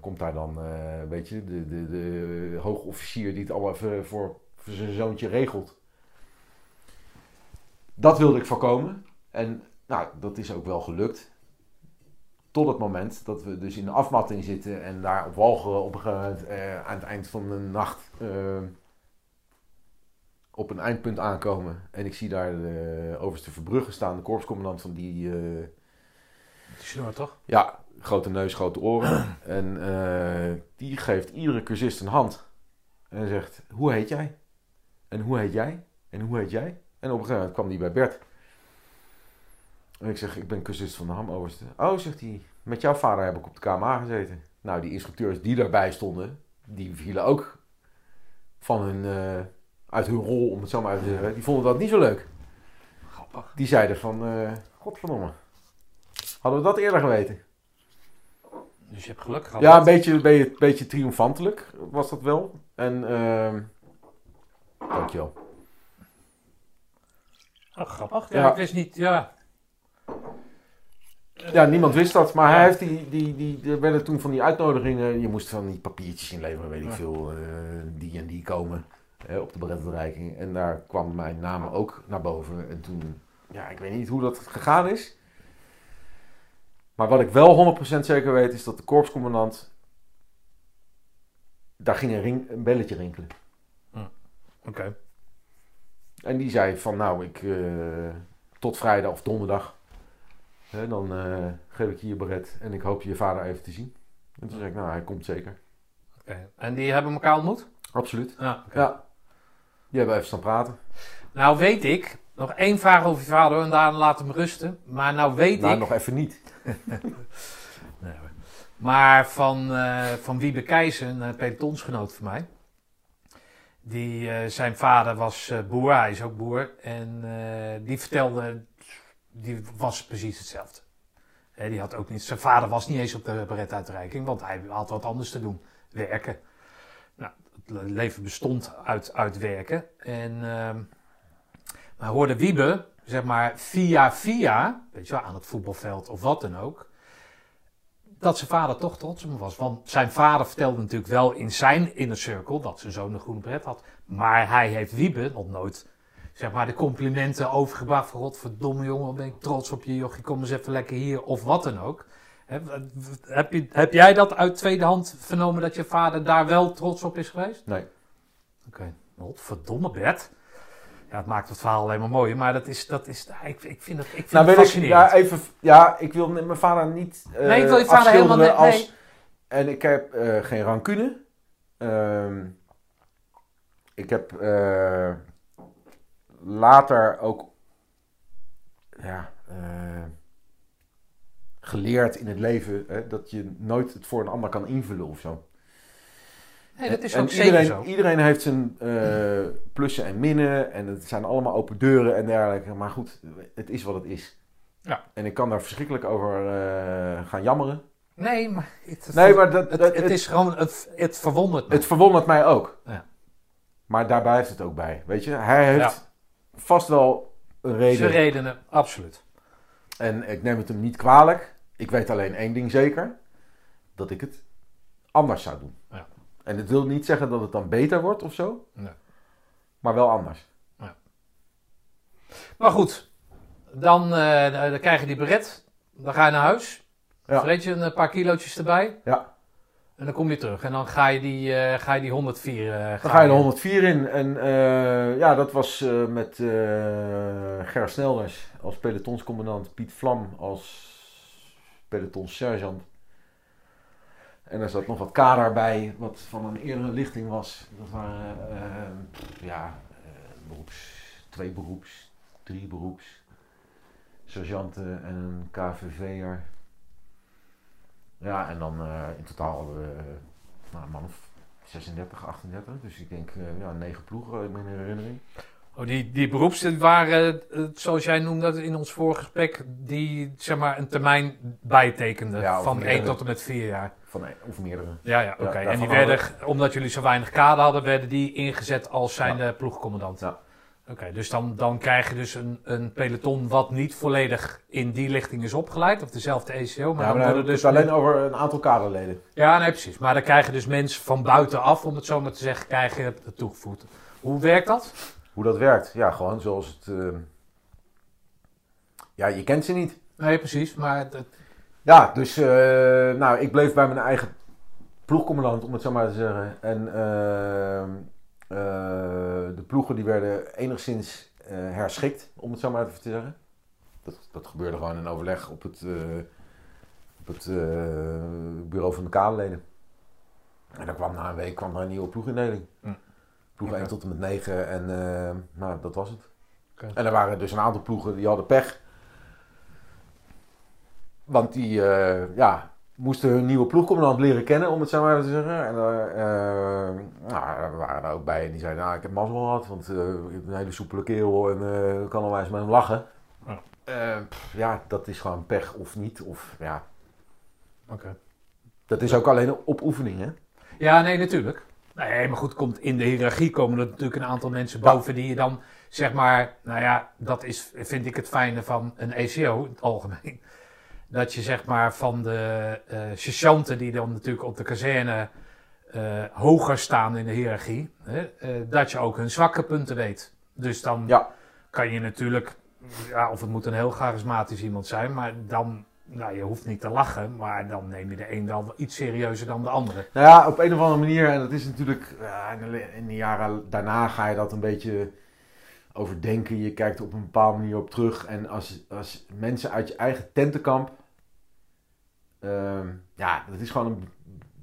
komt daar dan, eh, weet je, de, de, de hoogofficier die het allemaal voor, voor zijn zoontje regelt. Dat wilde ik voorkomen. En nou, dat is ook wel gelukt. Tot het moment dat we dus in de afmatting zitten en daar op walgen op eh, aan het eind van de nacht eh, op een eindpunt aankomen. En ik zie daar de overste Verbrugge staan, de korpscommandant van die, eh, Die snor toch? ja, grote neus, grote oren. en die geeft iedere cursist een hand. En zegt, hoe heet jij? En hoe heet jij? En hoe heet jij? En op een gegeven moment kwam die bij Bert. En ik zeg, ik ben cursist van de Ham overste. Oh, zegt hij, met jouw vader heb ik op de KMA gezeten. Nou, die instructeurs die daarbij stonden, die vielen ook van hun, eh, uit hun rol, om het zo maar uit te zeggen. Die vonden dat niet zo leuk. Grappig. Die zeiden van, eh godverdomme, hadden we dat eerder geweten? Dus je hebt geluk gehad. Ja, een beetje, een beetje, beetje triomfantelijk was dat wel. En, ehm dankjewel. Oh, grappig. Ja, Ja. Ik wist niet, ja. Ja, niemand wist dat, maar hij heeft die, die, die, er werden toen van die uitnodigingen, je moest van die papiertjes inleveren, weet ik Ja. veel, eh, die en die komen hè, op de berettenreiking. En daar kwam mijn naam ook naar boven. En toen, ja, ik weet niet hoe dat gegaan is. Maar wat ik wel 100% zeker weet, is dat de korpscommandant, daar ging een, ring, een belletje rinkelen. Oké. En die zei van nou, ik eh, tot vrijdag of donderdag. Hè, dan eh, geef ik je je beret en ik hoop je vader even te zien. En toen zei ik, nou, hij komt zeker. Oké. En die hebben elkaar ontmoet? Absoluut. Ja. oké. Ja. Die hebben even staan praten. Nou weet ik, nog één vraag over je vader en daarna laat hem rusten. Maar nou weet nou, ik, nog even niet. [LAUGHS] Nee, maar van, eh van Wiebe Keijzer, een pelotonsgenoot van mij. Die, eh, zijn vader was eh, boer, hij is ook boer. En eh, die vertelde, die was precies hetzelfde. Hè, die had ook niet, zijn vader was niet eens op de beretuitreiking, want hij had wat anders te doen. Werken. Nou, het leven bestond uit, uit werken. En, ehm, maar hoorde Wiebe, zeg maar via via, weet je wel, aan het voetbalveld of wat dan ook dat zijn vader toch trots op hem was. Want zijn vader vertelde natuurlijk wel in zijn inner circle dat zijn zoon een groene pret had. Maar hij heeft Wiebe nog nooit zeg maar, de complimenten overgebracht van godverdomme jongen, wat ben ik trots op je jochie, kom eens even lekker hier of wat dan ook. Heb, heb, je, heb jij dat uit tweede hand vernomen dat je vader daar wel trots op is geweest? Nee. Oké, godverdomme Bert. Ja, het maakt het verhaal alleen maar mooier, maar dat is, dat is ik, ik vind het, ik vind Nou, het weet ik, fascinerend. ja, even, ja, ik wil mijn vader niet eh Nee, ik wil je vader helemaal niet- als... En ik heb eh, geen rancune. Ehm, ik heb eh, later ook ja, geleerd in het leven hè, dat je nooit het voor een ander kan invullen of zo. Nee, dat is En ook zeker iedereen, zo. iedereen heeft zijn eh, plussen en minnen en het zijn allemaal open deuren en dergelijke. Maar goed, het is wat het is. Ja. En ik kan daar verschrikkelijk over eh, gaan jammeren. Nee, maar het, Nee, maar dat, het, is gewoon, het, het verwondert me. het verwondert mij ook. Ja. Maar daar blijft het ook bij. Weet je, hij heeft Ja. vast wel een reden. Zijn redenen, absoluut. En ik neem het hem niet kwalijk. Ik weet alleen één ding zeker. Dat ik het anders zou doen. Ja. En het wil niet zeggen dat het dan beter wordt of zo. Nee. Maar wel anders. Maar goed, dan, eh, dan krijg je die beret. Dan ga je naar huis. Ja. Vreet je een paar kilootjes erbij. Ja. En dan kom je terug. En dan ga je die, eh, ga je die 104... eh, Dan ga je de 104 in. En eh, ja, dat was eh, met eh Ger Snelders als pelotonscommandant. Piet Vlam als pelotonssergeant. En er zat nog wat kader bij, wat van een eerdere lichting was. Dat waren eh, ja, eh, beroeps, twee beroeps, drie beroeps. Sergeanten en een KVV'er. Ja, en dan eh, in totaal hadden we nou, een man of 36, 38. Dus ik denk, ja, negen ploegen in herinnering. Oh, die, die beroeps waren, eh, zoals jij noemde dat in ons vorige gesprek, die zeg maar een termijn bijtekenden. Ja, van meerdere. 1 tot en met 4 jaar. Van een, of meerdere. Ja, ja, oké. Ja, en die werden, omdat jullie zo weinig kader hadden, werden die ingezet als zijn ploegcommandant. Ja. Oké, dus dan, dan krijg je dus een, een peloton wat niet volledig in die lichting is opgeleid, of dezelfde ECO, maar ja, dan maar dan worden dus dus... alleen over een aantal kaderleden. Ja, nee, precies. Maar dan krijg je dus mensen van buitenaf, om het zo maar te zeggen, krijg je het toegevoegd. Hoe werkt dat? Hoe dat werkt? Ja, gewoon zoals het... eh, Ja, je kent ze niet. Nee, precies. Maar het, het- Ja, dus eh, nou, ik bleef bij mijn eigen ploegcommandant, om het zo maar te zeggen. En eh, eh, de ploegen die werden enigszins eh, herschikt, om het zo maar te zeggen. Dat, dat gebeurde gewoon in overleg op het, op het bureau van de kaderleden. En dan kwam na een week kwam er een nieuwe ploegindeling. Hm. Ploeg Oké. 1 tot en met 9 en eh, nou, dat was het. En er waren dus een aantal ploegen die hadden pech. Want die eh, ja, moesten hun nieuwe ploegcommandant leren kennen, om het zo maar te zeggen. En eh, nou, we waren er ook bij en die zeiden, nou, ik heb mazzel gehad, want ik heb een hele soepele kerel en ik kan al eens met hem lachen. Pff, ja, dat is gewoon pech of niet. Of, ja. Oké. Dat is ook alleen op oefening, hè? Ja, nee, natuurlijk. Nee, maar goed, komt in de hiërarchie komen er natuurlijk een aantal mensen boven die je dan, zeg maar, nou ja, dat is, vind ik het fijne van een ECO in het algemeen. [LAUGHS] Dat je zeg maar van de sergeanten die dan natuurlijk op de kazerne eh, hoger staan in de hiërarchie, hè, eh, dat je ook hun zwakke punten weet. Dus dan Ja. kan je natuurlijk, ja, of het moet een heel charismatisch iemand zijn, maar dan, nou, je hoeft niet te lachen, maar dan neem je de een wel iets serieuzer dan de andere. Nou ja, op een of andere manier, en dat is natuurlijk, ja, in, de, jaren daarna ga je dat een beetje overdenken. Je kijkt er op een bepaalde manier op terug. En als, als mensen uit je eigen tentenkamp, ehm, ja, dat is gewoon een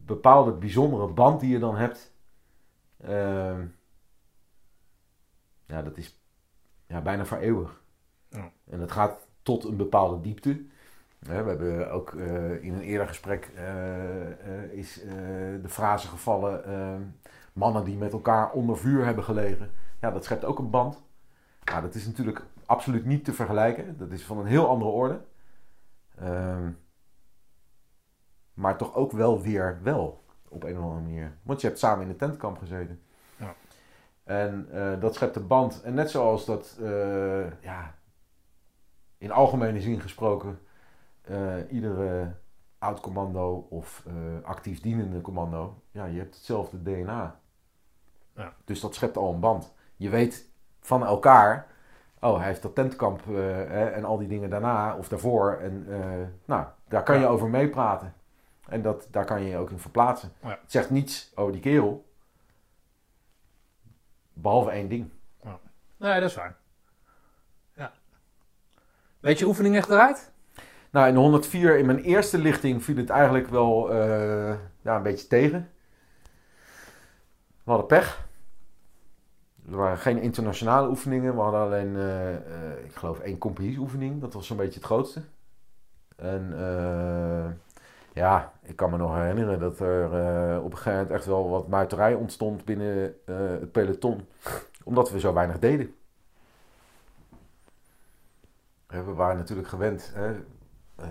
bepaalde bijzondere band die je dan hebt. Ehm, ja, dat is ja, bijna voor eeuwig. Ja. En dat gaat tot een bepaalde diepte. We hebben ook eh, in een eerder gesprek eh, eh, is de frase gevallen: mannen die met elkaar onder vuur hebben gelegen. Ja, dat schept ook een band. Nou, dat is natuurlijk absoluut niet te vergelijken. Dat is van een heel andere orde. Ehm, maar toch ook wel weer wel, op een of andere manier. Want je hebt samen in de tentkamp gezeten. Ja. En dat schept een band. En net zoals dat, ja, in algemene zin gesproken, iedere oud commando of eh, actief dienende commando, ja, je hebt hetzelfde DNA. Ja. Dus dat schept al een band. Je weet van elkaar, oh, hij heeft dat tentkamp eh, hè, en al die dingen daarna of daarvoor. En eh, nou, daar kan je Ja. over meepraten. En dat, daar kan je je ook in verplaatsen. Ja. Het zegt niets over die kerel. Behalve één ding. Nee, dat is waar. Ja. Weet je oefening echt eruit? Nou, in de 104, in mijn eerste lichting, viel het eigenlijk wel eh, ja, een beetje tegen. We hadden pech. Er waren geen internationale oefeningen. We hadden alleen, eh, eh, ik geloof, één compagniesoefening. Dat was zo'n beetje het grootste. En ja, ik kan me nog herinneren dat er op een gegeven moment echt wel wat muiterij ontstond binnen het peloton. Omdat we zo weinig deden. We waren natuurlijk gewend. Hè? Eh,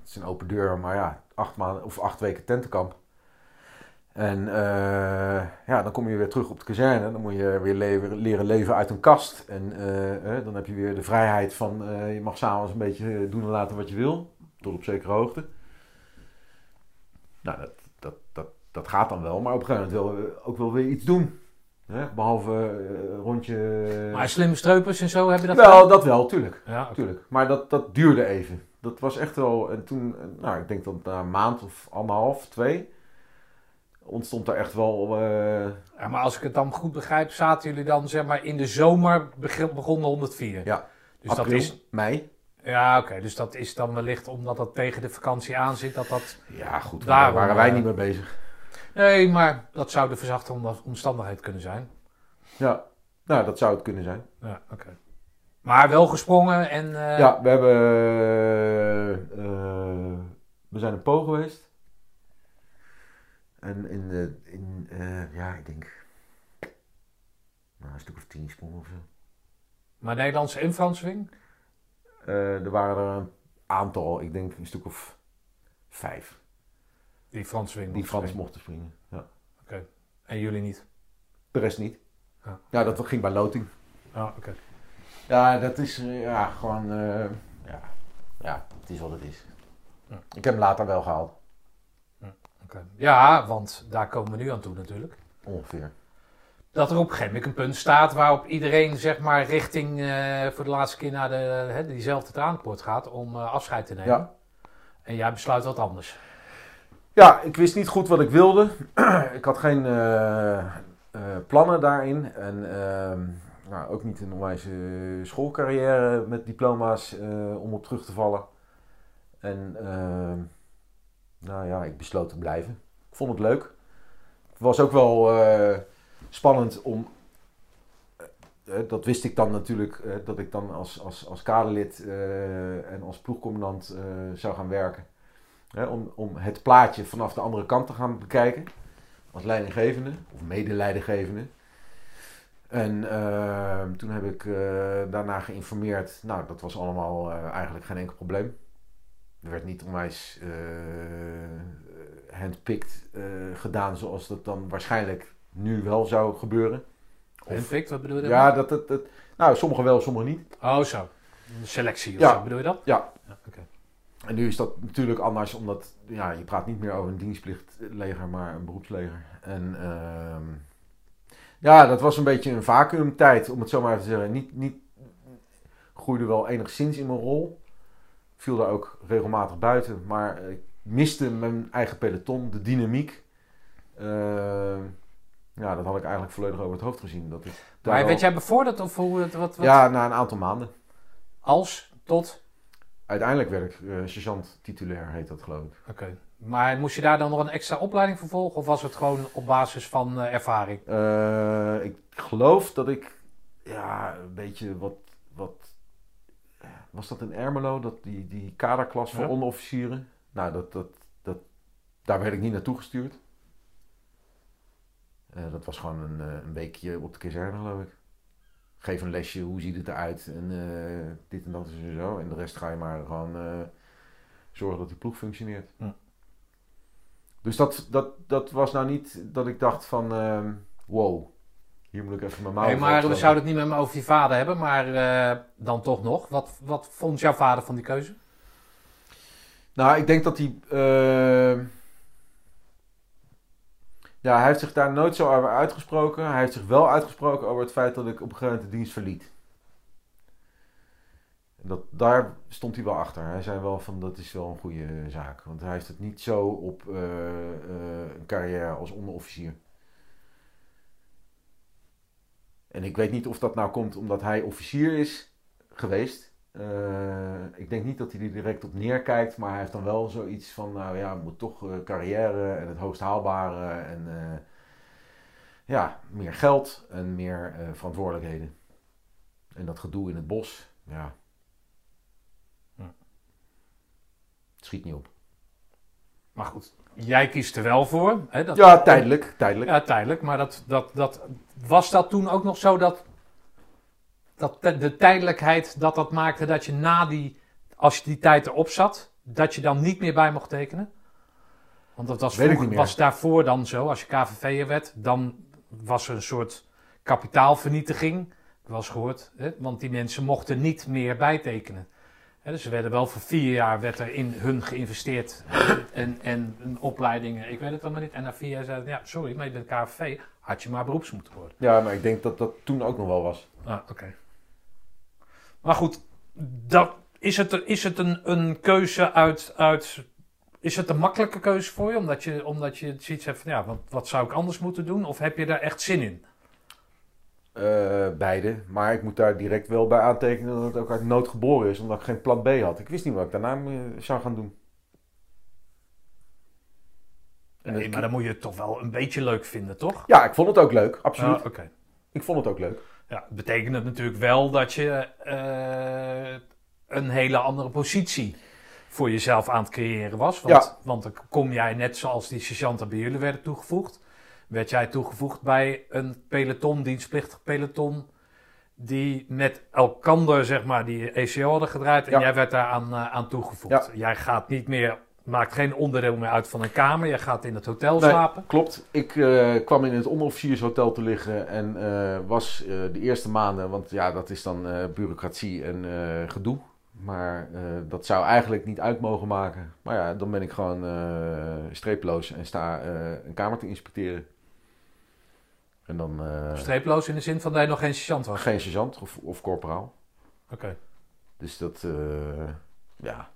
het is een open deur, maar ja, acht, maanden, of acht weken tentenkamp. En eh, ja, dan kom je weer terug op de kazerne. Dan moet je weer leren leven uit een kast. En eh, dan heb je weer de vrijheid van je mag s'avonds een beetje doen en laten wat je wil. Tot op zekere hoogte. Nou, dat, dat, dat, dat gaat dan wel. Maar op een gegeven moment wil je ook wel weer iets doen. Hè? Behalve eh, rondje... Maar slimme streupers en zo, heb je dat wel, gedaan? dat wel, tuurlijk. Ja, tuurlijk. Maar dat, dat duurde even. Dat was echt wel... En toen, nou, ik denk dat na een maand of anderhalf, twee... ontstond er echt wel... eh, Ja, maar als ik het dan goed begrijp, zaten jullie dan zeg maar in de zomer beg- begon de 104. Ja. Dus april, dat is, mei. ja, oké. Dus dat is dan wellicht omdat dat tegen de vakantie aan zit, dat dat... Ja, goed. Daar waren wij eh, niet mee bezig. Nee, maar dat zou de verzachte om- omstandigheid kunnen zijn. Ja, nou, dat zou het kunnen zijn. Ja, oké. Maar wel gesprongen en... eh, Ja, we hebben... eh, we zijn in Po geweest. En in... de in eh, ja, ik denk... Nou, een stuk of tien sprongen of zo. Maar Nederlandse en Franswing? Eh, er waren er een aantal. Ik denk een stuk of vijf. Die Franswing. Die of Frans mochten springen. Ja. En jullie niet? De rest niet. Ja. Ja, dat ging bij loting. Ah, oké. Ja, dat is eh, ja, gewoon... eh, ja. ja, het is wat het is. Ja. Ik heb hem later wel gehaald. Oké. Ja, want daar komen we nu aan toe natuurlijk. Ongeveer. Dat er op een gegeven moment een punt staat waarop iedereen zeg maar richting eh, voor de laatste keer naar de, hè, diezelfde traanpoort gaat om afscheid te nemen. Ja. En jij besluit wat anders. Ja, ik wist niet goed wat ik wilde. [CLEARS THROAT] ik had geen plannen daarin. En ehm, nou, ook niet een onwijs eh, schoolcarrière met diploma's eh, om op terug te vallen. En ehm, nou ja, ik besloot te blijven. Ik vond het leuk. Het was ook wel eh, spannend om... eh, dat wist ik dan natuurlijk, dat ik dan als, als, als kaderlid en als ploegcommandant zou gaan werken. Om, om het plaatje vanaf de andere kant te gaan bekijken. Als leidinggevende of medeleidinggevende. En eh, toen heb ik eh, daarna geïnformeerd. Nou, dat was allemaal eh, eigenlijk geen enkel probleem. Er werd niet onwijs eh handpicked gedaan zoals dat dan waarschijnlijk nu wel zou gebeuren. En Vic, wat bedoel je Ja, dat, dat, dat, nou, sommigen wel, sommigen niet. Oh, zo. Een selectie of Ja. zo, bedoel je dat? Ja. Ja, oké. En nu is dat natuurlijk anders, omdat ja, je praat niet meer over een dienstplichtleger, maar een beroepsleger. En ehm, ja, dat was een beetje een vacuümtijd, om het zo maar even te zeggen. Niet, niet groeide wel enigszins in mijn rol. Viel daar ook regelmatig buiten, maar ik miste mijn eigen peloton, de dynamiek. Ehm, ja, dat had ik eigenlijk volledig over het hoofd gezien. Dat ik Maar werd jij bevorderd of hoe het, wat, wat? Ja, na een aantal maanden. Als, tot? Uiteindelijk werd ik eh, sergeant titulair, heet dat geloof ik. Oké. Maar moest je daar dan nog een extra opleiding voor volgen? Of was het gewoon op basis van eh, ervaring? Eh, ik geloof dat ik ja, een beetje wat, wat was dat in Ermelo, dat die, die kaderklas voor Ja. onderofficieren. Nou, dat, dat, dat, daar werd ik niet naartoe gestuurd. Eh, dat was gewoon een, een weekje op de kazerne, geloof ik. Geef een lesje, hoe ziet het eruit en dit en dat en zo. En de rest ga je maar gewoon zorgen dat die ploeg functioneert. Dus dat, dat, dat was nou niet dat ik dacht van, ehm, wow, hier moet ik even mijn mouw voor maar we zouden het niet met me over je vader hebben, maar eh, dan toch nog. Wat, wat vond jouw vader van die keuze? Nou, ik denk dat hij. ehm, ja, hij heeft zich daar nooit zo over uitgesproken. Hij heeft zich wel uitgesproken over het feit dat ik op een gegeven moment de dienst verliet. Dat, daar stond hij wel achter. Hij zei wel van dat is wel een goede zaak. Want hij heeft het niet zo op eh, eh, een carrière als onderofficier. En ik weet niet of dat nou komt omdat hij officier is geweest. Eh, ik denk niet dat hij er direct op neerkijkt, maar hij heeft dan wel zoiets van, nou ja, moet toch carrière en het hoogst haalbare en ja, meer geld en meer verantwoordelijkheden. En dat gedoe in het bos, ja. Hm. Het schiet niet op. Maar goed, jij kiest er wel voor. Hè, dat, Ja, tijdelijk, tijdelijk. Ja, tijdelijk. Maar dat, dat, dat, was dat toen ook nog zo dat, dat de- de tijdelijkheid dat dat maakte dat je na die, als je die tijd erop zat, dat je dan niet meer bij mocht tekenen? Want dat was, Weet ik vroeger- niet meer. was daarvoor dan zo, als je KVV'er werd, dan was er een soort kapitaalvernietiging. Ik eens gehoord, hè? want die mensen mochten niet meer bijtekenen. Dus er werden wel voor vier jaar werd er in hun geïnvesteerd en, en een opleiding, ik weet het allemaal niet. En na vier jaar zeiden ze, ja, sorry, maar je bent KVV, had je maar beroeps moeten worden. Ja, maar ik denk dat dat toen ook nog wel was. Ah, oké. Maar goed, dat, is het, is het een, een keuze uit, uit... Is het een makkelijke keuze voor je? Omdat je, omdat je zoiets hebt van, ja, wat, wat zou ik anders moeten doen? Of heb je daar echt zin in? Eh, beide. Maar ik moet daar direct wel bij aantekenen dat het ook uit nood geboren is, omdat ik geen plan B had. Ik wist niet wat ik daarna zou gaan doen. En Nee, maar dan moet je het toch wel een beetje leuk vinden, toch? Ja, ik vond het ook leuk, absoluut. Ah, Oké. Ik vond het ook leuk. Ja, betekent het natuurlijk wel dat je eh, een hele andere positie voor jezelf aan het creëren was. Want, Ja. want dan kom jij net zoals die sergeanten bij jullie werden toegevoegd. Werd jij toegevoegd bij een peloton, dienstplichtig peloton, die met elkander zeg maar die ECO hadden gedraaid. En Ja. jij werd daar aan, eh, aan toegevoegd. Jij gaat niet meer, maakt geen onderdeel meer uit van een kamer. Jij gaat in het hotel Nee, slapen. Klopt. Ik eh, kwam in het onderofficiershotel te liggen en eh, was de eerste maanden, want ja, dat is dan bureaucratie en gedoe. Maar dat zou eigenlijk niet uit mogen maken. Maar ja, dan ben ik gewoon eh, streeploos en sta een kamer te inspecteren. En dan eh, Streeploos in de zin van dat je nog geen sergeant was. geen sergeant of, of corporaal. Oké. Dus dat, eh, ja,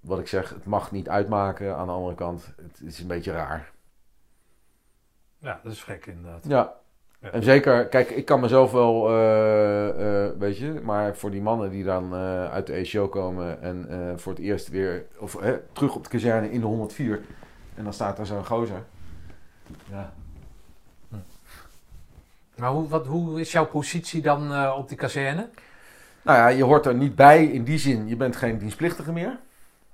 wat ik zeg, het mag niet uitmaken. Aan de andere kant, het is een beetje raar. Ja, dat is gek inderdaad. Ja. Ja. En zeker, kijk, ik kan mezelf wel, eh, weet je, maar voor die mannen die dan uit de ECO komen en voor het eerst weer, of terug op de kazerne in de 104, en dan staat er zo'n gozer. Ja. Maar hoe, wat, hoe is jouw positie dan eh, op die kazerne? Nou ja, je hoort er niet bij in die zin, je bent geen dienstplichtige meer,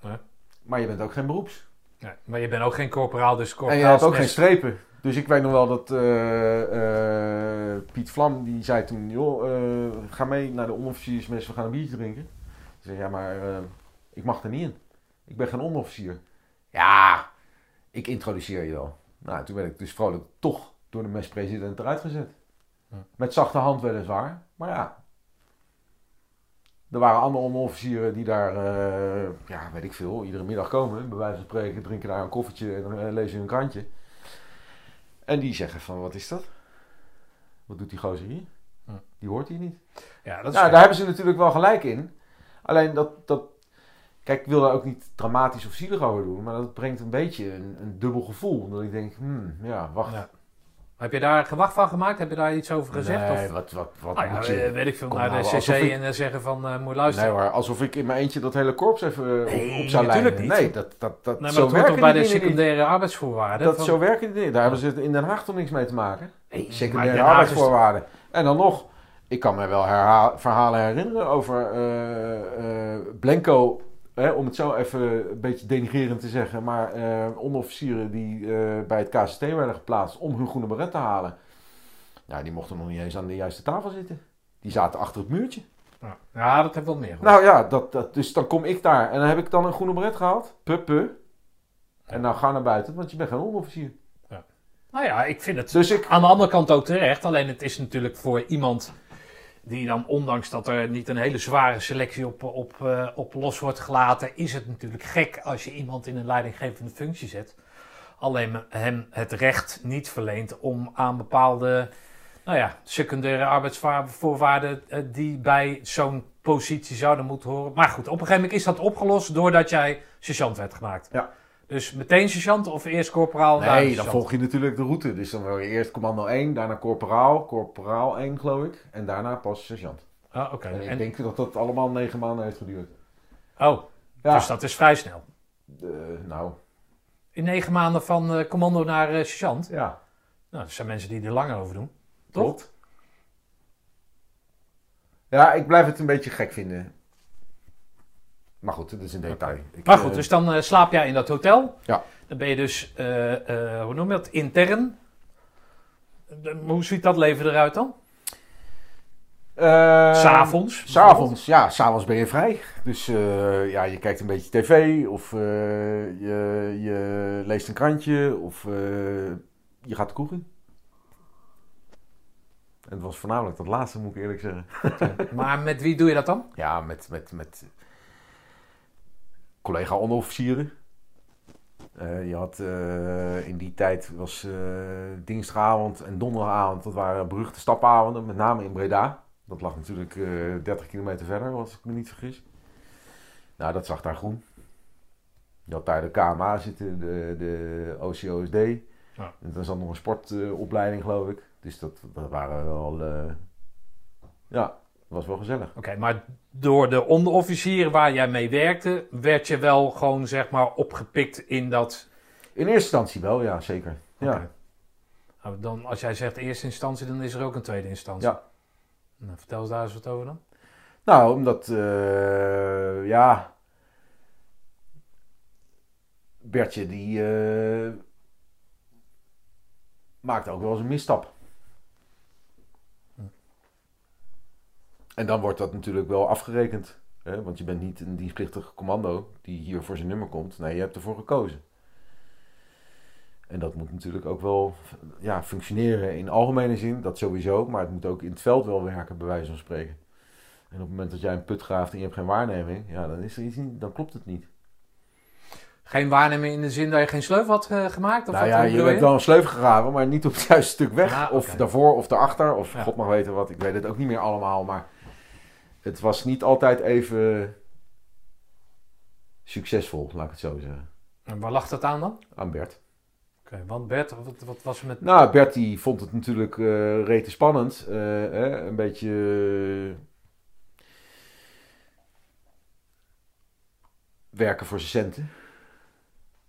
Nee. maar je bent ook geen beroeps. Nee, maar je bent ook geen corporaal, dus En corporaal je hebt ook geen strepen. Dus ik weet nog wel dat eh, eh, Piet Vlam, die zei toen, joh, ga mee naar de onderofficiersmes, we gaan een biertje drinken. Ik zei, ja, maar ik mag er niet in. Ik ben geen onderofficier. Ja, ik introduceer je wel. Nou, toen werd ik dus vrolijk toch door de mespresident eruit gezet. Met zachte hand weliswaar, maar ja. Er waren andere onderofficieren die daar, eh, ja, weet ik veel, iedere middag komen. Bij wijze van spreken drinken daar een koffietje en eh, lezen een krantje. En die zeggen van, wat is dat? Wat doet die gozer hier? Die hoort hier niet. Ja, dat is Nou, daar hebben ze natuurlijk wel gelijk in. Alleen dat, dat... Kijk, ik wil daar ook niet dramatisch of zielig over doen. Maar dat brengt een beetje een, een dubbel gevoel. Dat ik denk, hmm, ja, wacht. Ja. Heb je daar gewacht van gemaakt? Heb je daar iets over gezegd? Nee, of? wat, wat, wat Ah ja, moet je... eh, weet ik veel, Kom naar de nou, CC alsof ik- en eh, zeggen van, eh moet je Nee luisteren. hoor, alsof ik in mijn eentje dat hele korps even op- Nee, op, zou leiden. niet. Nee, dat, dat, dat, Nee, zo werken bij de secundaire arbeidsvoorwaarden? Dat, van- zo werken die dingen. Daar hebben ze in Den Haag toch niks mee te maken. Nee, Secundaire is- arbeidsvoorwaarden. En dan nog, ik kan me wel verhalen herinneren over eh, eh, Blanco, hè, om het zo even een beetje denigrerend te zeggen, maar eh, onderofficieren die eh, bij het KCT werden geplaatst om hun groene beret te halen. Ja, die mochten nog niet eens aan de juiste tafel zitten. Die zaten achter het muurtje. Ja. Ja, dat heeft wel meer. gehoord. Nou ja, dat, dat, dus dan kom ik daar en dan heb ik dan een groene beret gehaald. Pup, pup. En nou ga naar buiten, want je bent geen onderofficier. Nou ja, ik vind het Dus ik, aan de andere kant ook terecht. Alleen het is natuurlijk voor iemand die dan, ondanks dat er niet een hele zware selectie op, op, eh, op los wordt gelaten, is het natuurlijk gek als je iemand in een leidinggevende functie zet. Alleen hem het recht niet verleent om aan bepaalde nou ja, secundaire arbeidsvoorwaarden eh, die bij zo'n positie zouden moeten horen. Maar goed, op een gegeven moment is dat opgelost doordat jij sergeant werd gemaakt. Ja. Dus meteen sergeant of eerst corporaal? Nee, dan sergeant? volg je natuurlijk de route. Dus dan wil je eerst commando 1, daarna corporaal, corporaal 1 geloof ik. En daarna pas sergeant. Ah, oké. En ik En- denk dat dat allemaal negen maanden heeft geduurd. Oh, Ja, dus dat is vrij snel. eh, nou, In negen maanden van eh, commando naar eh, sergeant. ja, Nou, er zijn mensen die er langer over doen. Toch? Ja, ik blijf het een beetje gek vinden. Maar goed, dat is een detail. Ik, Maar goed, eh, dus dan eh, slaap jij in dat hotel. Ja. Dan ben je dus, eh, hoe noem je dat, intern. Hoe ziet dat leven eruit dan? eh, S'avonds? S'avonds, ja, s'avonds ben je vrij. Dus ja, je kijkt een beetje tv of je, je leest een krantje of je gaat de kroeg in. En het was voornamelijk dat laatste, moet ik eerlijk zeggen. [LAUGHS] Maar met wie doe je dat dan? Ja, met, met, met collega onderofficieren. Eh, je had eh, in die tijd was eh, dinsdagavond en donderdagavond, dat waren beruchte stapavonden, met name in Breda. Dat lag natuurlijk eh 30 kilometer verder, als ik me niet vergis. Nou, dat zag daar groen. Je had daar de KMA zitten, de, de OCOSD. Ja. En er zat nog een sportopleiding, geloof ik. Dus dat, dat waren wel... ja, was wel gezellig. Oké, maar door de onderofficier waar jij mee werkte, werd je wel gewoon zeg maar opgepikt in dat. In eerste instantie wel, ja, zeker. Ja. Nou, dan, als jij zegt eerste instantie, dan is er ook een tweede instantie. Ja. Nou, vertel eens daar eens wat over dan. Nou, omdat, eh, ja... Bertje, die eh, maakte ook wel eens een misstap. En dan wordt dat natuurlijk wel afgerekend. Hè? Want je bent niet een dienstplichtig commando die hier voor zijn nummer komt. Nee, je hebt ervoor gekozen. En dat moet natuurlijk ook wel ja, functioneren in algemene zin, dat sowieso. Maar het moet ook in het veld wel werken, bij wijze van spreken. En op het moment dat jij een put graaft en je hebt geen waarneming, ja, dan, is er iets niet, dan klopt het niet. Geen waarneming in de zin dat je geen sleuf had eh, gemaakt? Of nou wat ja, je hebt wel een sleuf gegraven, maar niet op het juiste stuk weg. Ah. Of daarvoor of daarachter, of Ja. god mag weten wat. Ik weet het ook niet meer allemaal, maar het was niet altijd even succesvol, laat ik het zo zeggen. En waar lag dat aan dan? Aan Bert. Oké, want Bert, wat, wat was er met... Nou, Bert die vond het natuurlijk eh rete spannend. eh, hè, een beetje... eh, werken voor zijn centen.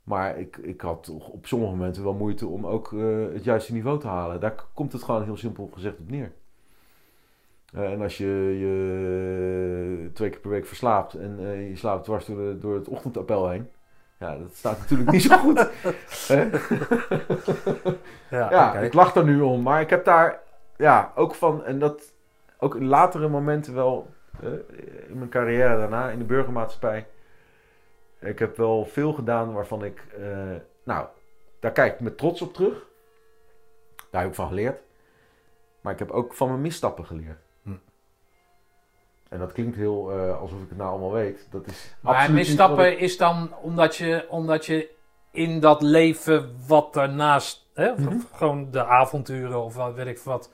Maar ik, ik had toch op sommige momenten wel moeite om ook het juiste niveau te halen. Daar komt het gewoon heel simpel gezegd op neer. Eh, en als je je twee keer per week verslaapt en eh, je slaapt dwars door, de- door het ochtendappel heen. Ja, dat staat natuurlijk niet zo goed. [LAUGHS] Ja, Ja, ik lach er nu om, maar ik heb daar ja, ook van, en dat ook in latere momenten wel, eh, in mijn carrière daarna in de burgermaatschappij, ik heb wel veel gedaan waarvan ik, nou, daar kijk ik met trots op terug. Daar heb ik van geleerd. Maar ik heb ook van mijn misstappen geleerd. En dat klinkt heel eh, alsof ik het nou allemaal weet. Dat is Maar misstappen ik- is dan omdat je, omdat je in dat leven wat daarnaast, hè, Mhm. gewoon de avonturen of wat weet ik wat,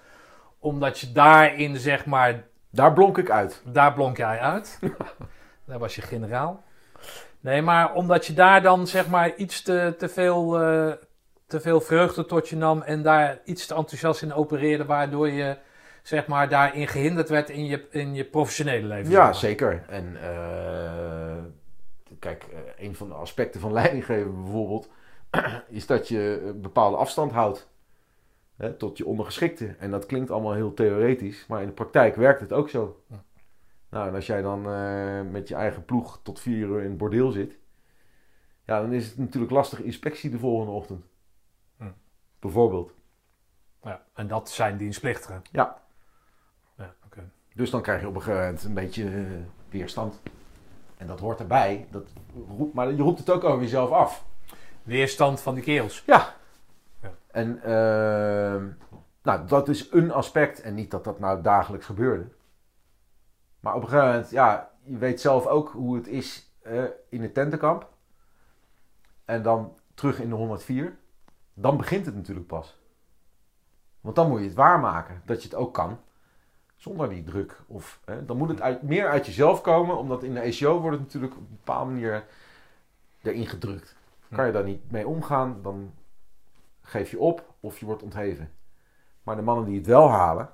omdat je daarin zeg maar, Daar blonk ik uit. daar blonk jij uit. [LAUGHS] daar was je generaal. Nee, maar omdat je daar dan zeg maar iets te, te, veel, eh, te veel vreugde tot je nam en daar iets te enthousiast in opereerde, waardoor je zeg maar daarin gehinderd werd in je, in je professionele leven. Ja, zeker. En eh, kijk, eh, een van de aspecten van [LAUGHS] leidinggeven bijvoorbeeld, [CLEARS THROAT] is dat je een bepaalde afstand houdt hè, tot je ondergeschikte. En dat klinkt allemaal heel theoretisch, maar in de praktijk werkt het ook zo. Ja. Nou, en als jij dan eh, met je eigen ploeg tot vier uur in het bordeel zit, ja, dan is het natuurlijk lastig inspectie de volgende ochtend. Hm. Bijvoorbeeld. Ja, en dat zijn dienstplichtigen. Ja. Dus dan krijg je op een gegeven moment een beetje eh, weerstand. En dat hoort erbij. Dat roept, maar je roept het ook over jezelf af. Weerstand van die kerels. Ja. Ja. En ehm, nou, dat is een aspect. En niet dat dat nou dagelijks gebeurde. Maar op een gegeven moment, ja, je weet zelf ook hoe het is eh, in het tentenkamp. En dan terug in de 104. Dan begint het natuurlijk pas. Want dan moet je het waarmaken dat je het ook kan. Zonder die druk. Of, hè, dan moet het uit, meer uit jezelf komen. Omdat in de ECO wordt het natuurlijk op een bepaalde manier erin gedrukt. Kan je daar niet mee omgaan, dan geef je op of je wordt ontheven. Maar de mannen die het wel halen,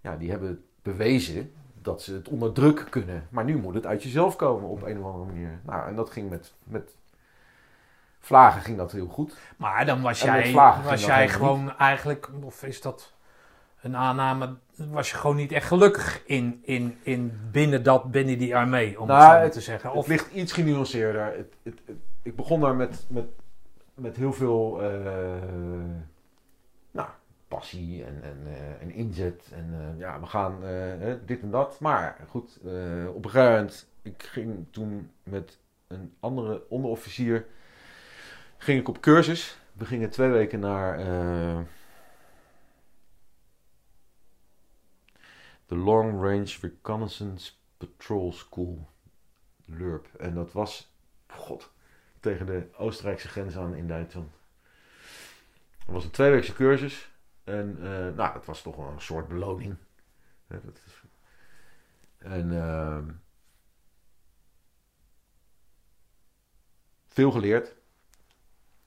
ja, die hebben bewezen dat ze het onder druk kunnen. Maar nu moet het uit jezelf komen op een of andere manier. Nou, en dat ging met, met vlagen ging dat heel goed. Maar dan was jij, was jij gewoon eigenlijk, of is dat een aanname, was je gewoon niet echt gelukkig in, in, in binnen, dat, binnen die armee, om Nou, het zo het- te zeggen. Of het ligt iets genuanceerder. Het, ik begon daar met, met, met heel veel eh, nou, passie en, en, eh, en inzet. En eh, ja, we gaan dit en dat. Maar goed, op een gegeven moment, ik ging toen met een andere onderofficier, ging ik op cursus. We gingen twee weken naar de Long Range Reconnaissance Patrol School. Lurp. En dat was, god, tegen de Oostenrijkse grens aan in Duitsland. Het was een tweeweekse cursus. En uh, nou, het was toch wel een soort beloning. Dat. En uh, veel geleerd.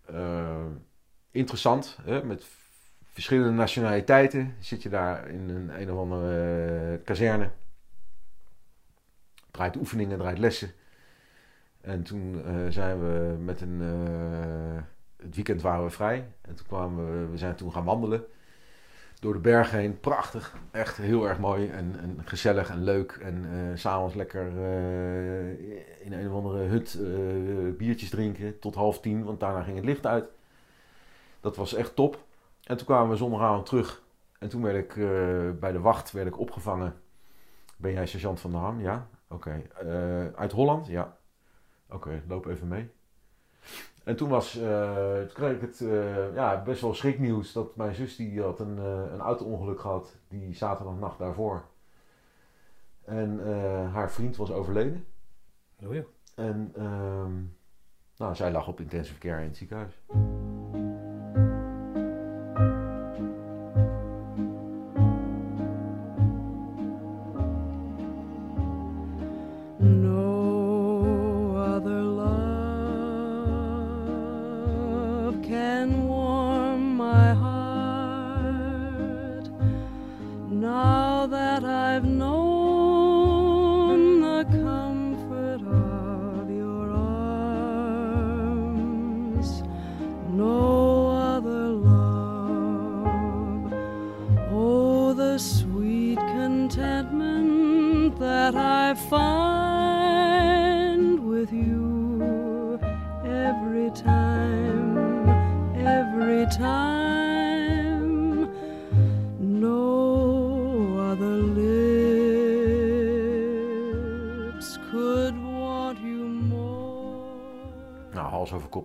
Uh, interessant, hè? met verschillende nationaliteiten. Zit je daar in een, een of andere uh, kazerne. Draait oefeningen, draait lessen. En toen zijn we met een. het weekend waren we vrij. En toen kwamen we, we zijn toen gaan wandelen door de berg heen. Prachtig. Echt heel erg mooi en, en gezellig en leuk. En uh, s'avonds lekker in een of andere hut biertjes drinken tot half tien. Want daarna ging het licht uit. Dat was echt top. En toen kwamen we zondagavond terug. En toen werd ik bij de wacht werd ik opgevangen. Ben jij sergeant van de Ham? Ja. Oké. Okay. uit Holland? Ja. Oké, okay, loop even mee. En toen, was, uh, toen kreeg ik het uh, ja, best wel schriknieuws dat mijn zus die had een, uh, een auto-ongeluk gehad die zaterdagnacht daarvoor. En haar vriend was overleden. Oh ja. En ehm, nou, zij lag op intensive care in het ziekenhuis.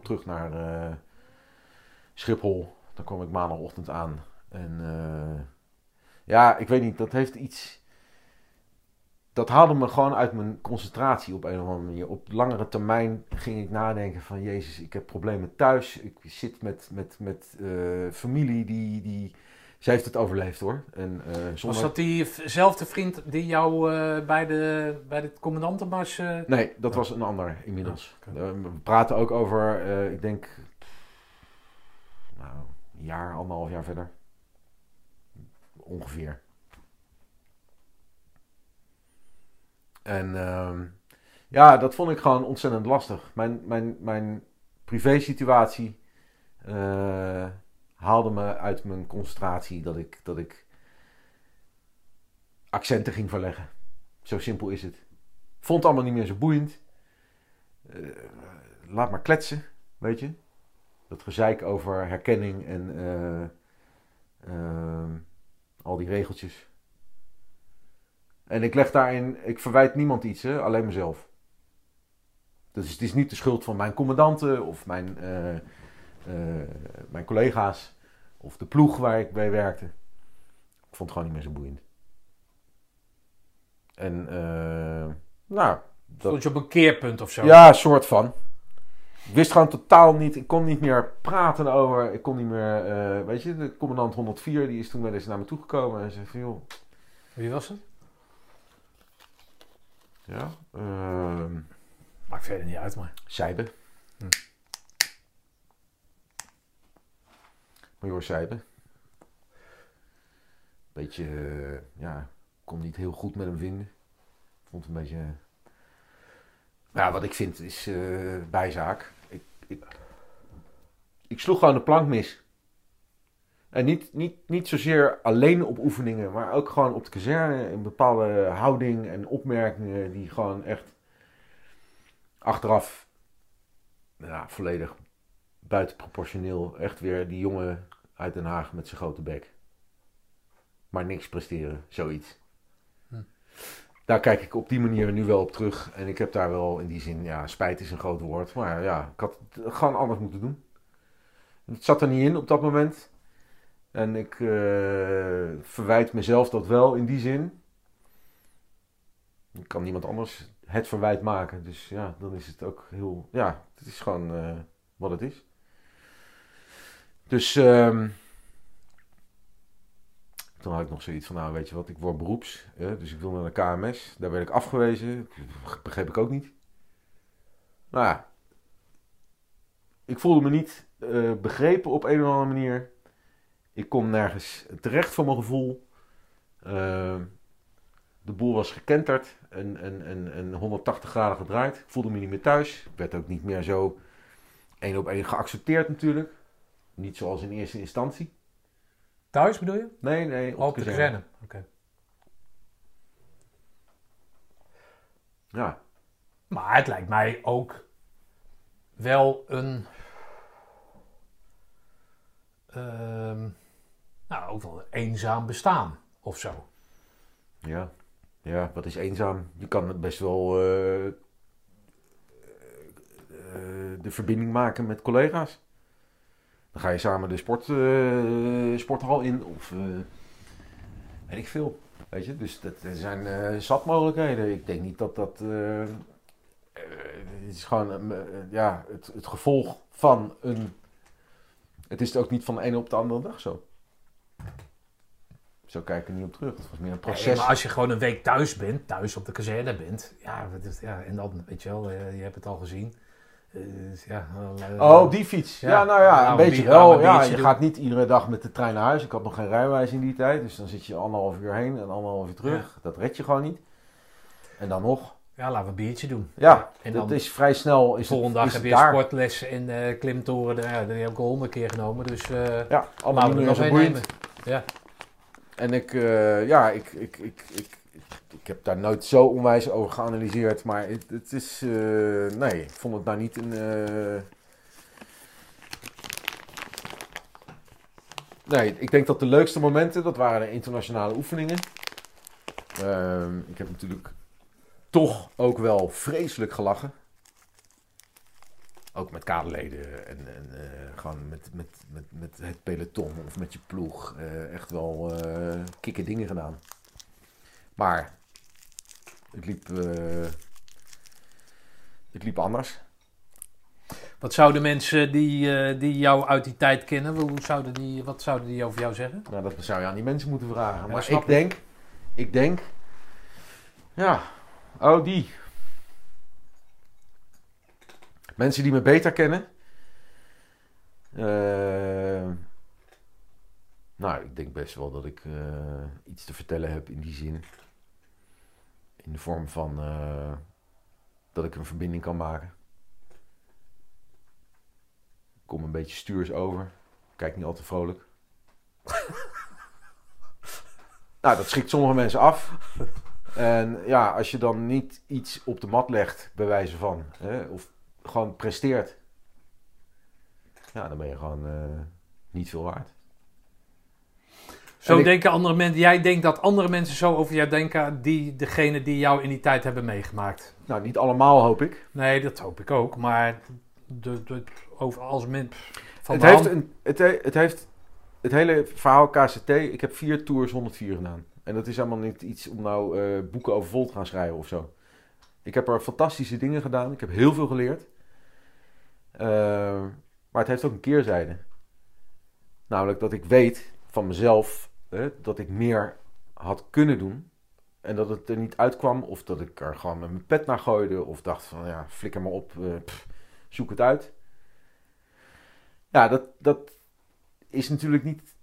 Terug naar uh, Schiphol. Dan kwam ik maandagochtend aan. En uh, ja, ik weet niet, dat heeft iets. Dat haalde me gewoon uit mijn concentratie op een of andere manier. Op langere termijn ging ik nadenken van... Jezus, ik heb problemen thuis. Ik zit met, met, met uh, familie die, die... Ze heeft het overleefd hoor. En, uh, zonder... Was dat diezelfde vriend die jou uh, bij, de, bij de commandantenmars... Uh... Nee, dat was een ander inmiddels. Ja, okay. we praten ook over, ik denk... Nou, een jaar, anderhalf jaar verder. Ongeveer. En uh, ja, dat vond ik gewoon ontzettend lastig. Mijn, mijn, mijn privé situatie haalde me uit mijn concentratie dat ik, dat ik accenten ging verleggen. Zo simpel is het. Vond het allemaal niet meer zo boeiend. Uh, laat maar kletsen, weet je. Dat gezeik over herkenning en uh, al die regeltjes. En ik leg daarin, ik verwijt niemand iets, hè? alleen mezelf. Dus het is niet de schuld van mijn commandanten of mijn, uh, mijn collega's of de ploeg waar ik bij werkte. Ik vond het gewoon niet meer zo boeiend. En, uh, nou. Dat... Stond je op een keerpunt of zo? Ja, soort van. Ik wist gewoon totaal niet, ik kon niet meer praten over, ik kon niet meer, weet je, de commandant 104, die is toen wel eens naar me toegekomen en zei van, joh. Wie was het? Ja. Uh, Maakt verder niet uit, maar. Hm. Major. Beetje, uh, ja, kon niet heel goed met hem vinden. Vond het een beetje. Ja, wat ik vind is uh, bijzaak. Ik, ik, ik sloeg gewoon de plank mis. En niet, niet, niet zozeer alleen op oefeningen, maar ook gewoon op de kazerne. Een bepaalde houding en opmerkingen die gewoon echt achteraf ja, volledig buitenproportioneel echt weer die jongen uit Den Haag met zijn grote bek. Maar niks presteren, zoiets. Hm. Daar kijk ik op die manier nu wel op terug. En ik heb daar wel in die zin, ja, spijt is een groot woord. Maar ja, ik had het gewoon anders moeten doen. Het zat er niet in op dat moment. En ik uh, verwijt mezelf dat wel in die zin. Ik kan niemand anders het verwijt maken. Dus ja, dan is het ook heel... Ja, het is gewoon eh, wat het is. Dus... ehm, toen had ik nog zoiets van, nou weet je wat, ik word beroeps. dus ik wil naar de KMS. Daar werd ik afgewezen. Begreep ik ook niet. Nou ja. Ik voelde me niet eh, begrepen op een of andere manier. Ik kom nergens terecht voor mijn gevoel. Ehm, de boel was gekenterd en, en, en, en 180 graden gedraaid. Ik voelde me niet meer thuis. Ik werd ook niet meer zo één op één geaccepteerd natuurlijk. Niet zoals in eerste instantie. Thuis bedoel je? Nee, nee, Op de kazerne. Oké. Ja, Maar het lijkt mij ook wel een. ehm, nou, ook wel een eenzaam bestaan of zo. ja, ja, wat is eenzaam? Je kan het best wel eh, eh, de verbinding maken met collega's. Dan ga je samen de sport, eh, sporthal in of eh, weet ik veel. Weet je, dus dat, er zijn eh zat mogelijkheden. Ik denk niet dat dat. het is gewoon ja, het, het gevolg van een. Het is ook niet van de ene op de andere dag zo. Zo kijk ik er niet op terug. Het was meer een proces. maar als je gewoon een week thuis bent, thuis op de kazerne bent, ja, ja en dan, weet je wel, je hebt het al gezien. Dus ja, eh, Oh, op die fiets. Ja, Ja. nou ja, Nou, een beetje wel. Ja, je doen. gaat niet iedere dag met de trein naar huis. Ik had nog geen rijbewijs in die tijd. Dus dan zit je anderhalf uur heen en anderhalf uur terug. Dat red je gewoon niet. En dan nog. Ja, laten we een biertje doen. Ja, En dat dan is vrij snel. Is volgende dag is heb je daar. sportles in eh klimtoren. Ja, die heb ik al honderd keer genomen. Dus eh Ja, allemaal we nog een nemen. Ja. En ik, eh, ja, ik, ik, ik, ik, ik, heb daar nooit zo onwijs over geanalyseerd. Maar het, het is, eh, nee, ik vond het nou niet een... eh, Nee, ik denk dat de leukste momenten, dat waren de internationale oefeningen. Ehm, ik heb natuurlijk toch ook wel vreselijk gelachen. Ook met kaderleden en, en eh, gewoon met, met, met, met het peloton of met je ploeg. echt wel kikke dingen gedaan. Maar het liep, eh, het liep anders. Wat zouden mensen die, eh, die jou uit die tijd kennen, hoe zouden die, wat zouden die over jou zeggen? Nou, dat zou je aan die mensen moeten vragen. maar ik denk, ik denk, ja, oh die. Mensen die me beter kennen. eh, nou, ik denk best wel dat ik iets te vertellen heb in die zin. In de vorm van eh, dat ik een verbinding kan maken. Ik kom een beetje stuurs over. Kijk niet al te vrolijk. [LAUGHS] Nou, dat schrikt sommige mensen af. En ja, als je dan niet iets op de mat legt, bij wijze van, hè, of gewoon presteert, ja, dan ben je gewoon eh, niet veel waard. Zo ik- denken andere mensen, jij denkt dat andere mensen zo over jou denken, die, degene die jou in die tijd hebben meegemaakt. Nou, niet allemaal hoop ik. Nee, dat hoop ik ook, maar de, de, over als men van Het heeft, hand- een, het, he- het heeft het hele verhaal KCT. Ik heb vier tours 104 gedaan. En dat is helemaal niet iets om nou eh, boeken over vol te gaan schrijven of zo. Ik heb er fantastische dingen gedaan. Ik heb heel veel geleerd. Eh, maar het heeft ook een keerzijde. Namelijk dat ik weet van mezelf hè, dat ik meer had kunnen doen. En dat het er niet uitkwam. Of dat ik er gewoon met mijn pet naar gooide. Of dacht van ja, flikker maar op. eh, pff, zoek het uit. Ja, dat, dat is natuurlijk niet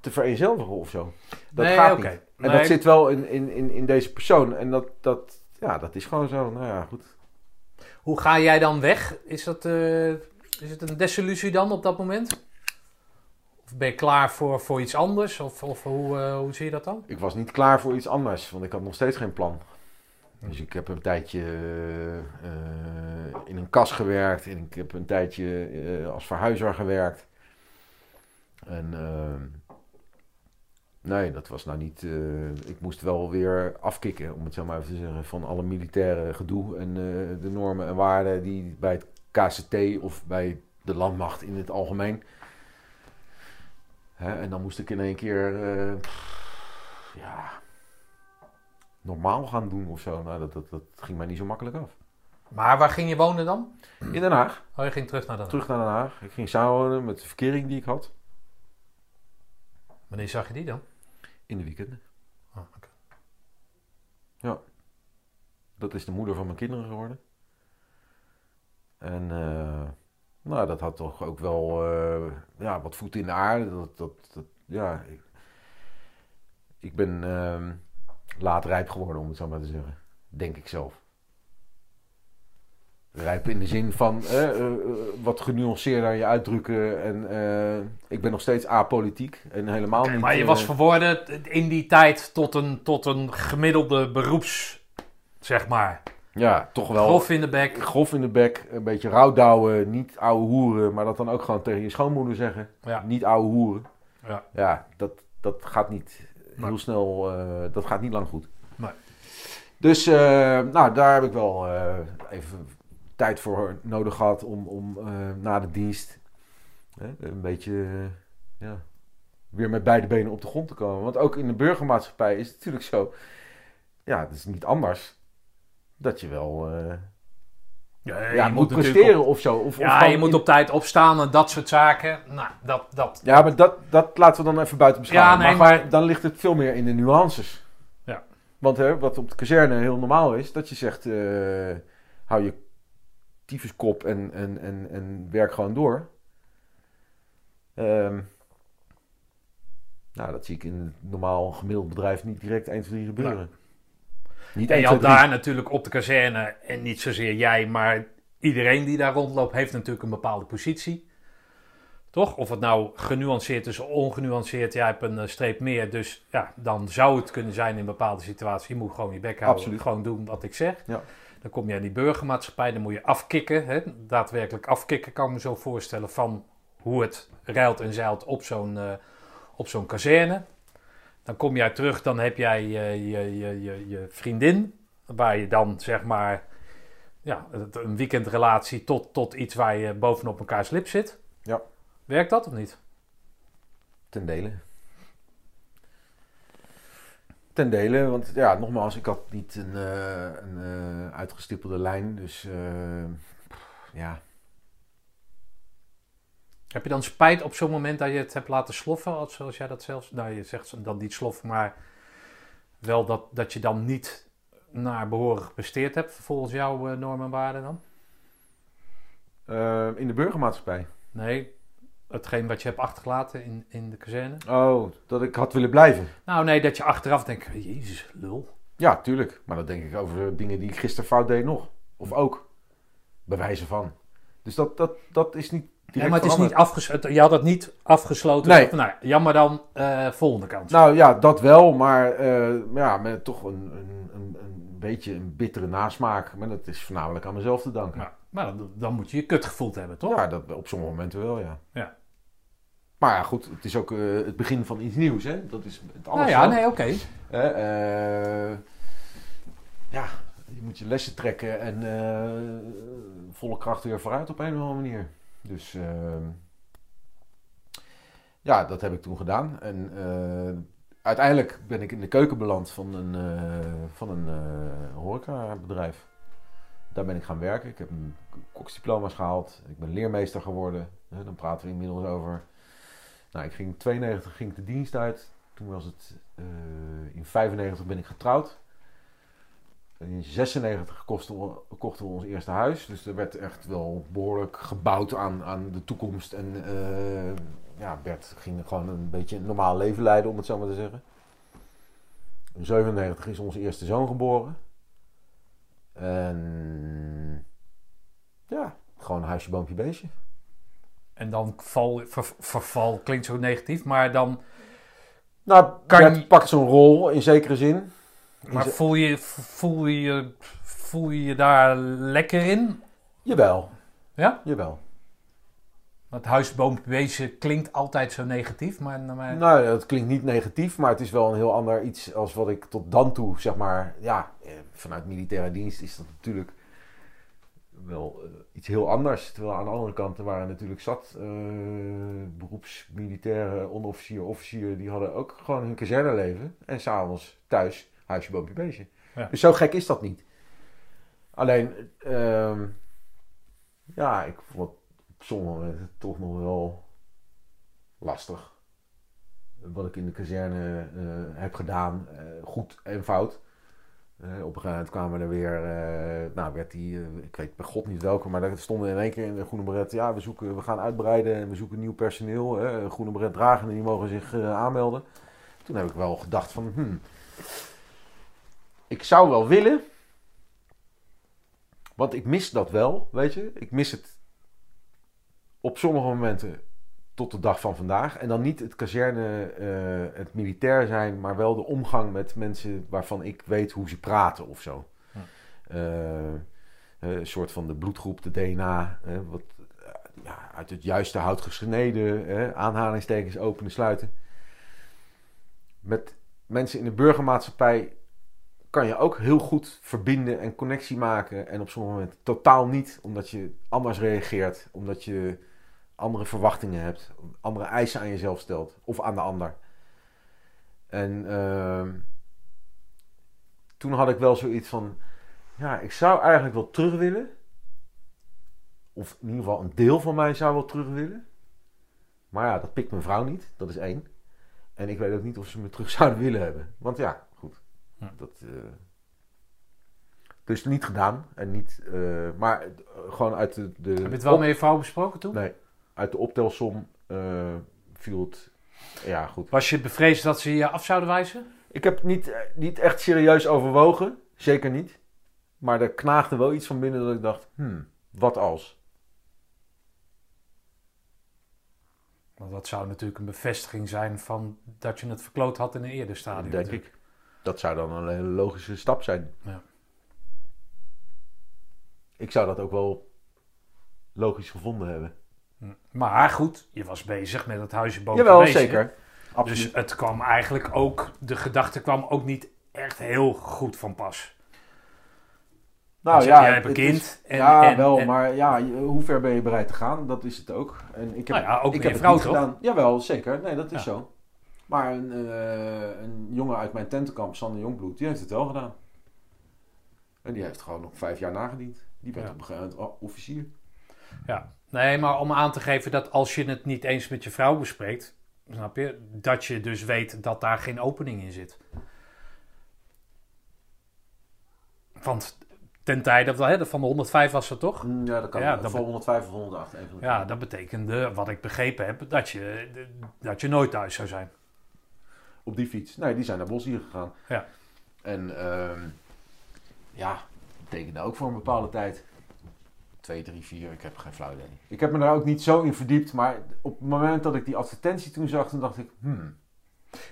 te vereenzelvigen of zo. Dat Nee, gaat niet. En Nee. dat zit wel in, in, in, in deze persoon. En dat, dat, ja, dat is gewoon zo. Nou ja, goed. Hoe ga jij dan weg? Is, dat, eh, is het een desillusie dan op dat moment? Ben je klaar voor, voor iets anders? Of, of hoe, eh, hoe zie je dat dan? Ik was niet klaar voor iets anders, want ik had nog steeds geen plan. Dus ik heb een tijdje eh, in een kas gewerkt. En ik heb een tijdje eh, als verhuizer gewerkt. En nee, dat was nou niet... ik moest wel weer afkicken, om het zo maar even te zeggen, van alle militaire gedoe en de normen en waarden die bij het KCT of bij de landmacht in het algemeen. Hè, en dan moest ik in één keer... eh, ja, normaal gaan doen of zo. Nou, dat, dat, dat ging mij niet zo makkelijk af. Maar waar ging je wonen dan? In Den Haag. Oh, je ging terug naar Den Haag. Terug naar Den Haag. Ik ging samenwonen met de verkering die ik had. Wanneer zag je die dan? In de weekenden. Oh, oké. Dat is de moeder van mijn kinderen geworden. En eh, nou, dat had toch ook wel eh, ja, wat voeten in de aarde. Dat, dat, dat, ja, ik, ik ben ehm, laat rijp geworden, om het zo maar te zeggen. Denk ik zelf. Rijp in de zin van eh, wat genuanceerder je uitdrukken. En ik ben nog steeds apolitiek. En helemaal niet... maar je was verworden in die tijd tot een, tot een gemiddelde beroeps, zeg maar. Ja, toch wel... Grof in de bek. grof in de bek, een beetje rouwdouwen, niet ouwe hoeren, maar dat dan ook gewoon tegen je schoonmoeder zeggen. Ja. Niet ouwe hoeren. Ja. Ja, dat, dat gaat niet Nee. heel snel, eh, dat gaat niet lang goed. Nee. Dus, eh, nou, daar heb ik wel eh, even tijd voor nodig gehad om, om na de dienst een beetje, ja, weer met beide benen op de grond te komen. Want ook in de burgermaatschappij is het natuurlijk zo, ja, het is niet anders, dat je wel... eh, Ja, ja, je moet, presteren op- of zo. Of, ja, je moet op tijd opstaan en dat soort zaken. Nou, dat, dat. Ja, maar dat, dat laten we dan even buiten beschouwen. Ja, nee, maar, maar- dan ligt het veel meer in de nuances. Ja. Want hè, wat op de kazerne heel normaal is, dat je zegt, eh, hou je tyfuskop en, en, en, en werk gewoon door. Ehm, nou, dat zie ik in een normaal gemiddeld bedrijf niet direct 1, 2, 3 gebeuren. Niet En 1, je 2, had 3. daar natuurlijk op de kazerne, en niet zozeer jij, maar iedereen die daar rondloopt, heeft natuurlijk een bepaalde positie. Toch? Of het nou genuanceerd is of ongenuanceerd, jij hebt een eh, streep meer, dus ja, dan zou het kunnen zijn in bepaalde situaties. Je moet gewoon je bek houden, Absoluut. gewoon doen wat ik zeg. Ja. Dan kom je aan die burgermaatschappij, dan moet je afkicken, hè? daadwerkelijk afkicken, kan ik me zo voorstellen, van hoe het ruilt en zeilt op zo'n eh, op zo'n kazerne. Dan kom jij terug, dan heb jij je, je, je, je, vriendin, waar je dan zeg maar ja, een weekendrelatie tot, tot iets waar je bovenop elkaar lip zit. Ja. Werkt dat of niet? Ten dele. Ten dele, want ja, nogmaals, ik had niet een, eh, een eh, uitgestippelde lijn. Dus eh, pff, ja, Heb je dan spijt op zo'n moment dat je het hebt laten sloffen, als- zoals jij dat zelfs... Nou, je zegt dan niet sloffen, maar wel dat, dat je dan niet naar behoren gepresteerd hebt, volgens jouw eh, normen en waarden dan? Eh, in de burgermaatschappij. Nee, hetgeen wat je hebt achtergelaten in, in de kazerne? Oh, dat ik had willen blijven. Nou nee, dat je achteraf denkt, jezus, lul. Ja, tuurlijk. Maar dat denk ik over dingen die ik gisteren fout deed nog. Of ook. Bewijzen van. Dus dat, dat, dat is niet direct Ja, maar het is niet afgesloten. Je had het niet afgesloten. Nee. Nou, jammer dan, eh, volgende kans. Nou ja, dat wel. Maar eh, ja, met toch een, een, een, een beetje een bittere nasmaak. Maar dat is voornamelijk aan mezelf te danken. Maar dan, dan moet je je kut gevoeld hebben, toch? Ja, dat, op sommige momenten wel, ja. Ja. Maar ja, goed, het is ook eh, het begin van iets nieuws, hè. Dat is het alles nou ja, nee, oké. Ja, je moet je lessen trekken en volle kracht weer vooruit op een of andere manier. Dus eh, ja, dat heb ik toen gedaan. En eh, uiteindelijk ben ik in de keuken beland van een, eh van een eh horecabedrijf. Daar ben ik gaan werken. Ik heb koksdiploma's gehaald. Ik ben leermeester geworden. Dan praten we inmiddels over. Nou, ik ging in 92 ging ik de dienst uit. Toen was het in 95 ben ik getrouwd. In 96 kochten we, kochten we ons eerste huis. Dus er werd echt wel behoorlijk gebouwd aan, aan de toekomst. En eh, ja, Bert ging gewoon een beetje een normaal leven leiden, om het zo maar te zeggen. In 97 is onze eerste zoon geboren. En ja, gewoon huisje, boompje, beestje. En dan val, ver- verval klinkt zo negatief, maar dan Nou, Kan je- pakt zo'n rol in zekere zin. Maar voel, je, voel, je, voel je je daar lekker in? Jawel, Ja? jawel. Want huisboomwezen klinkt altijd zo negatief, maar, maar Nou, dat klinkt niet negatief, maar het is wel een heel ander iets als wat ik tot dan toe, zeg maar, ja, eh, vanuit militaire dienst is dat natuurlijk wel eh, iets heel anders. Terwijl aan de andere kant er waren natuurlijk zat eh beroepsmilitairen, onderofficier, officier, die hadden ook gewoon hun kazerneleven. En s'avonds thuis, huisje, boompje, beestje. Ja. Dus zo gek is dat niet. Alleen, ehm, ja, ik vond het op sommige momenten toch nog wel lastig. Wat ik in de kazerne eh, heb gedaan, eh, goed en fout. Eh, op een gegeven moment kwamen er weer, nou werd die, ik weet bij god niet welke, maar er stonden in één keer in de Groene Beret, ja we, zoeken, we gaan uitbreiden en we zoeken nieuw personeel. Groene Beret dragenden, die mogen zich aanmelden. Toen heb ik wel gedacht van, hmm, ik zou wel willen, want ik mis dat wel, weet je. Ik mis het op sommige momenten tot de dag van vandaag. En dan niet het kazerne, eh, het militair zijn, maar wel de omgang met mensen waarvan ik weet hoe ze praten of zo. Ja. Eh, eh, een soort van de bloedgroep, de DNA, wat ja, uit het juiste hout gesneden, aanhalingstekens openen, sluiten. Met mensen in de burgermaatschappij kan je ook heel goed verbinden en connectie maken. En op sommige momenten totaal niet, omdat je anders reageert, omdat je andere verwachtingen hebt, andere eisen aan jezelf stelt of aan de ander. En ehm, toen had ik wel zoiets van, ja, ik zou eigenlijk wel terug willen. Of in ieder geval een deel van mij zou wel terug willen. Maar ja, dat pikt mijn vrouw niet, dat is één. En ik weet ook niet of ze me terug [LAUGHS] zouden willen hebben. Want ja. Ja. Dat, dus niet gedaan. En niet, eh, maar eh, gewoon uit de, de Heb je het wel op- met je vrouw besproken toen? Nee, uit de optelsom viel het. Ja, goed. Was je bevreesd dat ze je af zouden wijzen? Ik heb het niet, niet echt serieus overwogen. Zeker niet. Maar er knaagde wel iets van binnen dat ik dacht: hmm, wat als? Want dat zou natuurlijk een bevestiging zijn van dat je het verkloot had in een eerder stadium. denk ik. Dat zou dan een hele logische stap zijn. Ja. Ik zou dat ook wel logisch gevonden hebben. Hm. Maar goed, je was bezig met het huisje boven Jawel, zeker. Absoluut. Dus het kwam eigenlijk ook, de gedachte kwam ook niet echt heel goed van pas. nou Want ja, jij hebt een kind. is- en, ja, en- wel, en- maar ja, hoe ver ben je bereid te gaan? Dat is het ook. En ik heb, Nou ja, ook ik heb vrouw, gedaan. Jawel, zeker. Nee, dat is Ja. zo. Maar een, eh, een jongen uit mijn tentenkamp, Sander Jongbloed, die heeft het wel gedaan. En die heeft gewoon nog vijf jaar nagediend. Die werd Ja. op een gegeven moment officier. Ja, nee, maar om aan te geven dat als je het niet eens met je vrouw bespreekt, snap je, dat je dus weet dat daar geen opening in zit. Want ten tijde van de 105 was het toch? Mm, Ja, dat kan. Ja, dat be- 105 of 108. Een van de Ja, dat betekende, wat ik begrepen heb, dat je, dat je nooit thuis zou zijn. Op die fiets. Nee, die zijn naar Bosnië gegaan. Ja. En ehm, ja, betekende ook voor een bepaalde tijd. 2, 3, 4, ik heb geen flauw idee. Ik heb me daar ook niet zo in verdiept, maar op het moment dat ik die advertentie toen zag, toen dacht ik, hmm,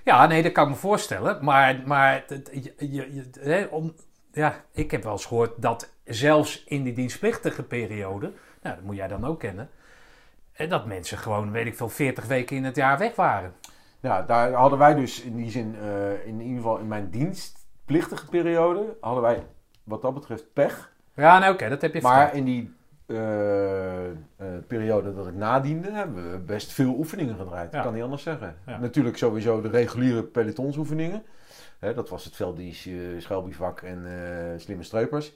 Ja, nee, dat kan ik me voorstellen. Maar, maar je, je, om, ja, ik heb wel eens gehoord dat zelfs in die dienstplichtige periode, nou, dat moet jij dan ook kennen, dat mensen gewoon, weet ik veel, 40 weken in het jaar weg waren. Ja, daar hadden wij dus in die zin, eh, in ieder geval in mijn dienstplichtige periode, hadden wij wat dat betreft pech. Ja, nou oké, dat heb je Maar verteld. in die eh, eh, periode dat ik nadiende, hebben we best veel oefeningen gedraaid. Ja. Kan niet anders zeggen. Ja. Natuurlijk sowieso de reguliere pelotonsoefeningen. Hè, dat was het velddienstje, schelbivak en eh, slimme streupers.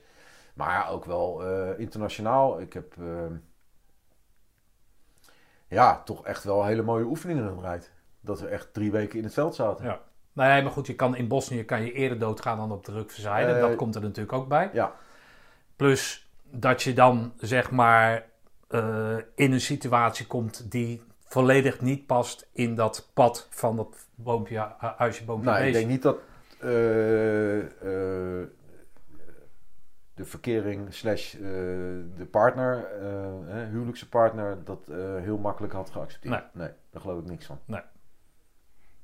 Maar ook wel internationaal. Ik heb eh, ja, toch echt wel hele mooie oefeningen gedraaid. Dat we echt drie weken in het veld zaten. Ja. Nee, maar goed, je kan in Bosnië kan je eerder doodgaan dan op de ruk verzijden. Eh, dat komt er natuurlijk ook bij. Ja. Plus dat je dan, zeg maar, eh, in een situatie komt die volledig niet past in dat pad van dat boompje, hu- huisje, boompje, Nou, ik denk niet dat eh, eh, de verkering slash eh, de partner, eh, huwelijkse partner, dat eh, heel makkelijk had geaccepteerd. Nee. nee, daar geloof ik niks van.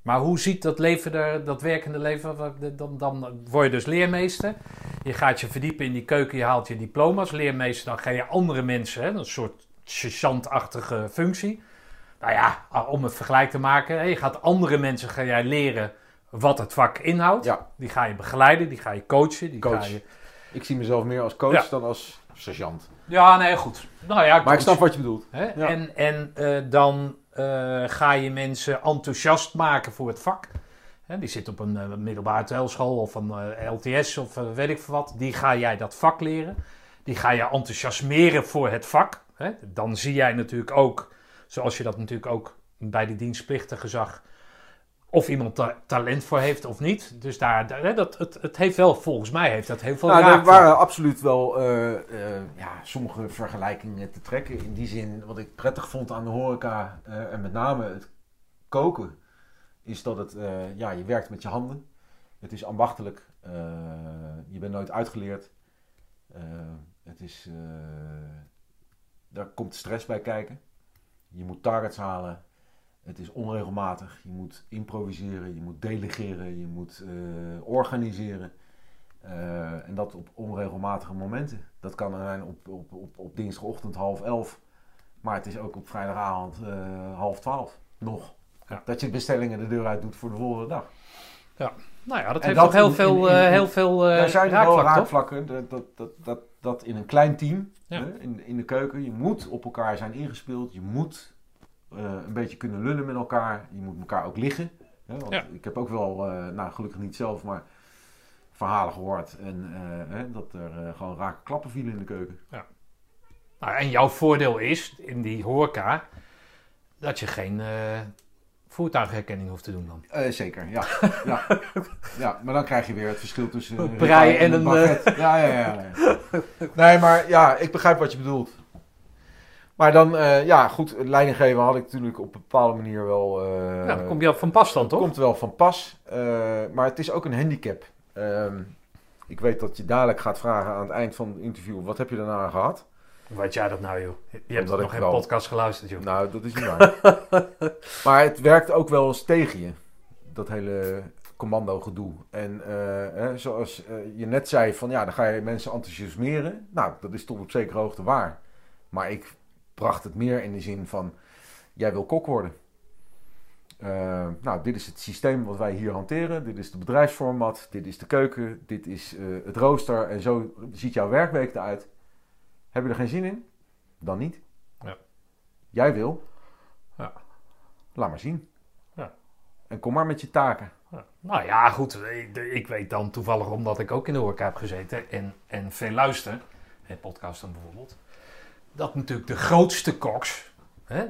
Maar hoe ziet dat leven er, dat werkende leven, dan, dan word je dus leermeester. Je gaat je verdiepen in die keuken, je haalt je diploma's. Leermeester, dan ga je andere mensen, hè, een soort sergeantachtige functie. Nou ja, om het vergelijk te maken, hè, je gaat andere mensen ga jij leren wat het vak inhoudt. Ja, Die ga je begeleiden, die ga je coachen. Die Coach. Ga je... ik zie mezelf meer als coach Ja. dan als sergeant. Ja, nee, goed. Nou ja, Maar ik snap wat je bedoelt. Hè? Ja. En, en eh, dan ga je mensen enthousiast maken voor het vak. die zit op een uh, middelbare telschool of een uh, LTS of weet ik veel wat. Die ga jij dat vak leren. Die ga je enthousiasmeren voor het vak. Dan zie jij natuurlijk ook, zoals je dat natuurlijk ook bij die dienstplichtige zag, of iemand talent voor heeft of niet. Dus daar, daar dat, het, het heeft wel, volgens mij heeft dat heel veel nou, Er waren absoluut wel uh, uh, ja, sommige vergelijkingen te trekken. In die zin, wat ik prettig vond aan de horeca, uh, en met name het koken, is dat het, ja, je werkt met je handen. Het is ambachtelijk. je bent nooit uitgeleerd. het is, daar komt stress bij kijken. Je moet targets halen. Het is onregelmatig. Je moet improviseren, je moet delegeren, je moet uh, organiseren. Uh, en dat op onregelmatige momenten. Dat kan zijn op, op, op, op dinsdagochtend half elf. Maar het is ook op vrijdagavond uh, half twaalf nog. Ja. Dat je bestellingen de deur uit doet voor de volgende dag. Ja, nou ja, dat en heeft dat toch heel in, veel, in, in, heel veel uh, zijn raakvlakken. Dat, dat, dat, dat, dat in een klein team, ja. hè, in, in de keuken, je moet op elkaar zijn ingespeeld. Je moet een beetje kunnen lullen met elkaar. Je moet elkaar ook liggen. Hè? Want ja. ik heb ook wel, uh, nou gelukkig niet zelf, maar verhalen gehoord. En uh, hè, dat er gewoon rake klappen vielen in de keuken. Ja. Nou, en jouw voordeel is in die horeca dat je geen voertuigherkenning hoeft te doen dan. zeker, ja. [LAUGHS] ja. ja. Maar dan krijg je weer het verschil tussen een brei en, en een... Ja, ja, ja, ja. [LAUGHS] Nee, maar ja, ik begrijp wat je bedoelt. Maar dan, uh, ja, goed, leidinggeven had ik natuurlijk op een bepaalde manier wel. Uh, ja, dan kom je van pas dan, toch? Komt wel van pas. Uh, maar het is ook een handicap. Ehm, ik weet dat je dadelijk gaat vragen aan het eind van het interview: wat heb je daarna gehad? Weet jij dat nou, joh? Je hebt nog geen wel... podcast geluisterd, joh. Nou, dat is niet waar. [LAUGHS] maar het werkt ook wel eens tegen je, dat hele commando gedoe. En hè, zoals je net zei, van ja, dan ga je mensen enthousiasmeren. Nou, dat is tot op zekere hoogte waar. Maar ik bracht het meer in de zin van: jij wil kok worden. Uh, nou, dit is het systeem wat wij hier hanteren. Dit is de bedrijfsformat. Dit is de keuken. Dit is uh, het rooster. En zo ziet jouw werkweek eruit. Heb je er geen zin in? Dan niet. Ja. Jij wil? Ja. Laat maar zien. Ja. En kom maar met je taken. Nou ja, goed. Ik weet dan toevallig omdat ik ook in de horeca heb gezeten en, en veel luister. Het podcast dan bijvoorbeeld dat natuurlijk de grootste koks. Hè?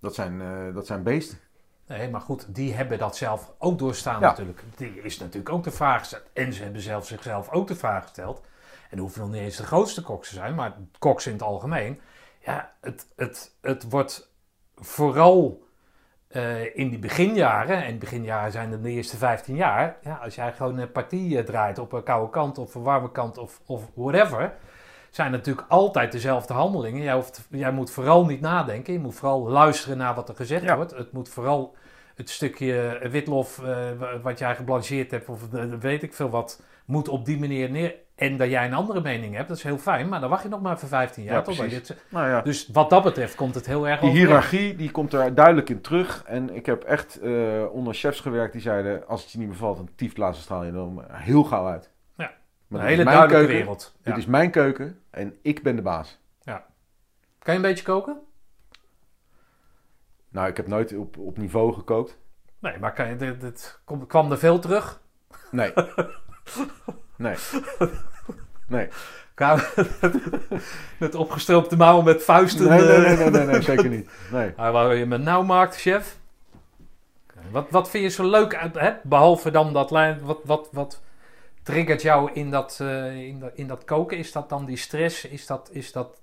Dat, zijn, uh, dat zijn beesten. Nee, maar goed, die hebben dat zelf ook doorstaan ja. natuurlijk. Die is natuurlijk ook de vraag gesteld. En ze hebben zelf zichzelf ook de vraag gesteld. En hoeven nog niet eens de grootste koks te zijn, maar koks in het algemeen. Ja, het, het, het wordt vooral uh, in die beginjaren, en beginjaren zijn de eerste 15 jaar. Ja, als jij gewoon een partij draait op een koude kant of een warme kant of, of whatever zijn natuurlijk altijd dezelfde handelingen. Jij, hoeft, jij moet vooral niet nadenken. Je moet vooral luisteren naar wat er gezegd wordt. Het moet vooral het stukje witlof uh, wat jij geblancheerd hebt, of uh, weet ik veel wat, moet op die manier neer. En dat jij een andere mening hebt, dat is heel fijn, maar dan wacht je nog maar voor 15 jaar. Ja? Dit, nou ja. Dus wat dat betreft komt het heel erg Die hiërarchie die komt er duidelijk in terug. En ik heb echt uh, onder chefs gewerkt die zeiden: als het je niet bevalt, een tief straal je dan heel gauw uit. Maar een hele duidelijke keuken, wereld. Dit is mijn keuken en ik ben de baas. Ja. Kan je een beetje koken? Nou, ik heb nooit op, op niveau gekookt. Nee, maar kan je, dit, dit, kwam er veel terug? Nee. [LAUGHS] nee. Nee. [LAUGHS] met opgestroopte mouwen met vuisten. Nee, nee, nee, nee, nee, nee zeker niet. [LAUGHS] Nee. waar je met nou maakt, chef? Wat, wat vind je zo leuk, hè? behalve dan dat lijn, wat, wat, wat, triggert jou in dat, uh, in, dat, in dat koken? Is dat dan die stress? Is dat, is dat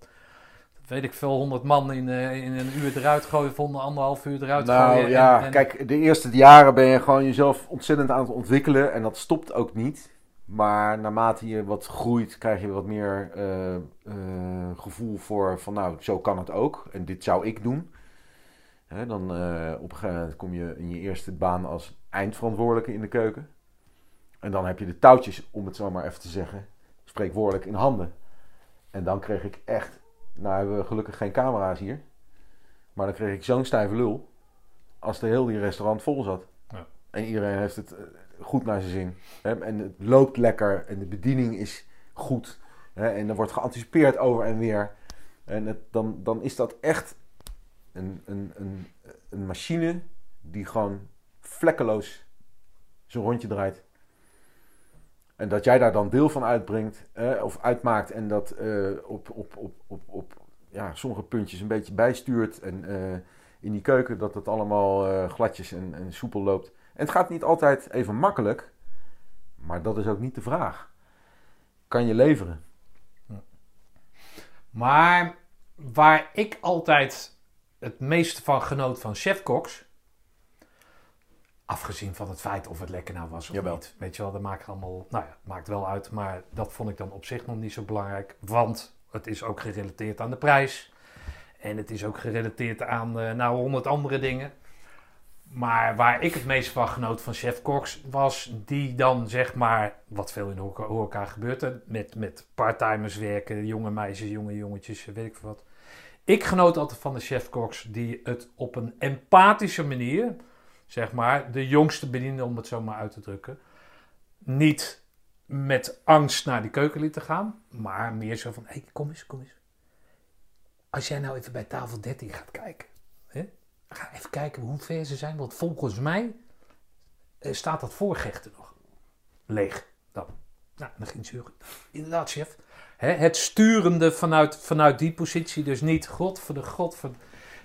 weet ik veel, honderd man in, uh, in een uur eruit gooien, vonden anderhalf uur eruit nou, gooien? ja, en, en... kijk, de eerste jaren ben je gewoon jezelf ontzettend aan het ontwikkelen en dat stopt ook niet. Maar naarmate je wat groeit, krijg je wat meer uh, gevoel voor van nou, zo kan het ook en dit zou ik doen. Hè, dan op kom je in je eerste baan als eindverantwoordelijke in de keuken. En dan heb je de touwtjes, om het zo maar even te zeggen, spreekwoordelijk in handen. En dan kreeg ik echt, nou hebben we gelukkig geen camera's hier, maar dan kreeg ik zo'n stijve lul als de hele restaurant vol zat. Ja. En iedereen heeft het eh, goed naar zijn zin. Hè? En het loopt lekker en de bediening is goed. Hè? En er wordt geanticipeerd over en weer. En het, dan, dan is dat echt een, een, een, een machine die gewoon vlekkeloos zijn rondje draait. En dat jij daar dan deel van uitbrengt eh, of uitmaakt en dat eh, op, op, op, op, op ja, sommige puntjes een beetje bijstuurt. En eh, in die keuken dat het allemaal eh, gladjes en, en soepel loopt. En het gaat niet altijd even makkelijk, maar dat is ook niet de vraag. Kan je leveren? Maar waar ik altijd het meeste van genoot van chefkoks, afgezien van het feit of het lekker nou was of Jawel. niet, weet je wel, dat maakt allemaal, nou ja, maakt wel uit, maar dat vond ik dan op zich nog niet zo belangrijk, want het is ook gerelateerd aan de prijs en het is ook gerelateerd aan eh, nou honderd andere dingen. Maar waar ik het meest van genoot van Chef Cox was die dan zeg maar, wat veel in de horeca- horeca gebeurt, hè, met, met parttimers werken, jonge meisjes, jonge jongetjes, weet ik veel wat. Ik genoot altijd van de Chef Cox die het op een empathische manier, zeg maar, de jongste bediende om het zo maar uit te drukken, niet met angst naar die keuken lieten gaan, maar meer zo van, hé, kom eens, kom eens. Als jij nou even bij tafel 13 gaat kijken, hè? ga even kijken hoe ver ze zijn, want volgens mij eh, staat dat voorgerecht er nog leeg. Dan. Nou, dan ging ze inderdaad, chef. Hè, het sturende vanuit, vanuit die positie, dus niet God voor de God voor,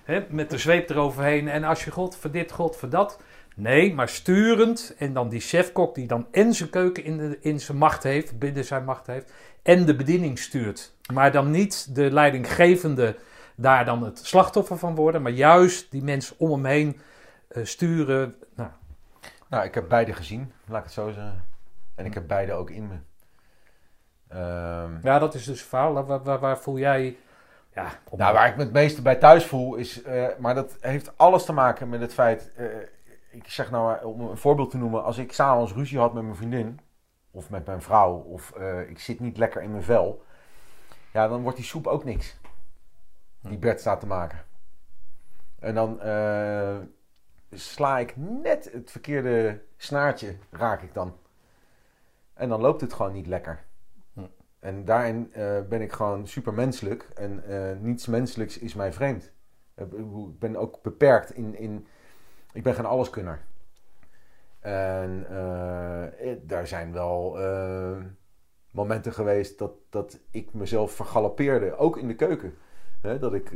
hè, met de zweep eroverheen en als je God voor dit, God voor dat. Nee, maar sturend en dan die chefkok die dan en zijn keuken in, de, in zijn macht heeft, binnen zijn macht heeft, en de bediening stuurt. Maar dan niet de leidinggevende daar dan het slachtoffer van worden, maar juist die mensen om hem heen eh, sturen. Nou, Nou, ik heb beide gezien, laat ik het zo zeggen. En ik heb beide ook in me. Ehm, ja, dat is dus een verhaal. Waar, waar, waar voel jij... Ja, op- Nou, waar ik me het meeste bij thuis voel is, eh, maar dat heeft alles te maken met het feit, eh, ik zeg nou maar, om een voorbeeld te noemen, als ik s'avonds ruzie had met mijn vriendin, of met mijn vrouw, of eh, ik zit niet lekker in mijn vel, ja, dan wordt die soep ook niks. Die Bert staat te maken. En dan sla ik net het verkeerde snaartje, raak ik dan. En dan loopt het gewoon niet lekker. En daarin eh, ben ik gewoon super menselijk. En eh, niets menselijks is mij vreemd. Eh, Ik ben ook beperkt in. in ik ben geen alleskunner. En eh, daar zijn wel momenten geweest dat, dat ik mezelf vergalopeerde. Ook in de keuken. Dat ik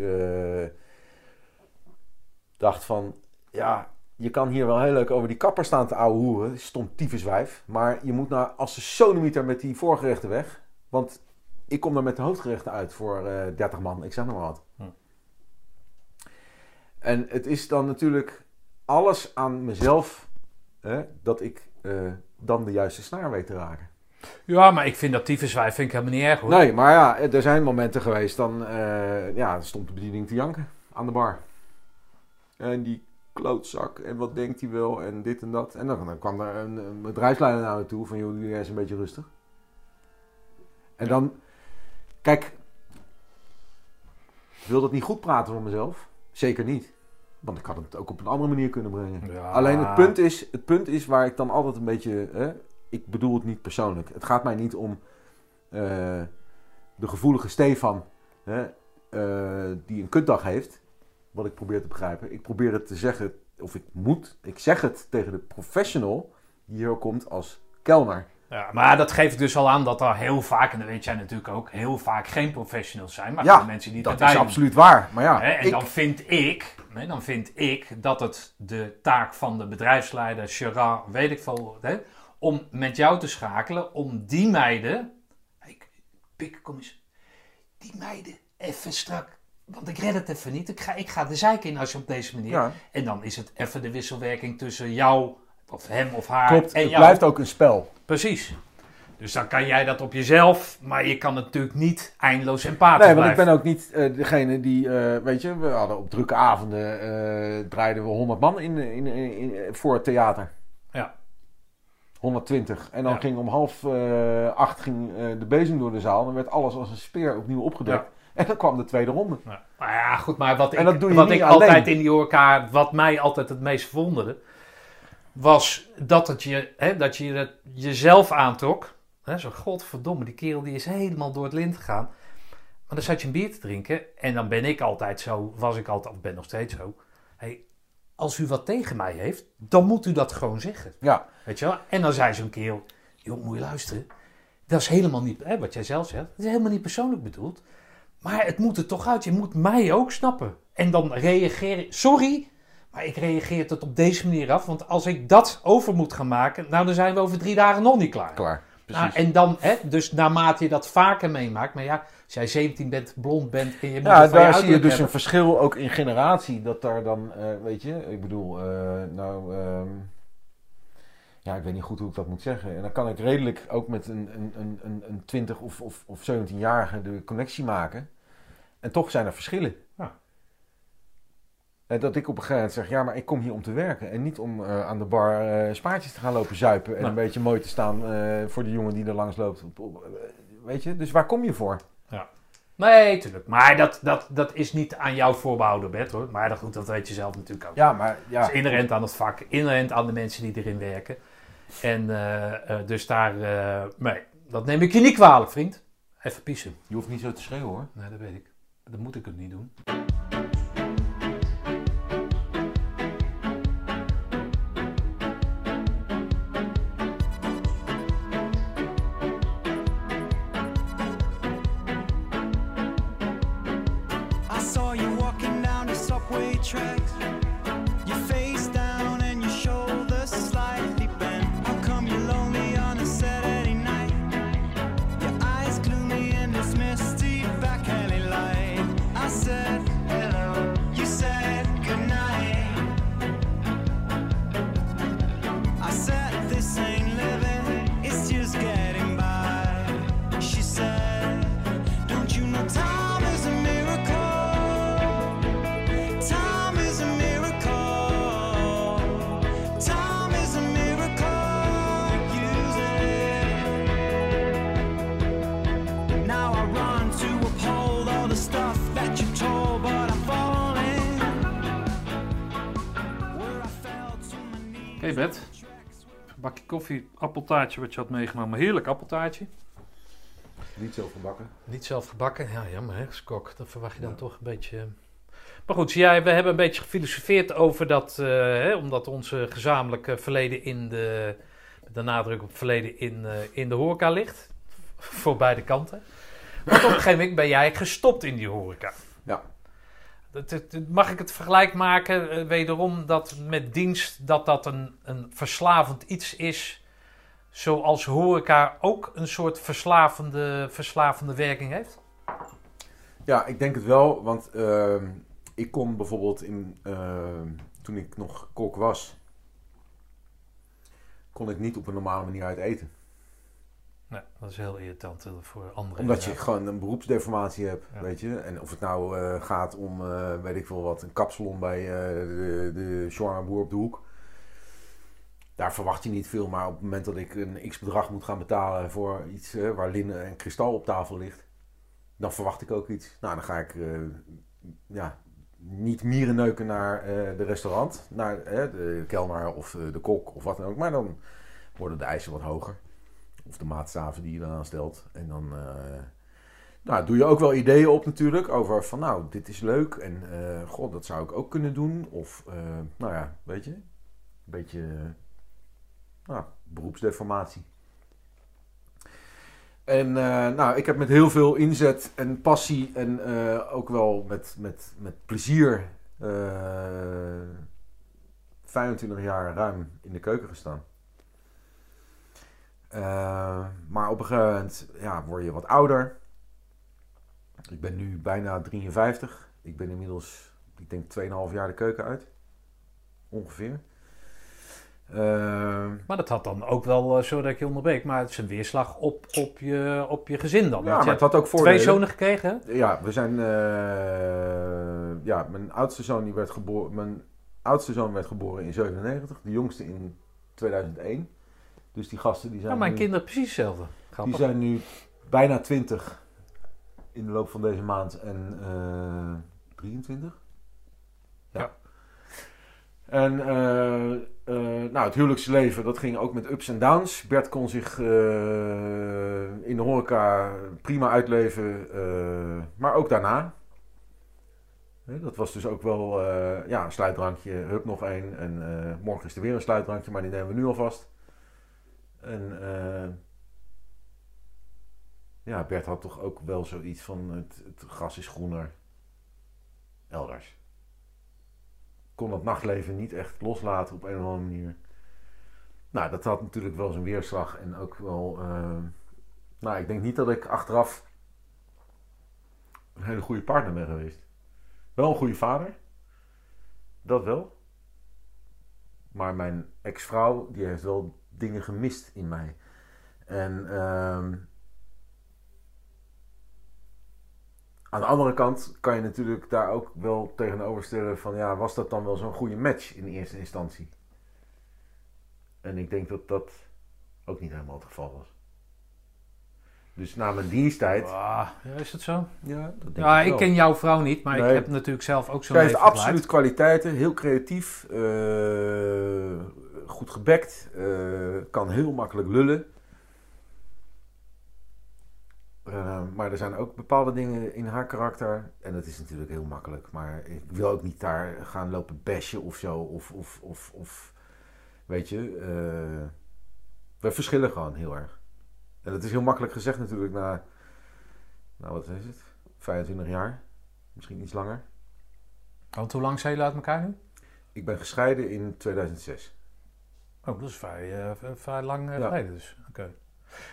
dacht van. Ja, je kan hier wel heel leuk over die kapper staan te ouwe hoeren. Stom tyfuswijf. Maar je moet nou als de sonemieter met die voorgerechten weg. Want ik kom dan met de hoofdgerechten uit voor eh 30 man. Ik zeg nog maar wat. Hm. En het is dan natuurlijk alles aan mezelf hè, dat ik eh, dan de juiste snaar weet te raken. ja, maar ik vind dat tyfuswijf vind ik helemaal niet erg hoor. Nee, maar ja, er zijn momenten geweest dan eh, ja, stond de bediening te janken aan de bar. En die klootzak en wat denkt hij wel en dit en dat. En dan, dan kwam er een, een bedrijfsleider naar me toe van joh, doe jij eens een beetje rustig. En dan, kijk, ik wil dat niet goed praten voor mezelf. Zeker niet. Want ik had het ook op een andere manier kunnen brengen. Ja. Alleen het punt, is, het punt is waar ik dan altijd een beetje. Hè, ik bedoel het niet persoonlijk. Het gaat mij niet om eh, de gevoelige Stefan hè, eh, die een kutdag heeft. Wat ik probeer te begrijpen. Ik probeer het te zeggen, of ik moet. Ik zeg het tegen de professional die hier komt als kelner. Ja, maar dat geeft dus al aan dat er heel vaak, en dat weet jij natuurlijk ook, heel vaak geen professionals zijn, maar Ja, mensen die Dat is doen. absoluut waar. Maar ja, en ik, dan vind ik, dan vind ik dat het de taak van de bedrijfsleider, Gerard, weet ik veel, hè, om met jou te schakelen, om die meiden, hey, Pik, kom eens, die meiden even strak, want ik red het even niet, ik ga, ik ga de zeik in als je op deze manier, Ja. en dan is het even de wisselwerking tussen jou, of hem of haar, klopt, en het jou. blijft ook een spel. Precies. Dus dan kan jij dat op jezelf, maar je kan natuurlijk niet eindeloos empathisch Nee, want ik ben ook niet eh, degene die, eh, weet je, we hadden op drukke avonden eh, draaiden we 100 man in, in, in, in- voor het theater. Ja. 120. En dan Ja. ging om half acht ging, de bezem door de zaal. Dan werd alles als een speer opnieuw opgedekt. En dan kwam de tweede ronde. Ja. Maar ja, goed, maar wat ik, wat ik altijd in die horeca, wat mij altijd het meest verwonderde, was dat het je, hè, dat je het jezelf aantrok. Hè, zo, godverdomme, die kerel die is helemaal door het lint gegaan. Maar dan zat je een bier te drinken en dan ben ik altijd zo, was ik altijd, of ben nog steeds zo. Hey, als u wat tegen mij heeft, dan moet u dat gewoon zeggen. Ja, Weet je wel? En dan zei zo'n kerel, joh, moet je luisteren. Dat is helemaal niet, hè, wat jij zelf zegt, dat is helemaal niet persoonlijk bedoeld. Maar het moet er toch uit, je moet mij ook snappen. En dan reageer ik, sorry, maar ik reageer het op deze manier af. Want als ik dat over moet gaan maken, nou dan zijn we over drie dagen nog niet klaar. klaar. Precies. Nou, en dan, hè, dus naarmate je dat vaker meemaakt, maar ja, als jij 17 bent, blond bent en je moet Ja, je daar zie je dus een verschil ook in generatie. Dat daar dan, eh, weet je, ik bedoel, eh, nou, ehm, ja, ik weet niet goed hoe ik dat moet zeggen. En dan kan ik redelijk ook met een, een, een, een, een 20 of, of, of 17-jarige de connectie maken. En toch zijn er verschillen. Ja. En dat ik op een gegeven moment zeg, ja, maar ik kom hier om te werken. En niet om eh, aan de bar eh, spaartjes te gaan lopen zuipen. En Nou. een beetje mooi te staan eh, voor de jongen die er langs loopt. Op- op- eh, weet je, dus waar kom je voor? Nee, tuurlijk. Maar dat, dat, dat is niet aan jou voorbehouden, Bert, hoor. Maar dat, goed, dat weet je zelf natuurlijk ook. Ja, maar ja. Het is inherent aan het vak, inherent aan de mensen die erin werken. En eh, eh, dus daar, eh, nee, dat neem ik je niet kwalijk, vriend. Even piezen. Je hoeft niet zo te schreeuwen hoor. Nee, dat weet ik. Dat moet ik ook niet doen. track. Hey Bert, bakje koffie, appeltaartje wat je had meegenomen. Heerlijk appeltaartje. Niet zo gebakken. Niet zelf gebakken. Ja, jammer hè, als kok. Dat verwacht je dan toch een beetje... Maar goed, jij, we hebben een beetje gefilosofeerd over dat... eh, hè, omdat onze gezamenlijke verleden in de... De nadruk op verleden in, eh, in de horeca ligt. [LAUGHS] Voor beide kanten. Want op een gegeven moment ben jij gestopt in die horeca. Ja. Dat- dat- dat- Mag ik het vergelijk maken, eh, wederom, dat met dienst dat dat een, een verslavend iets is, zoals horeca ook een soort verslavende, verslavende werking heeft? Ja, ik denk het wel, want ehm, ik kon bijvoorbeeld in, ehm, toen ik nog kok was, kon ik niet op een normale manier uit eten. Nee, dat is heel irritant eh, voor anderen. Omdat je gewoon een beroepsdeformatie hebt, Ja. weet je. En of het nou eh, gaat om, eh, weet ik veel wat, een kapsalon bij eh, de, de boer op de hoek. Daar verwacht je niet veel, maar op het moment dat ik een x-bedrag moet gaan betalen voor iets waar linnen en kristal op tafel ligt, dan verwacht ik ook iets. Nou, dan ga ik ja, niet mierenneuken naar de restaurant, naar de kelner of de kok of wat dan ook. Maar dan worden de eisen wat hoger. Of de maatstaven die je dan aanstelt. En dan eh, nou, doe je ook wel ideeën op natuurlijk over van nou, dit is leuk en eh, god, dat zou ik ook kunnen doen. Of eh, nou ja, weet je, een beetje nou, beroepsdeformatie. En nou, ik heb met heel veel inzet en passie en ook wel met, met, met plezier eh 25 jaar ruim in de keuken gestaan. Eh, maar op een gegeven moment ja, word je wat ouder. Ik ben nu bijna 53. Ik ben inmiddels, ik denk 2,5 jaar de keuken uit. Ongeveer. Eh, Maar dat had dan ook wel, eh, sorry dat ik je onderbreek, maar het is een weerslag op, op, je, op je gezin dan. ja, maar je het had ook voordelen. twee zonen gekregen, hè? Ja, we zijn. eh, ja, mijn oudste zoon die werd geboren. Mijn oudste zoon werd geboren in 97, de jongste in 2001. Dus die gasten die zijn. Ja, mijn nu, kinderen precies hetzelfde. Die zijn nu bijna 20 in de loop van deze maand en eh 23. Ja. Ja. En eh, eh, nou, het huwelijksleven, dat ging ook met ups en downs. Bert kon zich in de horeca prima uitleven, maar ook daarna. Dat was dus ook wel ja, een sluitdrankje, hup nog één. En morgen is er weer een sluitdrankje, maar die nemen we nu alvast. En eh, ja, Bert had toch ook wel zoiets van het, het gras is groener elders. Kon dat nachtleven niet echt loslaten op een of andere manier. Nou, dat had natuurlijk wel zijn weerslag en ook wel... eh, nou, ik denk niet dat ik achteraf een hele goede partner ben geweest. Wel een goede vader. Dat wel. Maar mijn ex-vrouw, die heeft wel dingen gemist in mij. En ehm, aan de andere kant kan je natuurlijk daar ook wel tegenover stellen van... Ja, was dat dan wel zo'n goede match in eerste instantie? En ik denk dat dat ook niet helemaal het geval was. Dus na mijn diensttijd... Ah, ja, is het zo? Ja, dat denk Ja, ik ken jouw vrouw niet, maar Nee. ik heb natuurlijk zelf ook zo'n Zij heeft absoluut kwaliteiten, heel creatief, eh, goed gebekt, eh, kan heel makkelijk lullen. Eh, maar er zijn ook bepaalde dingen in haar karakter, en dat is natuurlijk heel makkelijk, maar ik wil ook niet daar gaan lopen bashen of zo, of, of, of, of weet je, eh, we verschillen gewoon heel erg. En dat is heel makkelijk gezegd natuurlijk na, nou wat is het, 25 jaar, misschien iets langer. Want hoe lang zijn jullie uit elkaar nu? Ik ben gescheiden in 2006. Oh, dat is vrij, eh, vrij lang eh, Ja. geleden dus. Oké.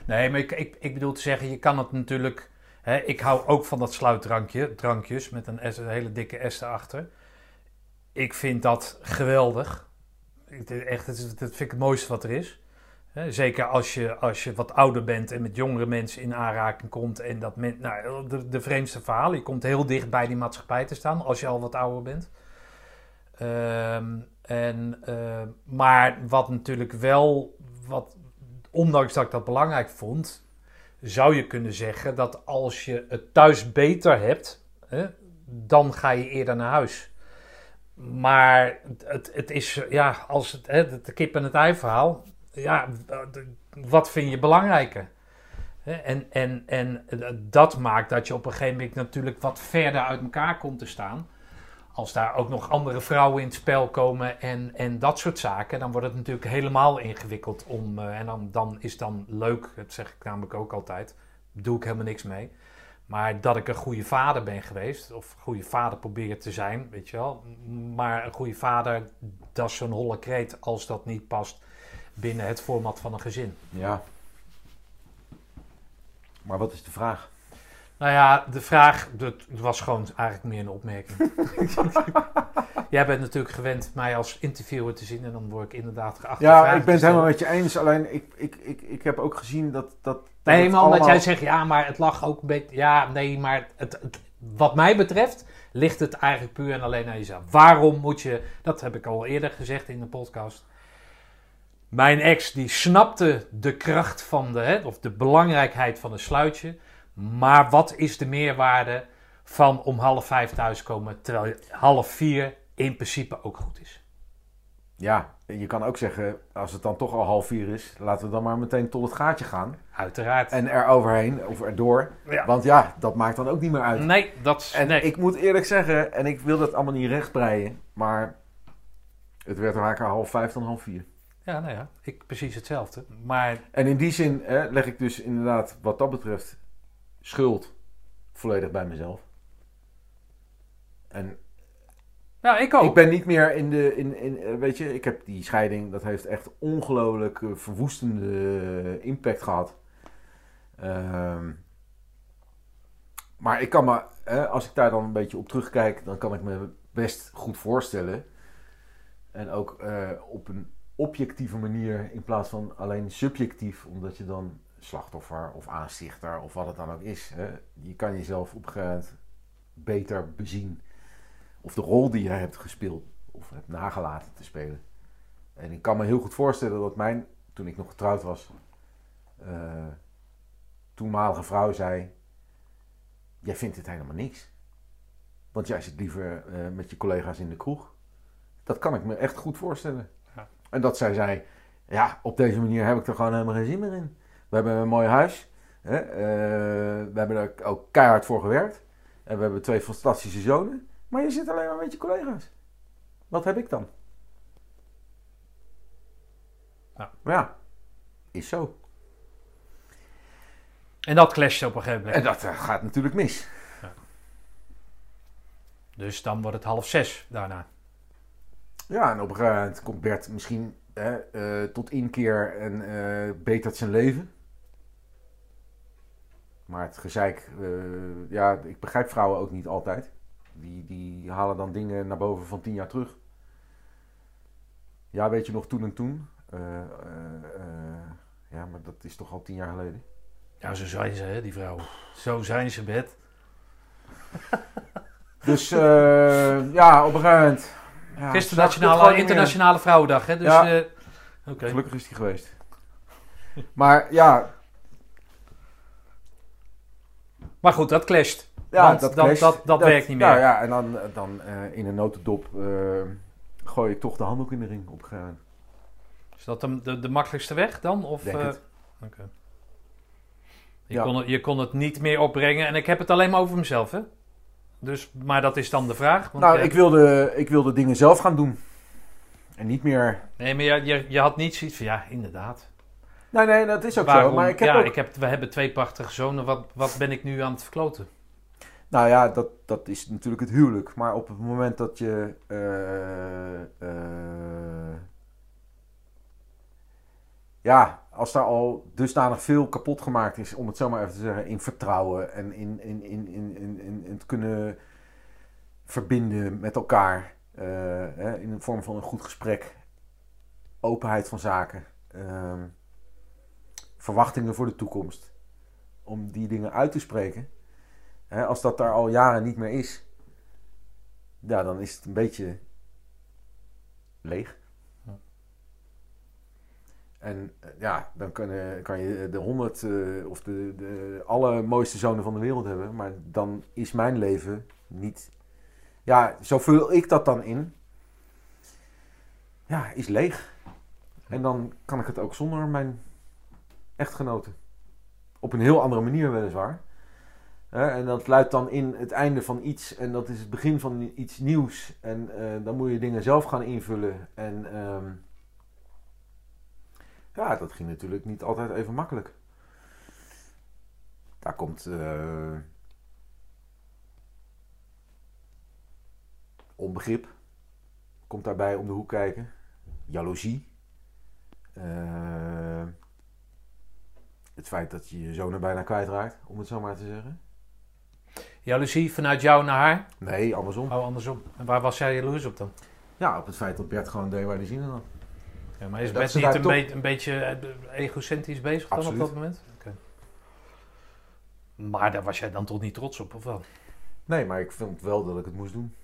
Nee, maar ik, ik, ik bedoel te zeggen, je kan het natuurlijk... Hè, ik hou ook van dat sluitdrankje, drankjes met een, S, een hele dikke S erachter. Ik vind dat geweldig. Ik- Echt, dat, vind ik het mooiste wat er is. Zeker als je, als je wat ouder bent en met jongere mensen in aanraking komt. En dat men, nou, de, de vreemdste verhalen. Je komt heel dicht bij die maatschappij te staan als je al wat ouder bent. Ehm, en, eh, maar wat natuurlijk wel, wat, ondanks dat ik dat belangrijk vond, zou je kunnen zeggen dat als je het thuis beter hebt, hè, dan ga je eerder naar huis. Maar het, het is, ja, als het, hè, de kip en het ei verhaal, ja, wat vind je belangrijker? En, en, en dat maakt dat je op een gegeven moment natuurlijk wat verder uit elkaar komt te staan als daar ook nog andere vrouwen in het spel komen en, en dat soort zaken, dan wordt het natuurlijk helemaal ingewikkeld om. eh, en dan, dan is dan leuk, dat zeg ik namelijk ook altijd, doe ik helemaal niks mee. Maar dat ik een goede vader ben geweest, of goede vader probeer te zijn, weet je wel. Maar een goede vader, dat is zo'n holle kreet als dat niet past binnen het format van een gezin. Ja. Maar wat is de vraag? Nou ja, de vraag dat was gewoon eigenlijk meer een opmerking. [LAUGHS] Jij bent natuurlijk gewend mij als interviewer te zien en dan word ik inderdaad geacht. Ja, ik ben het helemaal met je eens. Alleen ik, ik, ik, ik heb ook gezien dat. dat dat Nee, maar omdat allemaal- jij zegt ja, maar het lag ook een beetje. Ja, nee, maar het, het- wat mij betreft ligt het eigenlijk puur en alleen aan jezelf. Waarom moet je, dat heb ik al eerder gezegd in de podcast. Mijn ex die snapte de kracht van de, hè, of de belangrijkheid van een sluitje. Maar wat is de meerwaarde van om half vijf thuiskomen, terwijl half vier in principe ook goed is? Ja, je kan ook zeggen, als het dan toch al half vier is, laten we dan maar meteen tot het gaatje gaan. Uiteraard. En er overheen, of erdoor. Ja. Want ja, dat maakt dan ook niet meer uit. Nee, dat is. En nee. ik moet eerlijk zeggen, en ik wil dat allemaal niet rechtbreien, maar het werd vaker half vijf dan half vier. Ja, nou ja, ik precies hetzelfde. Maar En in die zin hè, leg ik dus inderdaad, wat dat betreft, schuld volledig bij mezelf. En ja, ik ook. ik ben niet meer in de, in, in, eh, weet je, ik heb die scheiding, dat heeft echt ongelooflijk eh, verwoestende eh, impact gehad. Ehm, maar ik kan me, hè, als ik daar dan een beetje op terugkijk, dan kan ik me best goed voorstellen. En ook op een objectieve manier in plaats van alleen subjectief, omdat je dan slachtoffer of aanstichter of wat het dan ook is. Hè, je kan jezelf op een gegeven moment beter bezien. Of de rol die je hebt gespeeld of hebt nagelaten te spelen. En ik kan me heel goed voorstellen dat mijn, toen ik nog getrouwd was, eh, toenmalige vrouw zei: Jij vindt het helemaal niks. Want jij zit liever eh, met je collega's in de kroeg. Dat kan ik me echt goed voorstellen. Ja. En dat zij zei: Ja, op deze manier heb ik er gewoon helemaal geen zin meer in. We hebben een mooi huis. Hè? eh, we hebben er ook keihard voor gewerkt. En we hebben twee fantastische zonen. Maar je zit alleen maar met je collega's. Wat heb ik dan? Ja. Maar ja, is zo. En dat clasht op een gegeven moment. En dat eh, gaat natuurlijk mis. Dus dan wordt het half zes daarna. Ja, en op een gegeven moment komt Bert misschien hè, eh, tot inkeer en eh, betert zijn leven. Maar het gezeik, eh, ja, ik begrijp vrouwen ook niet altijd. Die, die halen dan dingen naar boven van tien jaar terug. Ja, weet je nog toen en toen? Eh, eh, ja, maar dat is toch al tien jaar geleden? Ja, zo zijn ze, hè, die vrouwen. Zo zijn ze, Bed. [LAUGHS] Dus eh, ja, op een gegeven moment. Ja, Gisteren Nationale. Internationale Vrouwendag, hè? Dus, Ja. eh. Gelukkig is die geweest. Maar ja, Maar goed, dat clasht. Ja, dat, dat- clasht. dat- dat werkt niet meer. Ja, ja en dan, dan eh, in een notendop eh, gooi ik toch de handdoek in de ring op. Is dat de, de, de makkelijkste weg dan? Of, Denk eh, het. oké. Je, Ja. kon het, je kon het niet meer opbrengen. En ik heb het alleen maar over mezelf, hè? Dus, maar dat is dan de vraag. Want, nou, eh, ik wilde, ik wilde dingen zelf gaan doen. En niet meer... Nee, maar je, je, je had niet zoiets van, ja, inderdaad. Nee, nee, dat is ook Waarom- zo. Maar ik heb ja, ook... ik heb, we hebben twee prachtige zonen. Wat, wat ben ik nu aan het verkloten? Nou ja, dat, dat is natuurlijk het huwelijk. Maar op het moment dat je... eh, eh, ja, als daar al dusdanig veel kapot gemaakt is, om het zo maar even te zeggen, in vertrouwen en in, in, in, in, in, in, in het kunnen verbinden met elkaar, eh, hè, in de vorm van een goed gesprek, openheid van zaken, ehm, verwachtingen voor de toekomst, om die dingen uit te spreken. Hè, als dat daar al jaren niet meer is, ja, dan is het een beetje leeg. En eh, ja, dan kan, kan je de honderd eh, of de, de allermooiste zonen van de wereld hebben. Maar dan is mijn leven niet... Ja, zo vul ik dat dan in. Ja, is leeg. En dan kan ik het ook zonder mijn echtgenoten. Op een heel andere manier weliswaar. En dat luidt dan in het einde van iets. En dat is het begin van iets nieuws. En eh, dan moet je dingen zelf gaan invullen. En ehm, ja, dat ging natuurlijk niet altijd even makkelijk. Daar komt eh, onbegrip. Komt daarbij om de hoek kijken. Jaloezie. Eh, het feit dat je je zoon er bijna kwijtraakt, om het zo maar te zeggen. Jaloezie vanuit jou naar haar? Nee, andersom. Oh, andersom. En waar was jij jaloers op dan? Ja, op het feit dat Bert gewoon deed waar hij zin in had. Ja, maar is Bert niet een, een beetje eh, egocentrisch bezig dan Absoluut. op dat moment? Oké. Maar daar was jij dan toch niet trots op, of wel? Nee, maar ik vond wel dat ik het moest doen.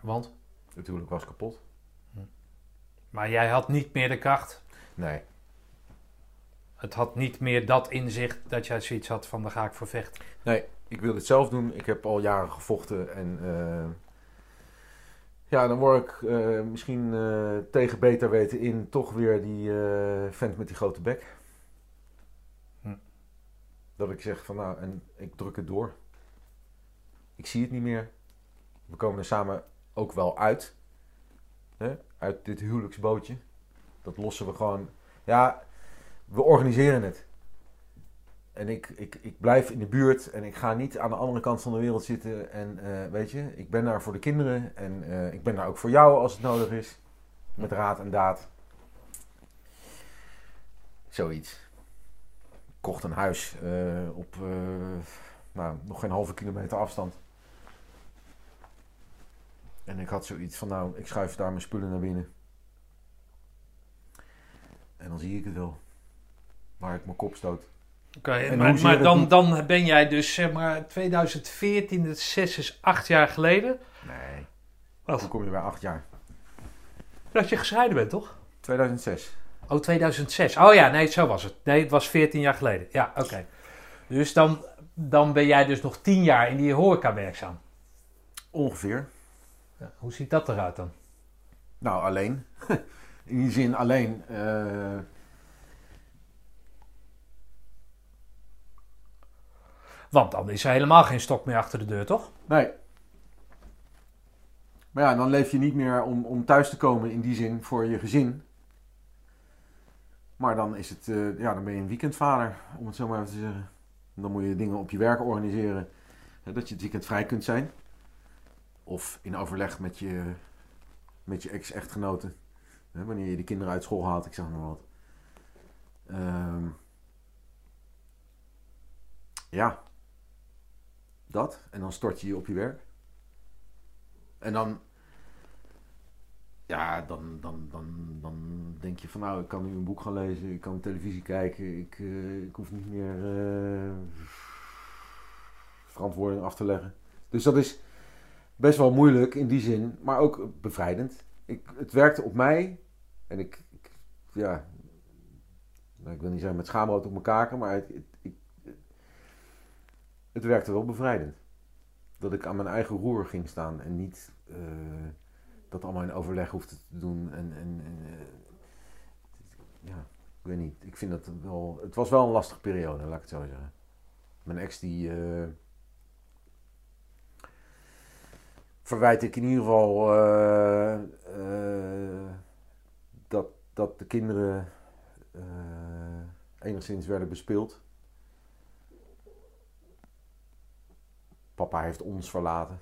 Want? Natuurlijk was kapot. Maar jij had niet meer de kracht. Nee. Het had niet meer dat inzicht dat jij zoiets had van daar ga ik voor vechten. Nee, ik wil het zelf doen. Ik heb al jaren gevochten en eh, ja, dan word ik eh, misschien eh, tegen beter weten in toch weer die vent met die grote bek. Hm. Dat ik zeg van nou, en ik druk het door. Ik zie het niet meer. We komen er samen ook wel uit. Hè? Uit dit huwelijksbootje. Dat lossen we gewoon. Ja, we organiseren het. En ik, ik, ik blijf in de buurt en ik ga niet aan de andere kant van de wereld zitten. En eh, weet je, ik ben daar voor de kinderen en eh, ik ben daar ook voor jou als het nodig is. Met raad en daad. Zoiets. Kocht een huis eh, op nou, nog geen halve kilometer afstand. En ik had zoiets van, nou, ik schuif daar mijn spullen naar binnen. En dan zie ik het wel. Waar ik mijn kop stoot. Oké, maar, hoe dat dan, niet? dan ben jij dus zeg maar 2014, het 6 is acht jaar geleden. Nee. Wat? Dan kom je bij acht jaar. Dat je gescheiden bent, toch? 2006. Oh, 2006. Oh ja, nee, zo was het. Nee, het was 14 jaar geleden. Ja, oké. Dus dan, dan ben jij dus nog 10 jaar in die horeca werkzaam. Ongeveer. Ja, hoe ziet dat eruit dan? Nou, alleen. [LAUGHS] In die zin alleen. eh, Want dan is er helemaal geen stok meer achter de deur, toch? nee. Maar ja, dan leef je niet meer om, om thuis te komen in die zin voor je gezin. Maar dan is het, eh, ja, dan ben je een weekendvader, om het zo maar even te zeggen. Dan moet je dingen op je werk organiseren, dat je het weekend vrij kunt zijn. Of in overleg met je, met je ex-echtgenote. Hè, wanneer je de kinderen uit school haalt, ik zeg maar wat. Ehm, ja, dat. En dan stort je je op je werk. En dan, ja, dan, dan, dan, dan denk je van nou, ik kan nu een boek gaan lezen, ik kan televisie kijken, ik, eh, ik hoef niet meer eh, verantwoording af te leggen. Dus dat is best wel moeilijk in die zin, maar ook bevrijdend. Ik, het werkte op mij en ik, ja, nou, ik wil niet zeggen met schaamrood op mijn kaken, maar het werkte wel bevrijdend. Dat ik aan mijn eigen roer ging staan en niet eh, dat allemaal in overleg hoefde te doen. En, en, en eh, ja, ik weet niet. Ik vind dat wel. Het was wel een lastige periode, laat ik het zo zeggen. Mijn ex die. eh, verwijt ik in ieder geval dat, dat de kinderen enigszins werden bespeeld. Papa heeft ons verlaten.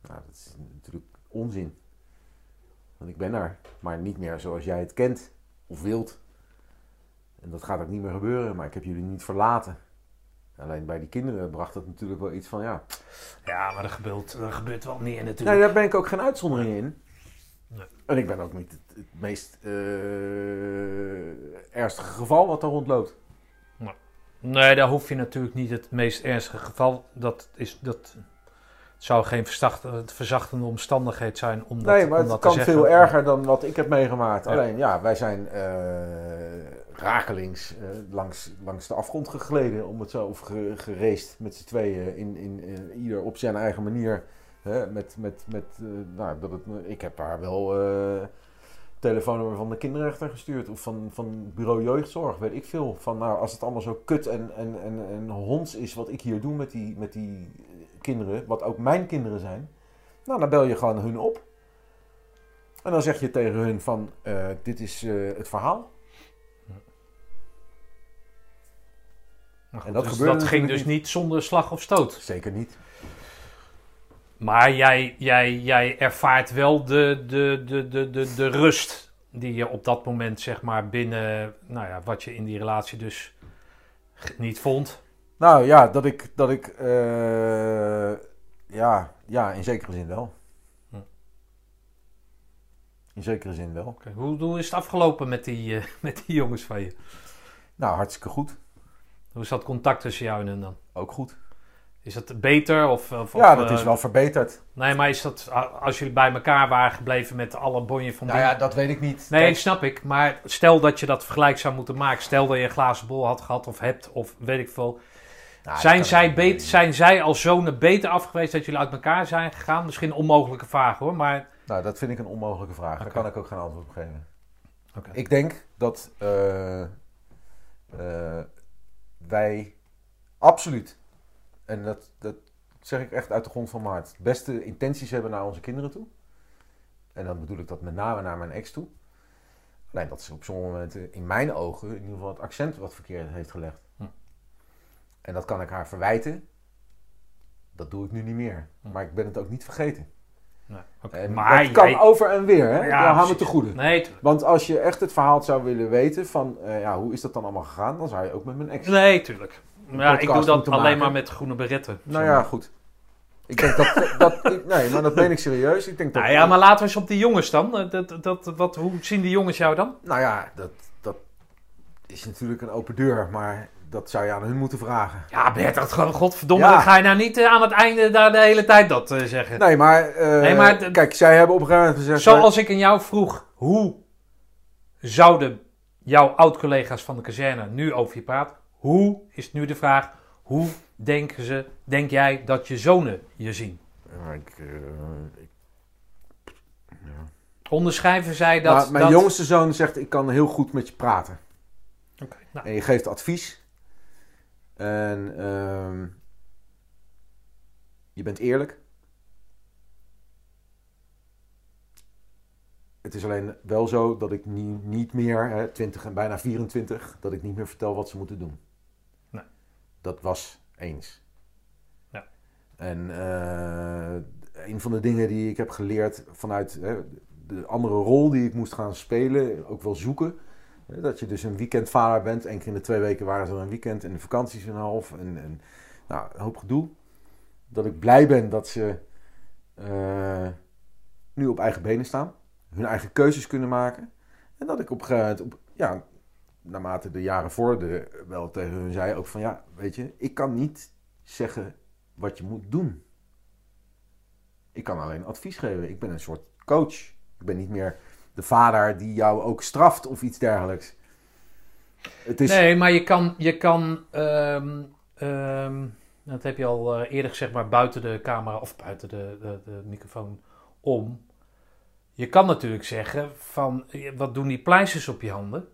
Nou, dat is natuurlijk onzin. Want ik ben er, maar niet meer zoals jij het kent of wilt. En dat gaat ook niet meer gebeuren, maar ik heb jullie niet verlaten. Alleen bij die kinderen bracht dat natuurlijk wel iets van, ja, Ja, maar dat gebeurt, dat gebeurt wel meer Nee, natuurlijk. daar ben ik ook geen uitzondering in. Nee. En ik ben ook niet het, het meest eh, ernstige geval wat er rondloopt. Nee, daar hoef je natuurlijk niet het meest ernstige geval. Dat, is, dat het zou geen verzacht- verzachtende omstandigheid zijn om dat, nee, maar het kan veel erger dan wat ik heb meegemaakt. Ja. Alleen, ja, wij zijn eh, rakelings eh, langs, langs de afgrond gegleden, om het zo, of ge, gereest met z'n tweeën, in, in, eh, ieder op zijn eigen manier. Hè, met, met, met, eh, nou, dat het, ik heb haar wel telefoonnummer van de kinderrechter gestuurd. Of van, van bureau jeugdzorg, weet ik veel. Van, nou, als het allemaal zo kut en, en, en, en honds is wat ik hier doe met die, met die kinderen, wat ook mijn kinderen zijn. Nou, dan bel je gewoon hun op. En dan zeg je tegen hun van, eh, dit is eh, het verhaal. Goed, En dat dus gebeurde dat ging dus niet zonder slag of stoot. Zeker niet. Maar jij, jij, jij ervaart wel de, de, de, de, de, de rust die je op dat moment, zeg maar, binnen, nou ja, wat je in die relatie dus niet vond. Nou ja, dat ik, dat ik eh, ja, ja, in zekere zin wel. Hm. In zekere zin wel. Oké, Hoe, hoe is het afgelopen met die, eh, [LAUGHS] met die jongens van je? Nou, hartstikke goed. Hoe is dat contact tussen jou en hen dan? Ook goed. Is dat beter? Of, of, Ja, dat is eh, wel verbeterd. Nee, maar is dat als jullie bij elkaar waren gebleven met alle bonje van Nou ja, dat weet ik niet. Nee, Kijk, snap ik. Maar stel dat je dat vergelijk zou moeten maken. Stel dat je een glazen bol had gehad of hebt of weet ik veel. nou, zijn, dat zij beter, zijn zij als zonen beter af geweest dat jullie uit elkaar zijn gegaan? Misschien een onmogelijke vraag hoor. Maar Nou, dat vind ik een onmogelijke vraag. Daar kan ik ook geen antwoord op geven. Ik denk dat eh, eh, wij absoluut, en dat, dat zeg ik echt uit de grond van mijn hart, beste intenties hebben naar onze kinderen toe. En dan bedoel ik dat met name naar mijn ex toe. Alleen dat ze op sommige momenten in mijn ogen in ieder geval het accent wat verkeerd heeft gelegd. Hm. En dat kan ik haar verwijten. Dat doe ik nu niet meer. Hm. Maar ik ben het ook niet vergeten. Nee, oké. En maar dat kan jij- over en weer, hè? Ja, hou me te goede. Nee. Want als je echt het verhaal zou willen weten van, eh, ja, hoe is dat dan allemaal gegaan? Dan zou je ook met mijn ex... nee, tuurlijk. Ja, ik doe dat alleen maken. maar met groene beretten. Nou ja, goed. Ik denk dat... dat nee, maar dat meen ik serieus. Ik denk dat... Nou ja, maar laten we eens op die jongens dan. Eh, Dat, dat, wat, hoe zien die jongens jou dan? Nou ja, dat, dat is natuurlijk een open deur, maar dat zou je aan hun moeten vragen. Ja, Bert, dat gewoon, godverdomme, Ja. dan ga je nou niet eh, aan het einde daar de hele tijd dat eh, zeggen. Nee, maar... Nee, maar kijk, zij hebben op een gegeven moment gezegd... Zoals ik aan jou vroeg, hoe zouden jouw oud-collega's van de kazerne nu over je praten? Hoe is nu de vraag, hoe denken ze, denk jij dat je zonen je zien? Ja, ik, eh, ik- Onderschrijven zij dat? Mijn dat... jongste zoon zegt, ik kan heel goed met je praten. Oké, nou, En je geeft advies. En ehm, je bent eerlijk. Het is alleen wel zo dat ik niet, niet meer, hè, 20 en bijna 24, dat ik niet meer vertel wat ze moeten doen. Dat was eens. Ja. En eh, een van de dingen die ik heb geleerd vanuit hè, de andere rol die ik moest gaan spelen, ook wel zoeken. hè, Dat je dus een weekendvader bent. Eén keer in de twee weken waren ze er een weekend en de vakanties een half. En, en nou, een hoop gedoe. Dat ik blij ben dat ze eh, nu op eigen benen staan. Hun eigen keuzes kunnen maken. En dat ik op op, ja, naarmate de jaren vorderden, wel tegen hun zei ook van ja, weet je, ik kan niet zeggen wat je moet doen. Ik kan alleen advies geven. Ik ben een soort coach. Ik ben niet meer de vader die jou ook straft of iets dergelijks. Het is, Nee, maar je kan, je kan ehm, ehm, dat heb je al eh, eerder gezegd, maar buiten de camera of buiten de, de, de microfoon om. Je kan natuurlijk zeggen van, wat doen die pleisters op je handen?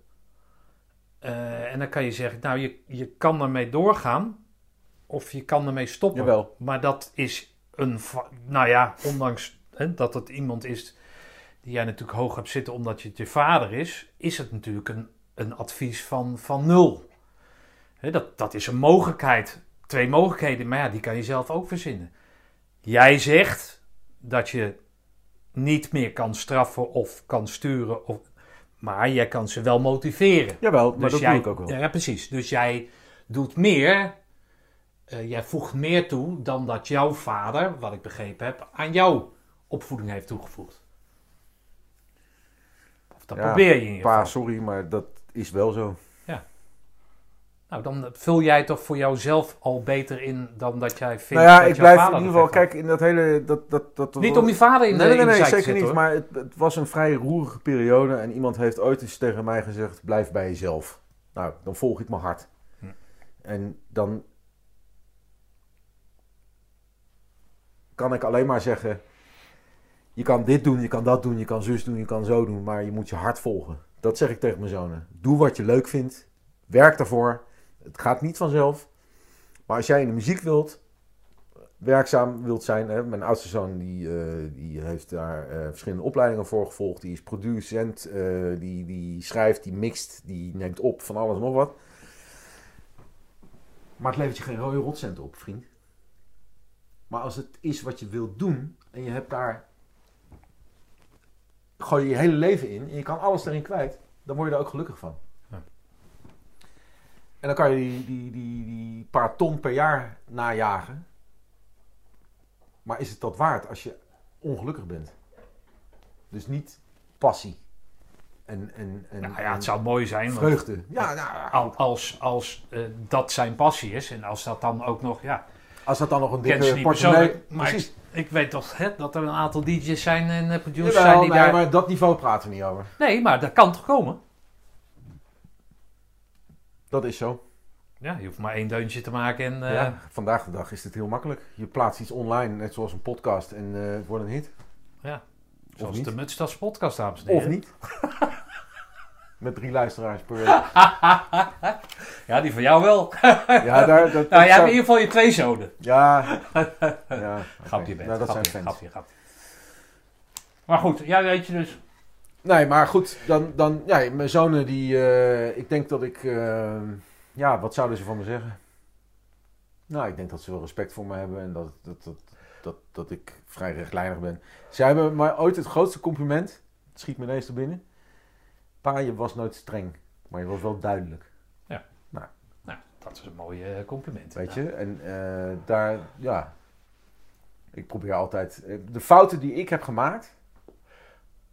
Eh, en dan kan je zeggen, nou, je, je kan ermee doorgaan of je kan ermee stoppen. Jawel. Maar dat is een, nou ja, ondanks hè, dat het iemand is die jij natuurlijk hoog hebt zitten omdat je het je vader is, is het natuurlijk een, een advies van, van nul. Hè, dat, dat is een mogelijkheid. Twee mogelijkheden, maar ja, die kan je zelf ook verzinnen. Jij zegt dat je niet meer kan straffen of kan sturen, of, maar jij kan ze wel motiveren. Jawel, maar Dus dat jij, doe ik ook wel. Ja, precies. Dus jij doet meer, eh, jij voegt meer toe dan dat jouw vader, wat ik begrepen heb, aan jouw opvoeding heeft toegevoegd. Of dat Ja, probeer je in ieder Pa, sorry, maar dat is wel zo. Nou, dan vul jij toch voor jouzelf al beter in dan dat jij vindt nou ja, dat ik blijf in ieder geval, kijk, in dat hele... Dat, dat, dat, Niet om je vader in Nee, de nee, nee, te zeker niet. hoor. Maar het, het was een vrij roerige periode. En iemand heeft ooit eens tegen mij gezegd: blijf bij jezelf. Nou, dan volg ik mijn hart. Hm. En dan kan ik alleen maar zeggen: je kan dit doen, je kan dat doen, je kan zus doen, je kan zo doen. Maar je moet je hart volgen. Dat zeg ik tegen mijn zonen. Doe wat je leuk vindt. Werk daarvoor. Het gaat niet vanzelf. Maar als jij in de muziek wilt, werkzaam wilt zijn. Hè? Mijn oudste zoon die, eh, die heeft daar eh, verschillende opleidingen voor gevolgd. Die is producent, eh, die, die schrijft, die mixt, die neemt op van alles en nog wat. Maar het levert je geen rode rotcent op, vriend. Maar als het is wat je wilt doen en je hebt daar... Gooi je je hele leven in en je kan alles erin kwijt. Dan word je daar ook gelukkig van. En dan kan je die, die, die, die paar ton per jaar najagen. Maar is het dat waard als je ongelukkig bent? Dus niet passie. En, en, en, Nou ja, het zou mooi zijn. want vreugde. Ja, nou, Als, als eh, dat zijn passie is en als dat dan ook nog, ja, als dat dan nog een dikke portemonnee... maar Precies. ik, ik weet toch hè, dat er een aantal DJ's zijn en eh, producers Jawel, zijn die nee, daar... maar dat niveau praten we niet over. Nee, maar dat kan toch komen? Dat is zo. Ja, je hoeft maar één deuntje te maken en... eh, ja, vandaag de dag is het heel makkelijk. Je plaatst iets online, net zoals een podcast, en eh, het wordt een hit. Ja, zoals niet. de Mutstas podcast, dames en heren. Of niet. [LAUGHS] Met drie luisteraars per week. [LAUGHS] Ja, die van jou wel. [LAUGHS] Ja, daar, dat, dat nou, jij hebt in ieder geval je twee zonen. Ja. ja. Grapje. Nou, dat grapje, zijn fans. grapje, grapje. Maar goed, jij weet je dus... Nee, maar goed, dan, dan ja, mijn zonen die, eh, ik denk dat ik, eh, ja, wat zouden ze van me zeggen? Nou, ik denk dat ze wel respect voor me hebben en dat, dat, dat, dat, dat ik vrij rechtlijnig ben. Zij hebben mij ooit het grootste compliment, het schiet me ineens te binnen. Pa, je was nooit streng, maar je was wel duidelijk, Nou, dat is een mooi eh, compliment. weet Ja. je. En daar, ja, ik probeer altijd, de fouten die ik heb gemaakt,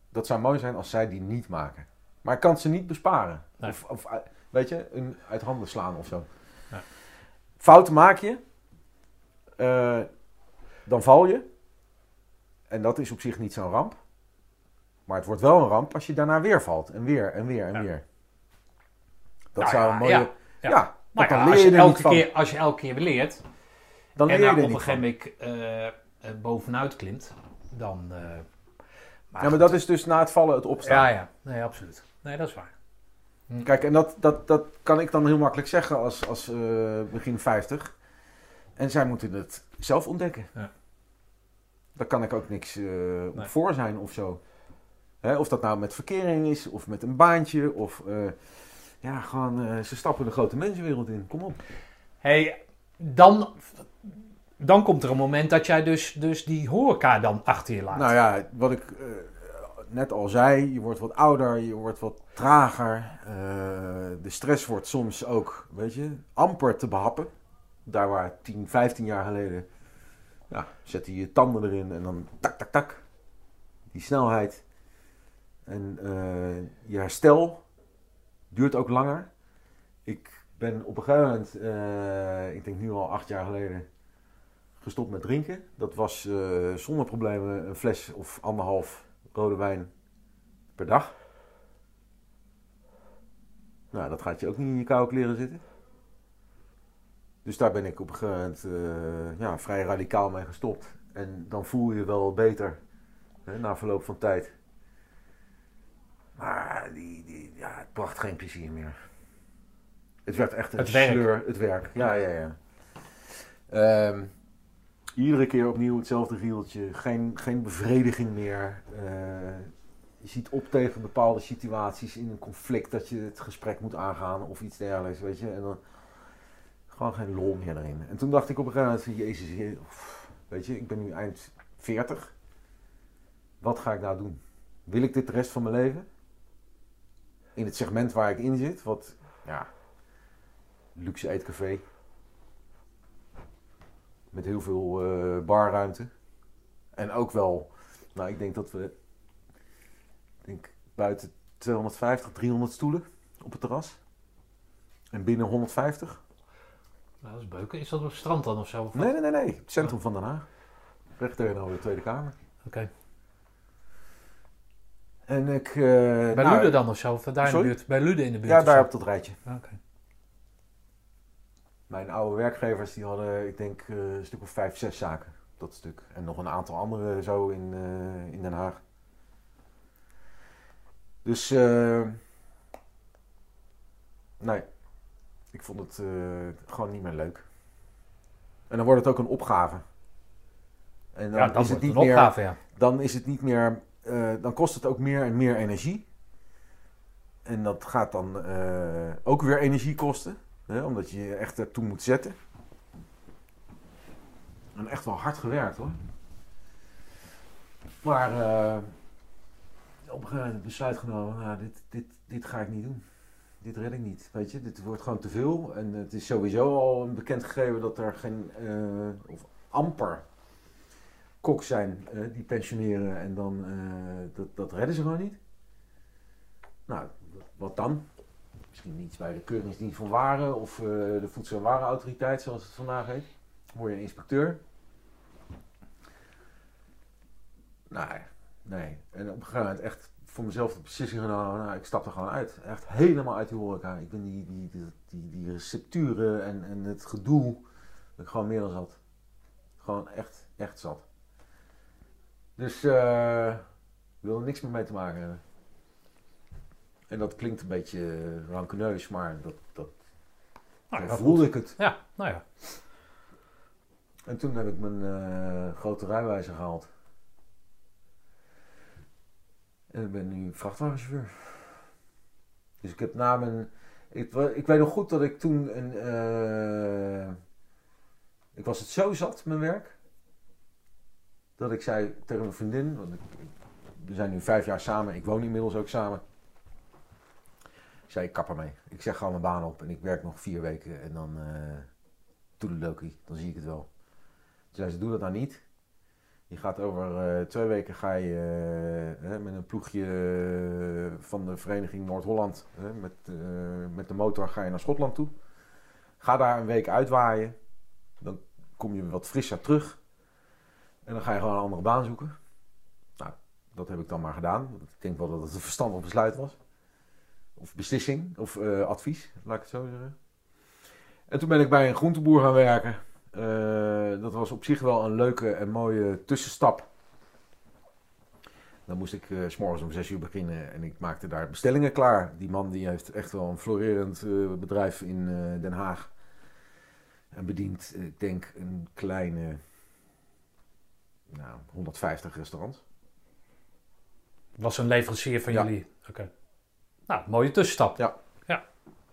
dat zou mooi zijn als zij die niet maken. Maar ik kan ze niet besparen. Nee. Of, of, eh, weet je, een uit handen slaan of zo. Ja. Fouten maak je, eh, dan val je. En dat is op zich niet zo'n ramp. Maar het wordt wel een ramp als je daarna weer valt. En weer, en weer, en Ja. weer. Dat Nou zou ja, een mooie... ja. Maar ja, dan als, leer je je er niet elke van. keer, als je elke keer leert Dan leer en je daar er op een gegeven moment eh, bovenuit klimt, dan... eh, Ja, maar dat is dus na het vallen het opstaan. Ja, ja. Nee, absoluut. Nee, dat is waar. Kijk, en dat, dat, dat kan ik dan heel makkelijk zeggen als, als eh, begin 50. En zij moeten het zelf ontdekken. Ja. Daar kan ik ook niks Nee. voor zijn of zo. Hè, of dat nou met verkering is, of met een baantje, of eh, ja, gewoon ze stappen de grote mensenwereld in. Kom op. hey, dan, dan komt er een moment dat jij dus, dus die horeca dan achter je laat. Nou ja, wat ik eh, net al zei, je wordt wat ouder, je wordt wat trager. Eh, de stress wordt soms ook, weet je, amper te behappen. Daar waar 10, 15 jaar geleden, ja, zet je je tanden erin en dan tak, tak, tak. Die snelheid. En eh, je herstel duurt ook langer. Ik ben op een gegeven moment, ik denk nu al acht jaar geleden, gestopt met drinken. Dat was eh, zonder problemen een fles of anderhalf rode wijn per dag. Nou, dat gaat je ook niet in je koude kleren zitten. Dus daar ben ik op een gegeven moment eh, ja, vrij radicaal mee gestopt. En dan voel je wel beter hè, na verloop van tijd. Maar die, die, ja, het bracht geen plezier meer. Het werd echt een Het werk. sleur, het werk. Ja, ja, ja. Ehm, iedere keer opnieuw hetzelfde rieltje. Geen, geen bevrediging meer. Eh, je ziet op tegen bepaalde situaties in een conflict dat je het gesprek moet aangaan of iets dergelijks, weet je. En dan gewoon geen lol meer erin. En toen dacht ik op een gegeven moment, van, jezus, weet je, ik ben nu eind 40. Wat ga ik nou doen? Wil ik dit de rest van mijn leven? In het segment waar ik in zit, wat, ja, luxe eetcafé. Met heel veel eh, barruimte. En ook wel, nou ik denk dat we, ik denk buiten 250, 300 stoelen op het terras. En binnen 150. Nou, dat is beuken. Is dat op het strand dan of zo? Of? Nee, nee, nee, nee. Het centrum van Den Haag. Recht tegenover de Tweede Kamer. Oké. En ik... eh, Bij nou, Lude dan of zo? Of daar in de buurt? Bij Lude in de buurt? Ja, daar op dat rijtje. Oké. Mijn oude werkgevers die hadden, ik denk, eh, een stuk of vijf, zes zaken. Dat stuk. En nog een aantal andere zo in, eh, in Den Haag. Dus, eh, nee. Ik vond het gewoon niet meer leuk. En dan wordt het ook een opgave. En dan Ja, dan is het niet meer opgave, ja. dan is het niet meer, dan kost het ook meer en meer energie. En dat gaat dan ook weer energie kosten, omdat je je echt ertoe moet zetten. En echt wel hard gewerkt hoor. Maar eh, op een gegeven moment besluit genomen, nou, dit, dit, dit ga ik niet doen. Dit red ik niet, weet je. Dit wordt gewoon te veel. En het is sowieso al een bekend gegeven dat er geen, eh, of amper kok zijn eh, die pensioneren en dan, dat, dat redden ze gewoon niet. Nou, wat dan? Misschien iets bij de Keuringsdienst van Waren of eh, de Voedsel- en Warenautoriteit, zoals het vandaag heet. Word je een inspecteur? Nee, nee. En op een gegeven moment echt voor mezelf de beslissing genomen, nou, ik stap er gewoon uit. Echt helemaal uit die horeca. Ik ben die, die, die, die, recepturen en, en het gedoe, dat ik gewoon meer dan zat. Gewoon echt, echt zat. Dus eh, ik wil er niks meer mee te maken hebben. En dat klinkt een beetje rancuneus, maar dat, dat Nou, ja, voelde goed. ik het. Ja, nou ja. En toen heb ik mijn eh, grote rijwijzer gehaald. En ik ben nu vrachtwagenchauffeur. Dus ik heb na mijn... Ik, weet nog goed dat ik toen een... eh, ik was het zo zat, mijn werk. Dat ik zei tegen mijn vriendin... Want ik, we zijn nu vijf jaar samen. Ik woon inmiddels ook samen. Ik zei, ik kap ermee. Ik zeg gewoon mijn baan op. En ik werk nog vier weken. En dan... eh toedeledokie. Dan zie ik het wel. Toen zei ze, doe dat nou niet. Je gaat over eh, twee weken ga je eh, met een ploegje van de vereniging Noord-Holland met, met de motor ga je naar Schotland toe. Ga daar een week uitwaaien. Dan kom je wat frisser terug. En dan ga je gewoon een andere baan zoeken. Nou, dat heb ik dan maar gedaan. Ik denk wel dat het een verstandig besluit was. Of beslissing, of eh, advies, laat ik het zo zeggen. En toen ben ik bij een groenteboer gaan werken. Eh, dat was op zich wel een leuke en mooie tussenstap. Dan moest ik eh, s s'morgens om zes uur beginnen en ik maakte daar bestellingen klaar. Die man die heeft echt wel een florerend bedrijf in Den Haag. En bedient, ik denk, een kleine nou, 150 restaurants. Was een leverancier van Ja. jullie? Oké. Nou, mooie tussenstap. Ja.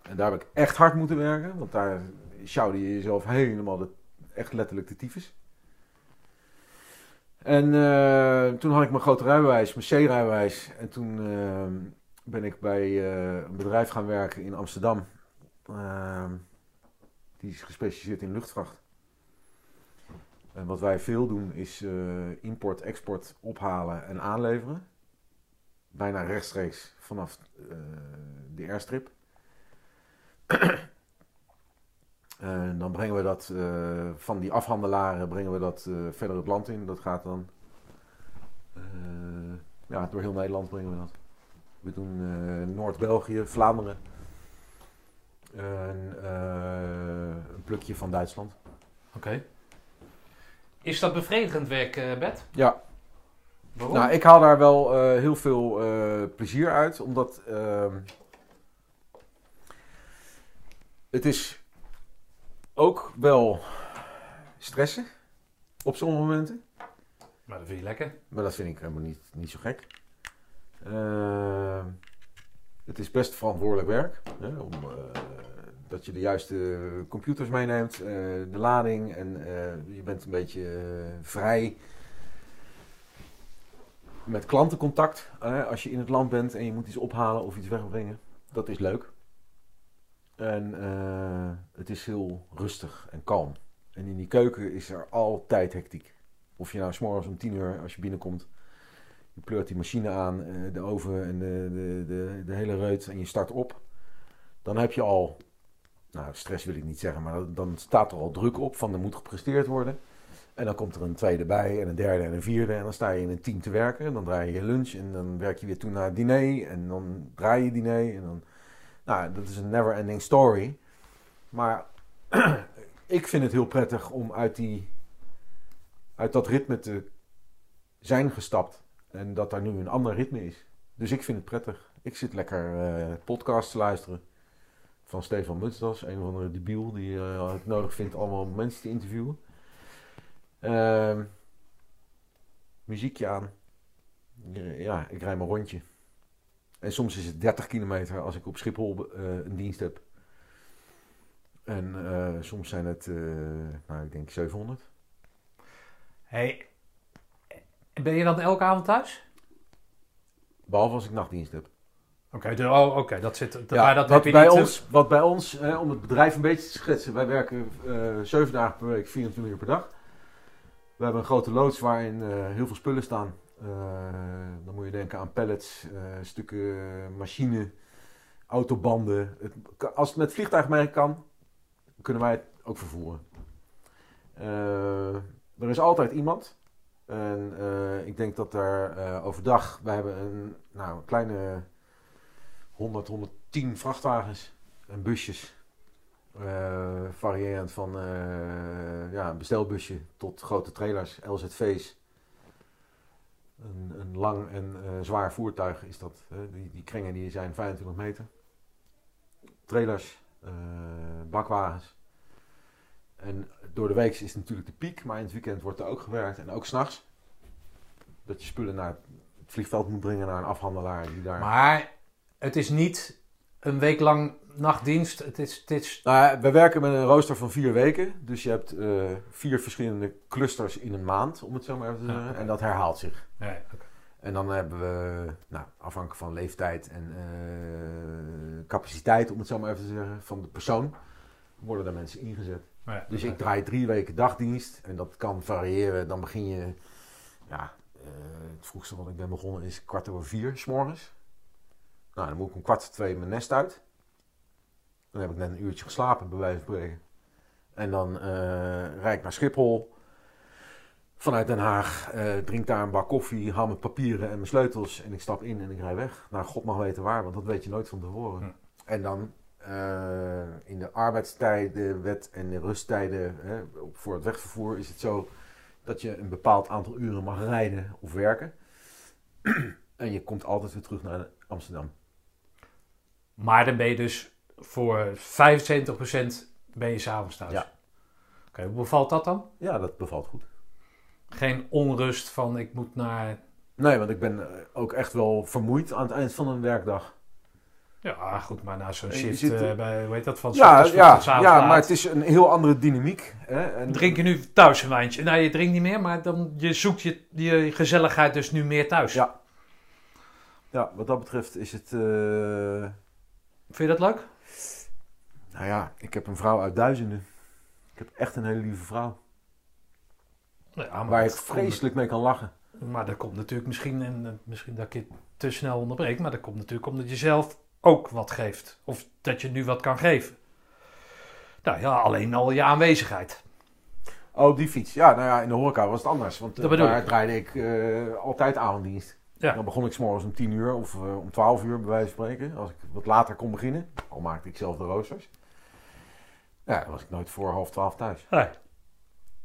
En daar heb ik echt hard moeten werken, want daar sjouwde je jezelf helemaal de, echt letterlijk de tyfus. En eh, toen had ik mijn grote rijbewijs, mijn C-rijbewijs. En toen eh, ben ik bij eh, een bedrijf gaan werken in Amsterdam. Eh, die is gespecialiseerd in luchtvracht. En wat wij veel doen is import, export ophalen en aanleveren. Bijna rechtstreeks vanaf eh, de airstrip. En [CLEARS THROAT] dan brengen we dat eh, van die afhandelaren brengen we dat eh, verder het land in. Dat gaat dan eh, ja, door heel Nederland brengen we dat. We doen eh, Noord-België, Vlaanderen. En eh, een plukje van Duitsland. Oké. Is dat bevredigend werk, eh Bert? Ja, Waarom? nou ik haal daar wel eh, heel veel eh, plezier uit. Omdat ehm, het is ook wel stressen op sommige momenten. Maar dat vind je lekker. Maar dat vind ik helemaal niet, niet zo gek. Eh, het is best verantwoordelijk werk. Hè, om, eh, dat je de juiste computers meeneemt, de lading. En je bent een beetje vrij met klantencontact. als je in het land bent en je moet iets ophalen of iets wegbrengen. Dat is leuk. En eh, het is heel rustig en kalm. En in die keuken is er altijd hectiek. Of je nou s'morgens om tien uur, als je binnenkomt, je pleurt die machine aan, eh, de oven en de, de, de, de hele reut en je start op. Dan heb je al, nou stress wil ik niet zeggen, maar dan staat er al druk op van er moet gepresteerd worden. En dan komt er een tweede bij en een derde en een vierde en dan sta je in een team te werken. En dan draai je lunch en dan werk je weer toe naar het diner en dan draai je diner. En dan, nou, dat is een never ending story. Maar [CLEARS THROAT] ik vind het heel prettig om uit die uit dat ritme te zijn gestapt. En dat daar nu een ander ritme is. Dus ik vind het prettig. Ik zit lekker eh podcasts te luisteren. Van Stefan Mutsdas, een van de debiel die eh, het nodig vindt allemaal mensen te interviewen. Ehm, muziekje aan. Ja, ik rij mijn rondje. En soms is het 30 kilometer als ik op Schiphol eh, een dienst heb. En eh, soms zijn het, eh, nou ik denk 700. Hey, ben je dan elke avond thuis? Behalve als ik nachtdienst heb. Oké, de- oh, oké, dat zit. Dat, Ja, dat wat, bij niet. eh, ons, wat bij ons, hè, om het bedrijf een beetje te schetsen, wij werken eh 7 dagen per week, 24 uur per dag. We hebben een grote loods waarin eh, heel veel spullen staan. Eh, dan moet je denken aan pallets, eh, stukken machine, autobanden. Het, als het met vliegtuigmerk kan, kunnen wij het ook vervoeren. Er is altijd iemand. En ik denk dat er overdag, wij hebben een, nou, een kleine 100, 110 vrachtwagens en busjes. Eh, variërend van eh, ja, een bestelbusje tot grote trailers, LZV's. Een, een lang en eh, zwaar voertuig is dat. die, die kringen die zijn 25 meter. Trailers, bakwagens. En door de week is het natuurlijk de piek, maar in het weekend wordt er ook gewerkt. En ook s'nachts. Dat je spullen naar het vliegveld moet brengen naar een afhandelaar die daar... Maar het is niet een week lang nachtdienst. Het is, het is Nou, ja, we werken met een rooster van vier weken. Dus je hebt eh, vier verschillende clusters in een maand, om het zo maar even te Ja, zeggen. En dat herhaalt zich. oké. En dan hebben we, nou, afhankelijk van leeftijd en eh, capaciteit, om het zo maar even te zeggen, van de persoon, worden er mensen ingezet. Ja, Dus ik draai drie weken dagdienst en dat kan variëren. Dan begin je, ja, eh, het vroegste wat ik ben begonnen is kwart over vier, s morgens. Nou, dan moet ik om kwart voor twee mijn nest uit. Dan heb ik net een uurtje geslapen, bij wijze van spreken. En dan eh rijd ik naar Schiphol. Vanuit Den Haag eh, drink daar een bak koffie, haal mijn papieren en mijn sleutels en ik stap in en ik rij weg. Nou, God mag weten waar, want dat weet je nooit van tevoren. Hm. En dan eh, in de arbeidstijden, wet en de rusttijden hè, voor het wegvervoer is het zo dat je een bepaald aantal uren mag rijden of werken. [CLEARS THROAT] en je komt altijd weer terug naar Amsterdam. Maar dan ben je dus voor 75% ben je s'avonds thuis. Ja. Oké, hoe bevalt dat dan? Ja, dat bevalt goed. Geen onrust van ik moet naar Nee, want ik ben eh, ook echt wel vermoeid aan het eind van een werkdag. Ja, goed, maar na zo'n shift, zit, eh, eh, bij, hoe heet dat, van Ja, ja, tot ja laat. maar het is een heel andere dynamiek. Hè? En, Drink je nu thuis een wijntje? Nee, je drinkt niet meer, maar dan, je zoekt je, je gezelligheid dus nu meer thuis. Ja. Ja, wat dat betreft is het... Vind je dat leuk? nou ja, ik heb een vrouw uit duizenden. Ik heb echt een hele lieve vrouw. Ja, maar Waar ik vreselijk mee kan lachen. Maar dat komt natuurlijk misschien, en eh, misschien dat ik je te snel onderbreek, maar dat komt natuurlijk omdat je zelf ook wat geeft. Of dat je nu wat kan geven. Nou ja, alleen al je aanwezigheid. Oh, die fiets. Ja, nou ja, in de horeca was het anders. Want eh, daar ik. draaide ik eh, altijd avonddienst. Ja. Dan begon ik s'morgens om 10 uur of eh, om 12 uur, bij wijze van spreken. Als ik wat later kon beginnen. Al maakte ik zelf de roosters. Ja, dan was ik nooit voor half 12 thuis.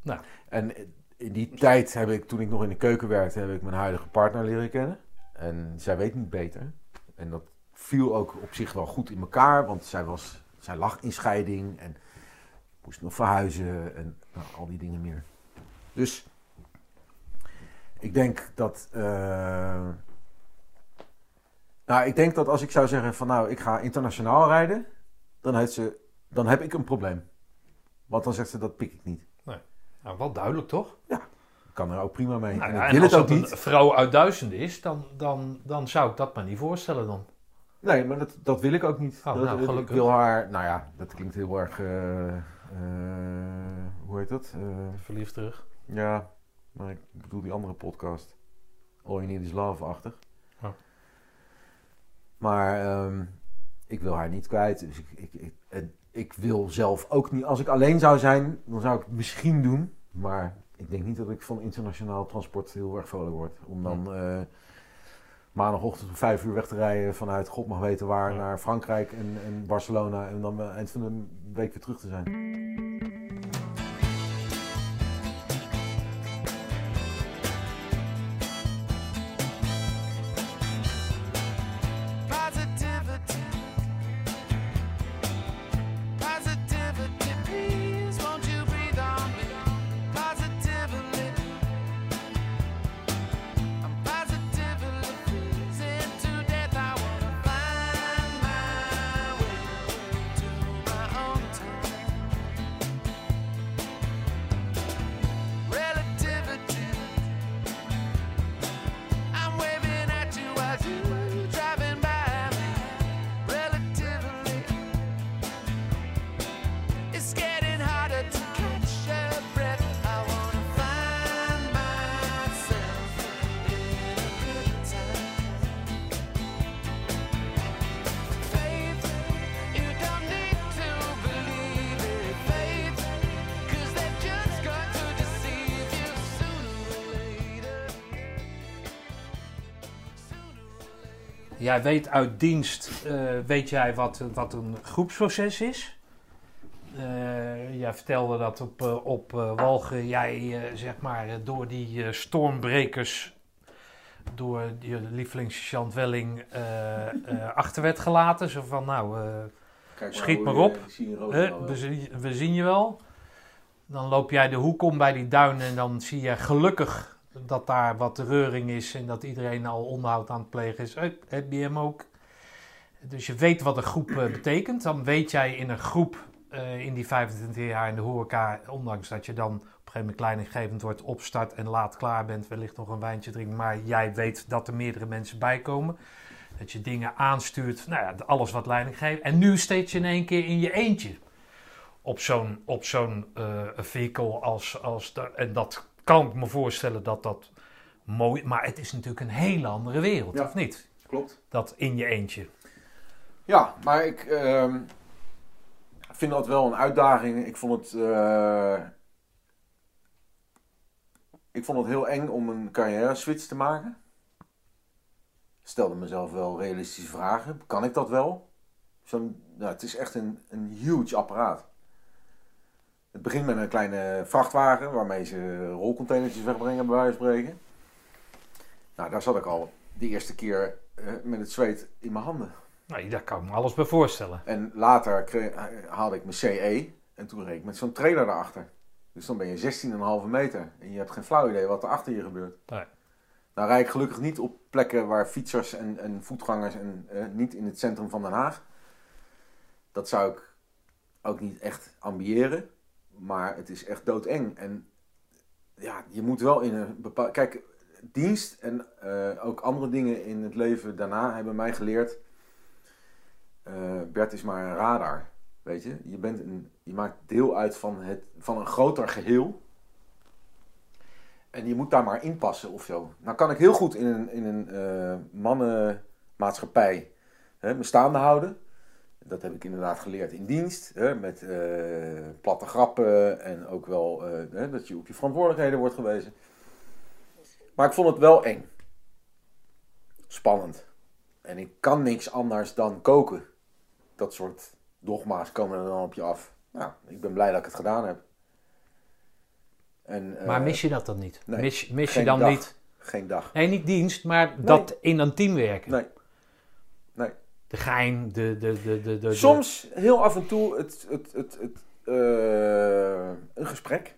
Nee. En in die tijd heb ik, toen ik nog in de keuken werkte, heb ik mijn huidige partner leren kennen. En zij weet niet beter. En dat viel ook op zich wel goed in elkaar, want zij, was, zij lag in scheiding en moest nog verhuizen en nou, al die dingen meer. Dus ik denk dat. eh, nou, ik denk dat als ik zou zeggen van nou, ik ga internationaal rijden, dan, heeft ze, dan heb ik een probleem. Want dan zegt ze dat pik ik niet. Nou, wel duidelijk toch? Ik kan er ook prima mee. Nou en ja, ik en wil als het ook een vrouw uit duizenden is, dan, dan, dan zou ik dat maar niet voorstellen dan. Nee, maar dat, dat wil ik ook niet. Oh, dat, nou, ik gelukkig. wil haar, nou ja, dat klinkt heel erg, eh, eh, hoe heet dat? Verliefd terug. ja, maar ik bedoel die andere podcast. All You Need Is Love-achtig. Oh. Maar ehm, ik wil haar niet kwijt. Dus ik, ik, ik, ik wil zelf ook niet, als ik alleen zou zijn, dan zou ik het misschien doen. Maar ik denk niet dat ik van internationaal transport heel erg vrolijk word. Om dan eh, maandagochtend om vijf uur weg te rijden vanuit God mag weten waar naar Frankrijk en, en Barcelona. En dan eind van de week weer terug te zijn. Jij weet uit dienst, eh, weet jij wat, wat een groepsproces is? Eh, jij vertelde dat op, eh, op eh, Walgen jij zeg maar door die stormbrekers, door je lievelingssergeant Welling achter werd gelaten. Zo van nou, Schiet maar op. We, zien, we zien je wel. Dan loop jij de hoek om bij die duinen en dan zie je gelukkig dat daar wat reuring is en dat iedereen al onderhoud aan het plegen is. Hey, heb je hem ook? Dus je weet wat een groep eh, [CLEARS THROAT] betekent. Dan weet jij in een groep eh, in die 25 jaar in de horeca, ondanks dat je dan op een gegeven moment leidinggevend wordt, opstart en laat klaar bent, wellicht nog een wijntje drinken, maar jij weet dat er meerdere mensen bij komen. Dat je dingen aanstuurt, nou ja, alles wat leiding geeft. En nu steeds je in één keer in je eentje op zo'n op zo'n eh, vehicle als, als de- en dat kan ik me voorstellen dat dat mooi, maar het is natuurlijk een hele andere wereld, Ja. of niet? Klopt. Dat in je eentje. Ja, maar ik ehm, vind dat wel een uitdaging. Ik vond het. eh, ik vond het heel eng om een carrière switch te maken. Ik stelde mezelf wel realistische vragen. Kan ik dat wel? Zo'n, nou, het is echt een, een huge apparaat. Het begint met een kleine vrachtwagen waarmee ze rolcontainertjes wegbrengen, bij wijze van spreken. Nou, daar zat ik al de eerste keer eh, met het zweet in mijn handen. Nou, daar kan ik me alles bij voorstellen. En later kreeg- haalde ik mijn CE en toen reed ik met zo'n trailer daarachter. Dus dan ben je 16,5 meter en je hebt geen flauw idee wat er achter je gebeurt. Nee. Nou rijd ik gelukkig niet op plekken waar fietsers en, en voetgangers en eh, niet in het centrum van Den Haag. Dat zou ik ook niet echt ambiëren. Maar het is echt doodeng. En ja, je moet wel in een bepaalde... Kijk, dienst en eh, ook andere dingen in het leven daarna hebben mij geleerd... eh, Bert is maar een radar. Weet je, je, bent een, je maakt deel uit van, het, van een groter geheel. En je moet daar maar in passen of zo. Nou kan ik heel goed in een, in een eh, mannenmaatschappij me staande houden. Dat heb ik inderdaad geleerd in dienst. Hè, met eh, platte grappen en ook wel eh, hè, dat je op je verantwoordelijkheden wordt gewezen. Maar ik vond het wel eng. Spannend. En ik kan niks anders dan koken. Dat soort dogma's komen er dan op je af. Nou, ik ben blij dat ik het gedaan heb. En, Maar eh, mis je dat dan niet? nee, mis mis je dan dag. niet... Geen dag. Nee, niet dienst, maar dat in een team werken. Nee. Nee. De gein, de... de, de, de, de Soms heel af en toe het, het, het, het, eh, een gesprek.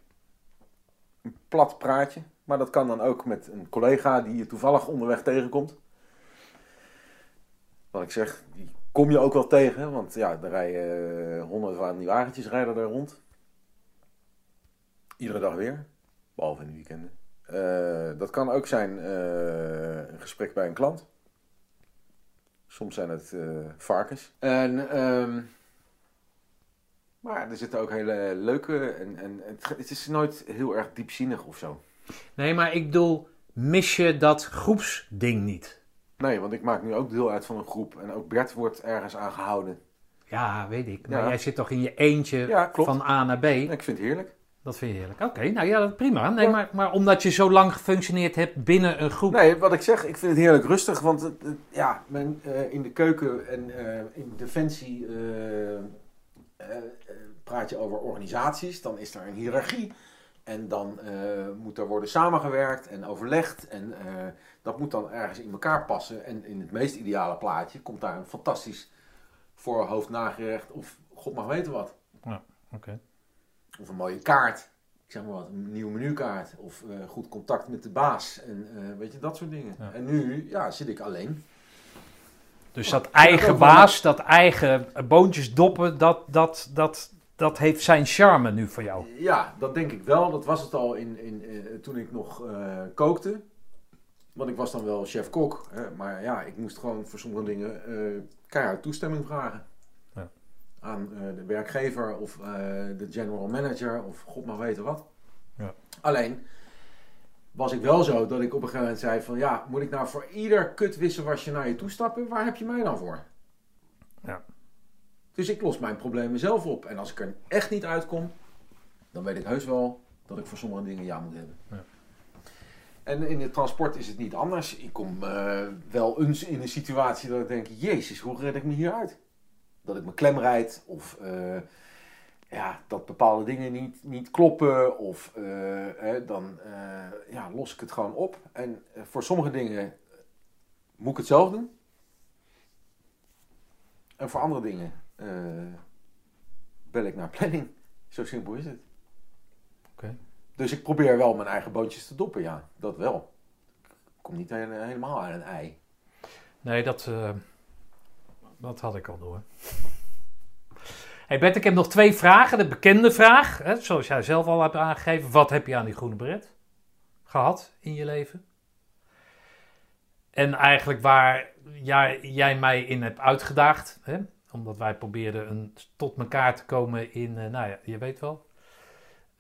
Een plat praatje. Maar dat kan dan ook met een collega die je toevallig onderweg tegenkomt. Wat ik zeg, die kom je ook wel tegen. Want ja, er rijden eh, honderd van die wagentjes rijden er rond. Iedere dag weer. Behalve in de weekenden. Eh, dat kan ook zijn een gesprek bij een klant. Soms zijn het eh, varkens. En, ehm, maar er zitten ook hele leuke en, en het, het is nooit heel erg diepzinnig of zo. Nee, maar ik bedoel, mis je dat groepsding niet? Nee, want ik maak nu ook deel uit van een groep en ook Bert wordt ergens aan gehouden. Ja, weet ik. Maar Ja. jij zit toch in je eentje Ja, van A naar B? Ik vind het heerlijk. Dat vind je heerlijk. Oké, nou ja, dat prima. Nee, Ja. maar, maar omdat je zo lang gefunctioneerd hebt binnen een groep. Nee, wat ik zeg, ik vind het heerlijk rustig, want het, het- ja, men, eh, in de keuken en eh, in Defensie eh, praat je over organisaties, dan is er een hiërarchie. En dan moet er worden samengewerkt en overlegd. En dat moet dan ergens in elkaar passen. En in het meest ideale plaatje komt daar een fantastisch voorhoofd nagerecht of god mag weten wat. Oké. Of een mooie kaart. Ik zeg maar wat, een nieuwe menukaart. Of eh, goed contact met de baas. En eh, weet je, dat soort dingen. Ja. En nu, ja, zit ik alleen. Dus dat eigen baas, dat eigen boontjes doppen, dat, dat, dat, dat heeft zijn charme nu voor jou. Ja, dat denk ik wel. Dat was het al in, in, eh, toen ik nog kookte. Want ik was dan wel chef-kok. Maar ja, ik moest gewoon voor sommige dingen eh, keihard toestemming vragen. Aan eh, de werkgever of eh, de general manager of god maar weten wat. Ja. Alleen was ik wel zo dat ik op een gegeven moment zei van... Ja, moet ik nou voor ieder kutwisselwasje naar je toe stappen? Waar heb je mij dan voor? Ja. Dus ik los mijn problemen zelf op. En als ik er echt niet uitkom, dan weet ik heus wel dat ik voor sommige dingen ja moet hebben. Ja. En in het transport is het niet anders. Ik kom eh, wel eens in een situatie dat ik denk, jezus, hoe red ik me hier uit? Dat ik me klem rijd of eh, ja, dat bepaalde dingen niet, niet kloppen of eh, hè, dan eh, ja, los ik het gewoon op. En voor sommige dingen moet ik het zelf doen. En voor andere dingen bel ik naar planning. Zo simpel is het. Oké. Dus ik probeer wel mijn eigen bootjes te doppen, ja. Dat wel. Ik kom niet hele- helemaal aan een ei. Nee, dat, dat had ik al door. Hey Bert, ik heb nog twee vragen. De bekende vraag, hè, zoals jij zelf al hebt aangegeven. Wat heb je aan die groene beret gehad in je leven? En eigenlijk waar jij, mij in hebt uitgedaagd. Hè, omdat wij probeerden een, tot elkaar te komen in, eh, nou ja, je weet wel.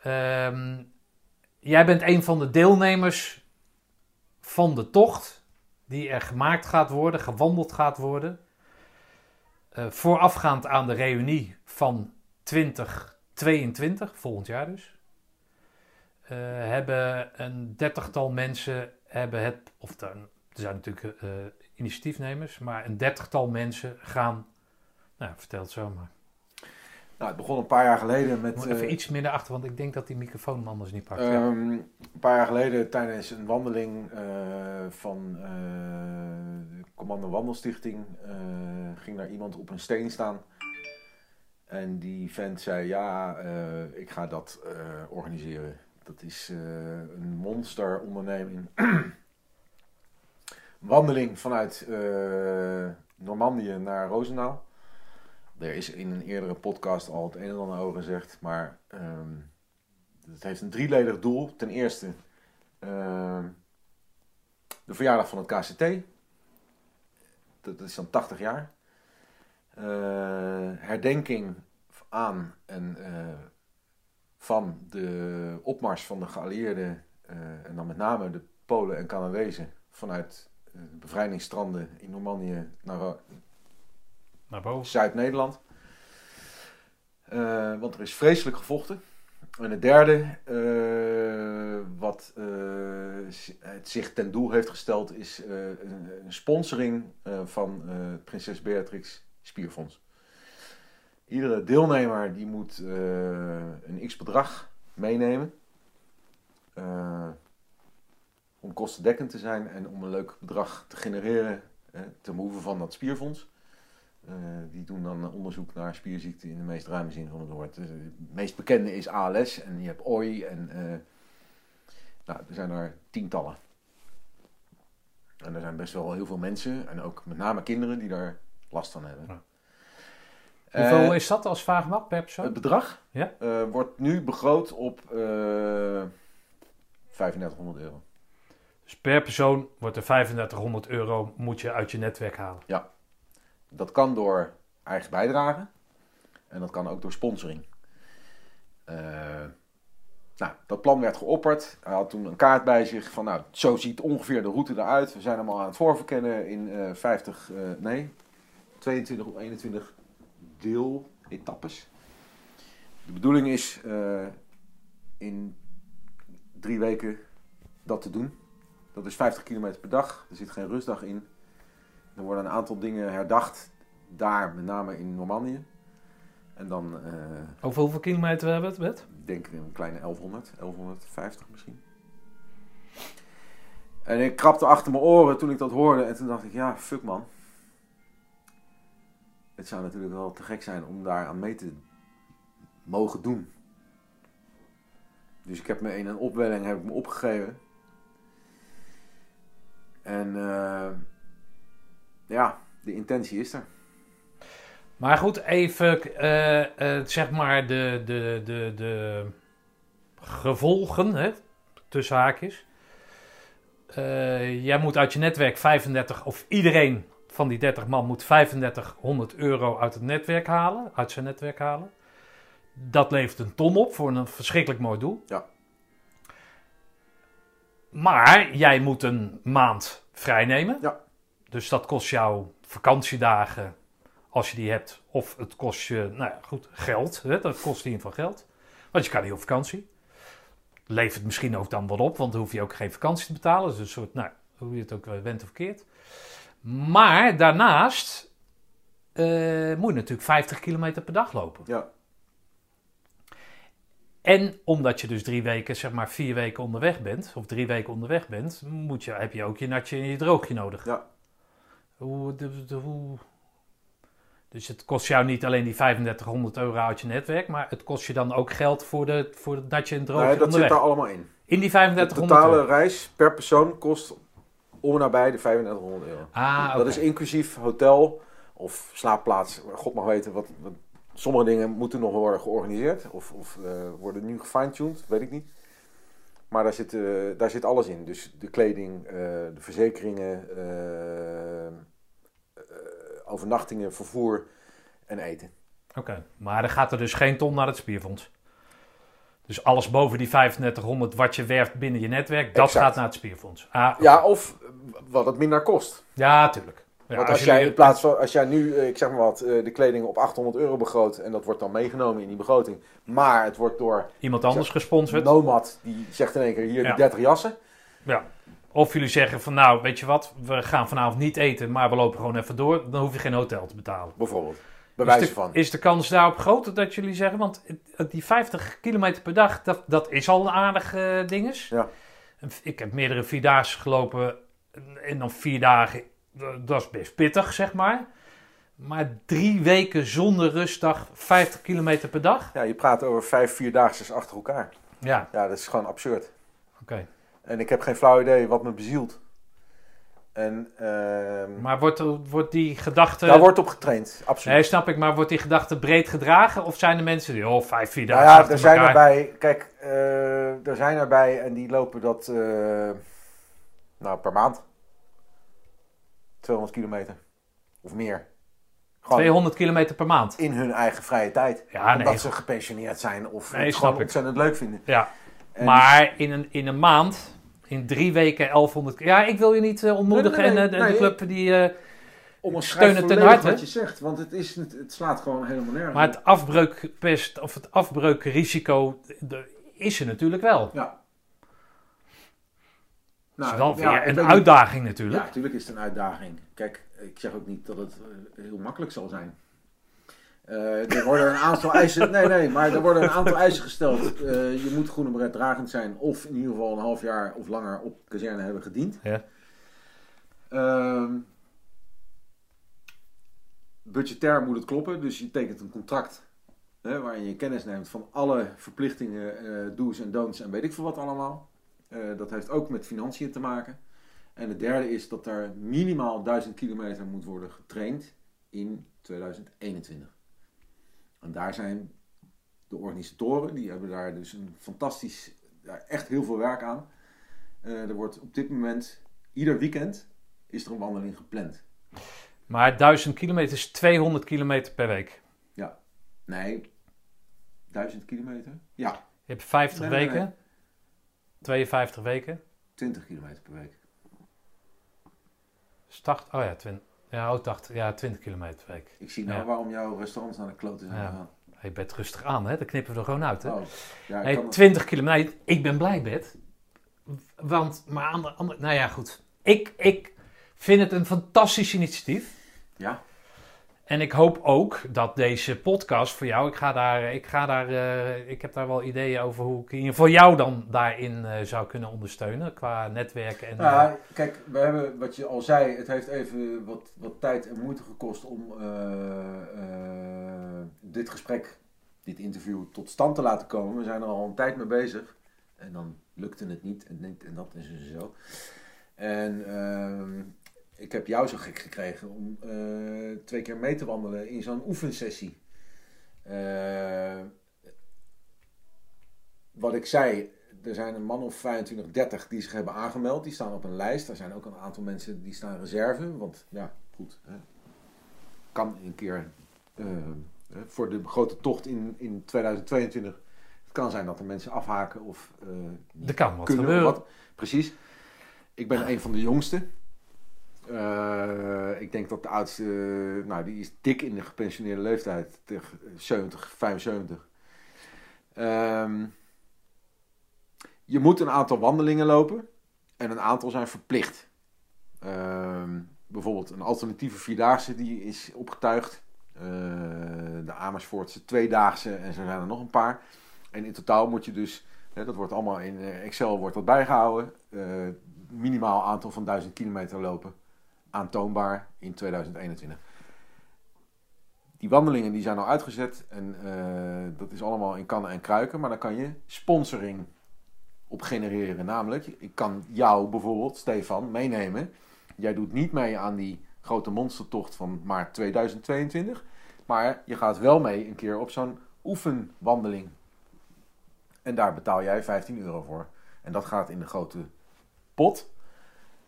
Ehm, jij bent een van de deelnemers van de tocht die er gemaakt gaat worden, gewandeld gaat worden. Eh, voorafgaand aan de reunie van 2022, volgend jaar dus. eh, hebben een dertigtal mensen hebben het, of er, zijn natuurlijk eh, initiatiefnemers, maar een dertigtal mensen gaan, nou vertel het zo maar. Nou, het begon een paar jaar geleden met... Moet even eh, iets naar achter, want ik denk dat die microfoon anders niet pakt. Ja. Ehm, een paar jaar geleden tijdens een wandeling eh, van eh, de Commando Wandelstichting ging daar iemand op een steen staan. En die vent zei, ja, ik ga dat organiseren. Dat is een monsteronderneming. [CLEARS THROAT] wandeling vanuit Normandië naar Roosendaal. Er is in een eerdere podcast al het een en ander over gezegd, maar ehm, het heeft een drieledig doel. Ten eerste ehm, de verjaardag van het KCT. Dat is dan 80 jaar. Eh, herdenking aan en eh, van de opmars van de geallieerden, eh, en dan met name de Polen en Canadezen, vanuit de bevrijdingsstranden in Normandië naar Zuid-Nederland. Eh, want er is vreselijk gevochten. En het derde, eh, wat eh, het zich ten doel heeft gesteld, is een, sponsoring van Prinses Beatrix Spierfonds. Iedere deelnemer die moet een x-bedrag meenemen. om kostendekkend te zijn en om een leuk bedrag te genereren ten behoeve van dat spierfonds. Eh, die doen dan onderzoek naar spierziekten in de meest ruime zin van het woord. Dus, eh, het meest bekende is ALS en je hebt OI en eh, nou, er zijn er tientallen. En er zijn best wel heel veel mensen en ook met name kinderen die daar last van hebben. Ja. Hoeveel is dat als vraag mag per persoon? het bedrag Ja. wordt nu begroot op eh 3500 euro. Dus per persoon wordt er 3500 euro moet je uit je netwerk halen. Dat kan door eigen bijdrage en dat kan ook door sponsoring. Eh, nou, dat plan werd geopperd. Hij had toen een kaart bij zich van, nou, zo ziet ongeveer de route eruit. We zijn hem al aan het voorverkennen in eh 50, eh, nee, 22 of 21 deeletappes. De bedoeling is eh, in drie weken dat te doen. Dat is 50 kilometer per dag. Er zit geen rustdag in. Er worden een aantal dingen herdacht. Daar, met name in Normandië. En dan, eh, Over hoeveel kilometer hebben we het, Bert? ik denk een kleine 1100, 1150 misschien. En ik krapte achter mijn oren toen ik dat hoorde. En toen dacht ik, ja, fuck man. Het zou natuurlijk wel te gek zijn om daar aan mee te mogen doen. Dus ik heb me in een opwelling heb ik me opgegeven. En eh, ja, de intentie is er. Maar goed, even eh, eh, zeg maar de, de, de, de gevolgen, hè, tussen haakjes. Eh, jij moet uit je netwerk 35, of iedereen van die 30 man moet 3500 euro uit het netwerk halen, uit zijn netwerk halen. Dat levert een ton op voor een verschrikkelijk mooi doel. Ja. Maar jij moet een maand vrijnemen. Ja. Dus dat kost jou vakantiedagen, als je die hebt. Of het kost je, nou ja, goed, geld. Hè? Dat kost in ieder geval geld. Want je kan niet op vakantie. Levert misschien ook dan wat op, want dan hoef je ook geen vakantie te betalen. Dus een soort, nou, hoe je het ook went of keert. Maar daarnaast eh, moet je natuurlijk 50 kilometer per dag lopen. Ja, En omdat je dus drie weken, zeg maar vier weken onderweg bent, of drie weken onderweg bent, moet je, heb je ook je natje en je droogje nodig. Ja. Hoe, de, de- hoe... Dus het kost jou niet alleen die 3500 euro uit je netwerk, maar het kost je dan ook geld voor, de, voor het natje en droogje nee, dat onderweg. zit daar allemaal in. In die De 3500 totale euro. reis per persoon kost om en nabij de 3500 euro. Ah, Dat is inclusief hotel of slaapplaats. God mag weten wat, wat- sommige dingen moeten nog worden georganiseerd of, of eh, worden nu gefine-tuned, weet ik niet. Maar daar zit, eh, daar zit alles in. Dus de kleding, eh, de verzekeringen, eh, overnachtingen, vervoer en eten. Oké, maar er gaat er dus geen ton naar het spierfonds. Dus alles boven die 3500 wat je werft binnen je netwerk, dat Exact. gaat naar het spierfonds. Ah. Ja, of wat het minder kost. ja tuurlijk. Ja, Want als, jij in plaats van, als jij nu, eh, ik zeg maar wat, eh, de kleding op 800 euro begroot en dat wordt dan meegenomen in die begroting, maar het wordt door iemand anders gesponsord. Nomad, die zegt in één keer hier Ja. die 30 jassen. Ja. Of jullie zeggen van nou, weet je wat, we gaan vanavond niet eten, maar we lopen gewoon even door. Dan hoef je geen hotel te betalen. Bijvoorbeeld. Bij Is de, van. is de kans daarop groter dat jullie zeggen, want die 50 kilometer per dag, dat, dat is al een aardig eh dinges. Ja. Ik heb meerdere vierdaagse gelopen en dan vier dagen, dat is best pittig zeg maar. Maar drie weken zonder rustdag, 50 kilometer per dag? Ja, je praat over vijf, vierdaagse achter elkaar. Ja, Ja, dat is gewoon absurd. oké. En ik heb geen flauw idee wat me bezielt. En ehm, Maar wordt, wordt die gedachte... daar wordt op getraind, absoluut. Nee, snap ik, maar wordt die gedachte breed gedragen? Of zijn er mensen die, oh, vijf, vier Nou dagen ja, achter er zijn erbij, kijk, eh, er zijn erbij en die lopen dat eh, nou, per maand. 200 kilometer of meer. Gewoon 200 kilometer per maand. in hun eigen vrije tijd. Ja, omdat nee. ze gepensioneerd zijn of Nee, het gewoon ontzettend leuk vinden. Ja, En- maar in een, in een maand, in drie weken 1100... Ja, ik wil je niet eh, ontmoedigen Nee, en eh, de, club die... eh, om een steunen ten harte. wat je zegt, want het, is, het, slaat gewoon helemaal nergens. maar het afbreukpest of het afbreukrisico de- is er natuurlijk wel. Ja. Nou, is wel weer ja, een niet- uitdaging natuurlijk. Ja, natuurlijk is het een uitdaging. Kijk, ik zeg ook niet dat het eh, heel makkelijk zal zijn. Eh, er worden een aantal [LAUGHS] eisen. Nee, nee, maar er worden een aantal eisen gesteld. Eh, je moet groene beret dragend zijn, of in ieder geval een half jaar of langer op kazerne hebben gediend. Ja. Ehm, budgetair moet het kloppen, dus je tekent een contract hè, waarin je kennis neemt van alle verplichtingen, do's en don'ts en weet ik veel wat allemaal. Eh, dat heeft ook met financiën te maken. En het derde is dat er minimaal 1000 kilometer moet worden getraind in 2021. En daar zijn de organisatoren, die hebben daar dus een fantastisch, ja, echt heel veel werk aan. Eh, er wordt op dit moment, ieder weekend, is er een wandeling gepland. Maar 1000 kilometer is 200 kilometer per week. Nee, 1000 kilometer? Ja, Je hebt 50 Nee, nee, weken, nee. 52 weken. 20 kilometer per week. Start, oh ja, 20, ja, oh, 80, ja, 20 kilometer per week. Ik zie nou Ja. waarom jouw restaurants naar de kloten zijn Ja. gegaan. Je bent rustig aan, hè? Dat knippen we er gewoon uit, hè? Oh, ja, ik Nee, kan het- 20 kilometer. Ik ben blij, Bert. Want, maar aan de andere... Nou ja, goed. Ik, ik vind het een fantastisch initiatief. ja. En ik hoop ook dat deze podcast voor jou... Ik, ga daar, ik, ga daar, eh, ik heb daar wel ideeën over hoe ik in ieder geval jou dan daarin eh, zou kunnen ondersteunen. Qua netwerken en... eh, Ja, kijk, we hebben, wat je al zei, het heeft even wat, wat tijd en moeite gekost om eh, eh, dit gesprek, dit interview tot stand te laten komen. We zijn er al een tijd mee bezig en dan lukte het niet en, dit en dat is dus zo. En ehm, ik heb jou zo gek gekregen om eh, twee keer mee te wandelen in zo'n oefensessie. Eh, wat ik zei, er zijn een man of 25, 30 die zich hebben aangemeld. Die staan op een lijst. Er zijn ook een aantal mensen die staan reserve. Want ja, goed. Hè. Kan een keer eh, voor de grote tocht in, in 2022. Het kan zijn dat er mensen afhaken of er kan wat kunnen. gebeuren. Wat. Precies. Ik ben een van de jongste. Eh, ik denk dat de oudste, nou die is dik in de gepensioneerde leeftijd, tegen 70, 75. Ehm, je moet een aantal wandelingen lopen en een aantal zijn verplicht. Ehm, bijvoorbeeld een alternatieve vierdaagse die is opgetuigd. Eh, de Amersfoortse tweedaagse en zo zijn er nog een paar. En in totaal moet je dus, hè, dat wordt allemaal in eh, Excel wordt dat bijgehouden, eh, minimaal aantal van 1000 kilometer lopen. Aantoonbaar in 2021. Die wandelingen die zijn al uitgezet en eh, dat is allemaal in kannen en kruiken. Maar dan kan je sponsoring op genereren. Namelijk, ik kan jou bijvoorbeeld, Stefan, meenemen. Jij doet niet mee aan die grote monstertocht van maart 2022. Maar je gaat wel mee een keer op zo'n oefenwandeling. En daar betaal jij 15 euro voor. En dat gaat in de grote pot.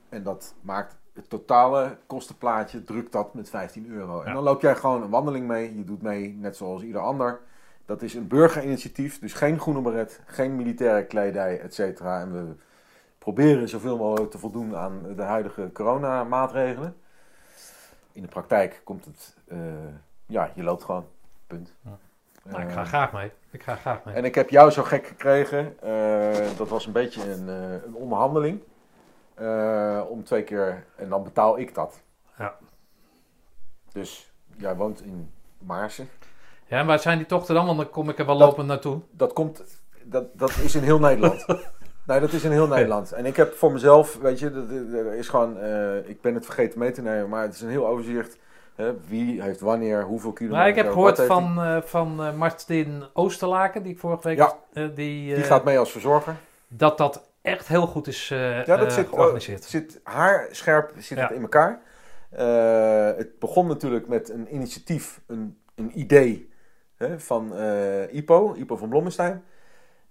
En dat maakt het totale kostenplaatje, drukt dat met 15 euro. En Ja. dan loop jij gewoon een wandeling mee. Je doet mee net zoals ieder ander. Dat is een burgerinitiatief, dus geen groene beret, geen militaire kledij, et cetera. En we proberen zoveel mogelijk te voldoen aan de huidige coronamaatregelen. In de praktijk komt het, eh, ja, je loopt gewoon, punt. Ja. Nou, ik ga Eh, graag mee. Ik ga graag mee. en ik heb jou zo gek gekregen. eh, dat was een beetje een, eh, een onderhandeling. Eh, om twee keer, en dan betaal ik dat. Ja. Dus jij woont in Maarsen. Ja, en waar zijn die tochten dan? Want dan kom ik er wel Dat- lopend naartoe. Dat komt, dat, dat is in heel Nederland. [LAUGHS] nee, dat is in heel Nederland. En ik heb voor mezelf, weet je, dat, dat- is gewoon, eh, ik ben het vergeten mee te nemen, maar het is een heel overzicht. Wie heeft wanneer, hoeveel kilometer. Maar ik heb gehoord van, eh van Martin Oosterlaken, die ik vorige week... Ja. die. Die gaat mee als verzorger. Dat dat echt heel goed is eh Ja, dat eh, zit, georganiseerd. oh, zit haar scherp zit Ja. het in elkaar. Eh, het begon natuurlijk met een initiatief, een, een idee hè, van Ipo, Ipo van Blommestein.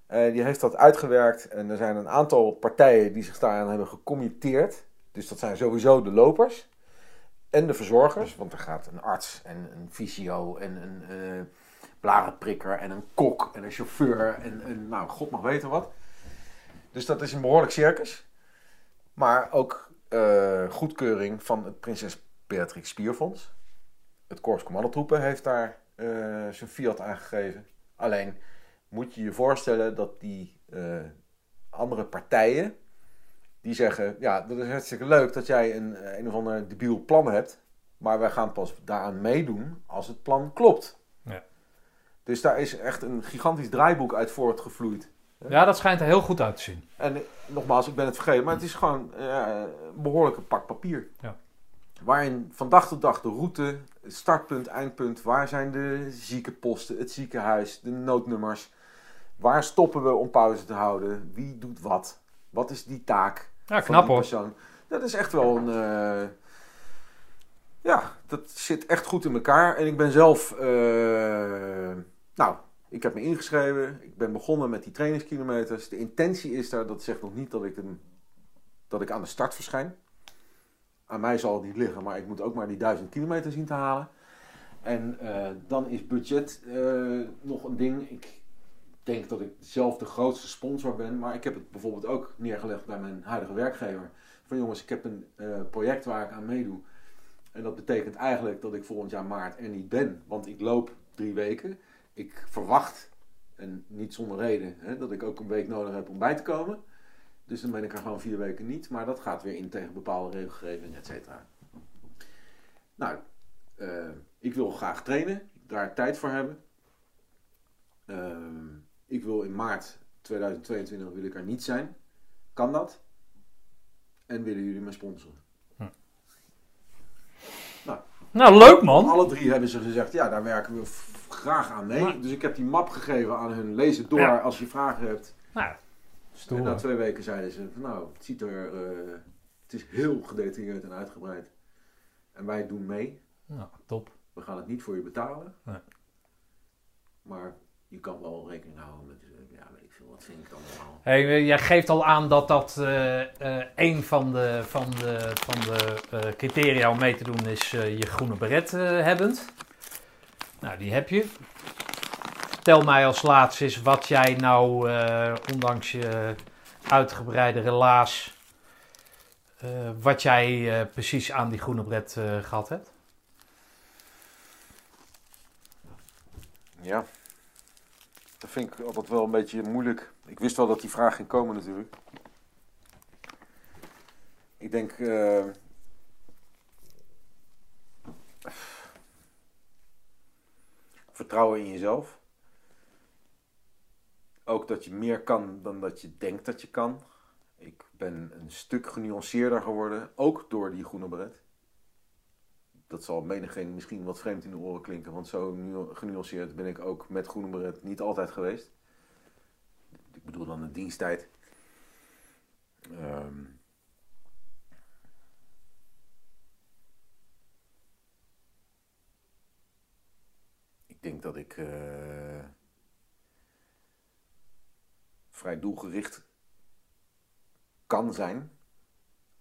Die heeft dat uitgewerkt en er zijn een aantal partijen die zich daaraan hebben gecommitteerd. Dus dat zijn sowieso de lopers en de verzorgers, want er gaat een arts en een fysio en een blarenprikker en een kok en een chauffeur en, en nou, god mag weten wat. Dus dat is een behoorlijk circus. Maar ook eh, goedkeuring van het Prinses Beatrix Spierfonds. Het Korps Commandotroepen heeft daar eh, zijn fiat aangegeven. Alleen moet je je voorstellen dat die eh, andere partijen... die zeggen, ja, dat is hartstikke leuk dat jij een, een of ander debiel plan hebt... maar wij gaan pas daaraan meedoen als het plan klopt. Ja. Dus daar is echt een gigantisch draaiboek uit voortgevloeid. Ja, dat schijnt er heel goed uit te zien. En nogmaals, ik ben het vergeten, maar het is gewoon eh, een behoorlijke pak papier. Ja. Waarin van dag tot dag de route, startpunt, eindpunt, waar zijn de ziekenposten, het ziekenhuis, de noodnummers. Waar stoppen we om pauze te houden? Wie doet wat? Wat is die taak Ja, van knap hoor. persoon? Dat is echt wel een... eh, ja, dat zit echt goed in elkaar. En ik ben zelf... eh, nou, ik heb me ingeschreven. Ik ben begonnen met die trainingskilometers. De intentie is daar, dat zegt nog niet dat ik, een, dat ik aan de start verschijn. Aan mij zal het niet liggen, maar ik moet ook maar die duizend kilometer zien te halen. En eh, dan is budget eh, nog een ding. Ik denk dat ik zelf de grootste sponsor ben, maar ik heb het bijvoorbeeld ook neergelegd bij mijn huidige werkgever. Van jongens, ik heb een eh, project waar ik aan meedoe. En dat betekent eigenlijk dat ik volgend jaar maart er niet ben, want ik loop drie weken. Ik verwacht, en niet zonder reden, hè, dat ik ook een week nodig heb om bij te komen. Dus dan ben ik er gewoon vier weken niet. Maar dat gaat weer in tegen bepaalde regelgeving, et cetera. Nou, eh, ik wil graag trainen. Daar tijd voor hebben. Ehm, ik wil in maart 2022 wil ik er niet zijn. Kan dat? En willen jullie me sponsoren? Nou, leuk man. Alle drie hebben ze gezegd, ja, daar werken we graag aan mee. Maar- Dus ik heb die map gegeven aan hun. Lees het door Ja. als je vragen hebt. Nou, En na twee weken zeiden ze, van, nou, het ziet er, eh, het is heel gedetailleerd en uitgebreid. En wij doen mee. Nou, top. We gaan het niet voor je betalen. Nee. Maar je kan wel rekening houden met, eh, ja, weet ik veel, wat vind ik dan allemaal. Hey, jij geeft al aan dat dat eh, eh, een van de, van de, van de eh, criteria om mee te doen is eh, je groene beret eh, hebbend. Nou, die heb je. Vertel mij als laatste eens wat jij nou, eh, ondanks je uitgebreide relaas, eh, wat jij eh, precies aan die groene bret eh, gehad hebt. Ja, dat vind ik altijd wel een beetje moeilijk. Ik wist wel dat die vraag ging komen natuurlijk. Ik denk... vertrouwen in jezelf. Ook dat je meer kan dan dat je denkt dat je kan. Ik ben een stuk genuanceerder geworden, ook door die groene beret. Dat zal menigeen misschien wat vreemd in de oren klinken, want zo nu- genuanceerd ben ik ook met groene beret niet altijd geweest. Ik bedoel dan de diensttijd. Ehm, denk dat ik eh, vrij doelgericht kan zijn.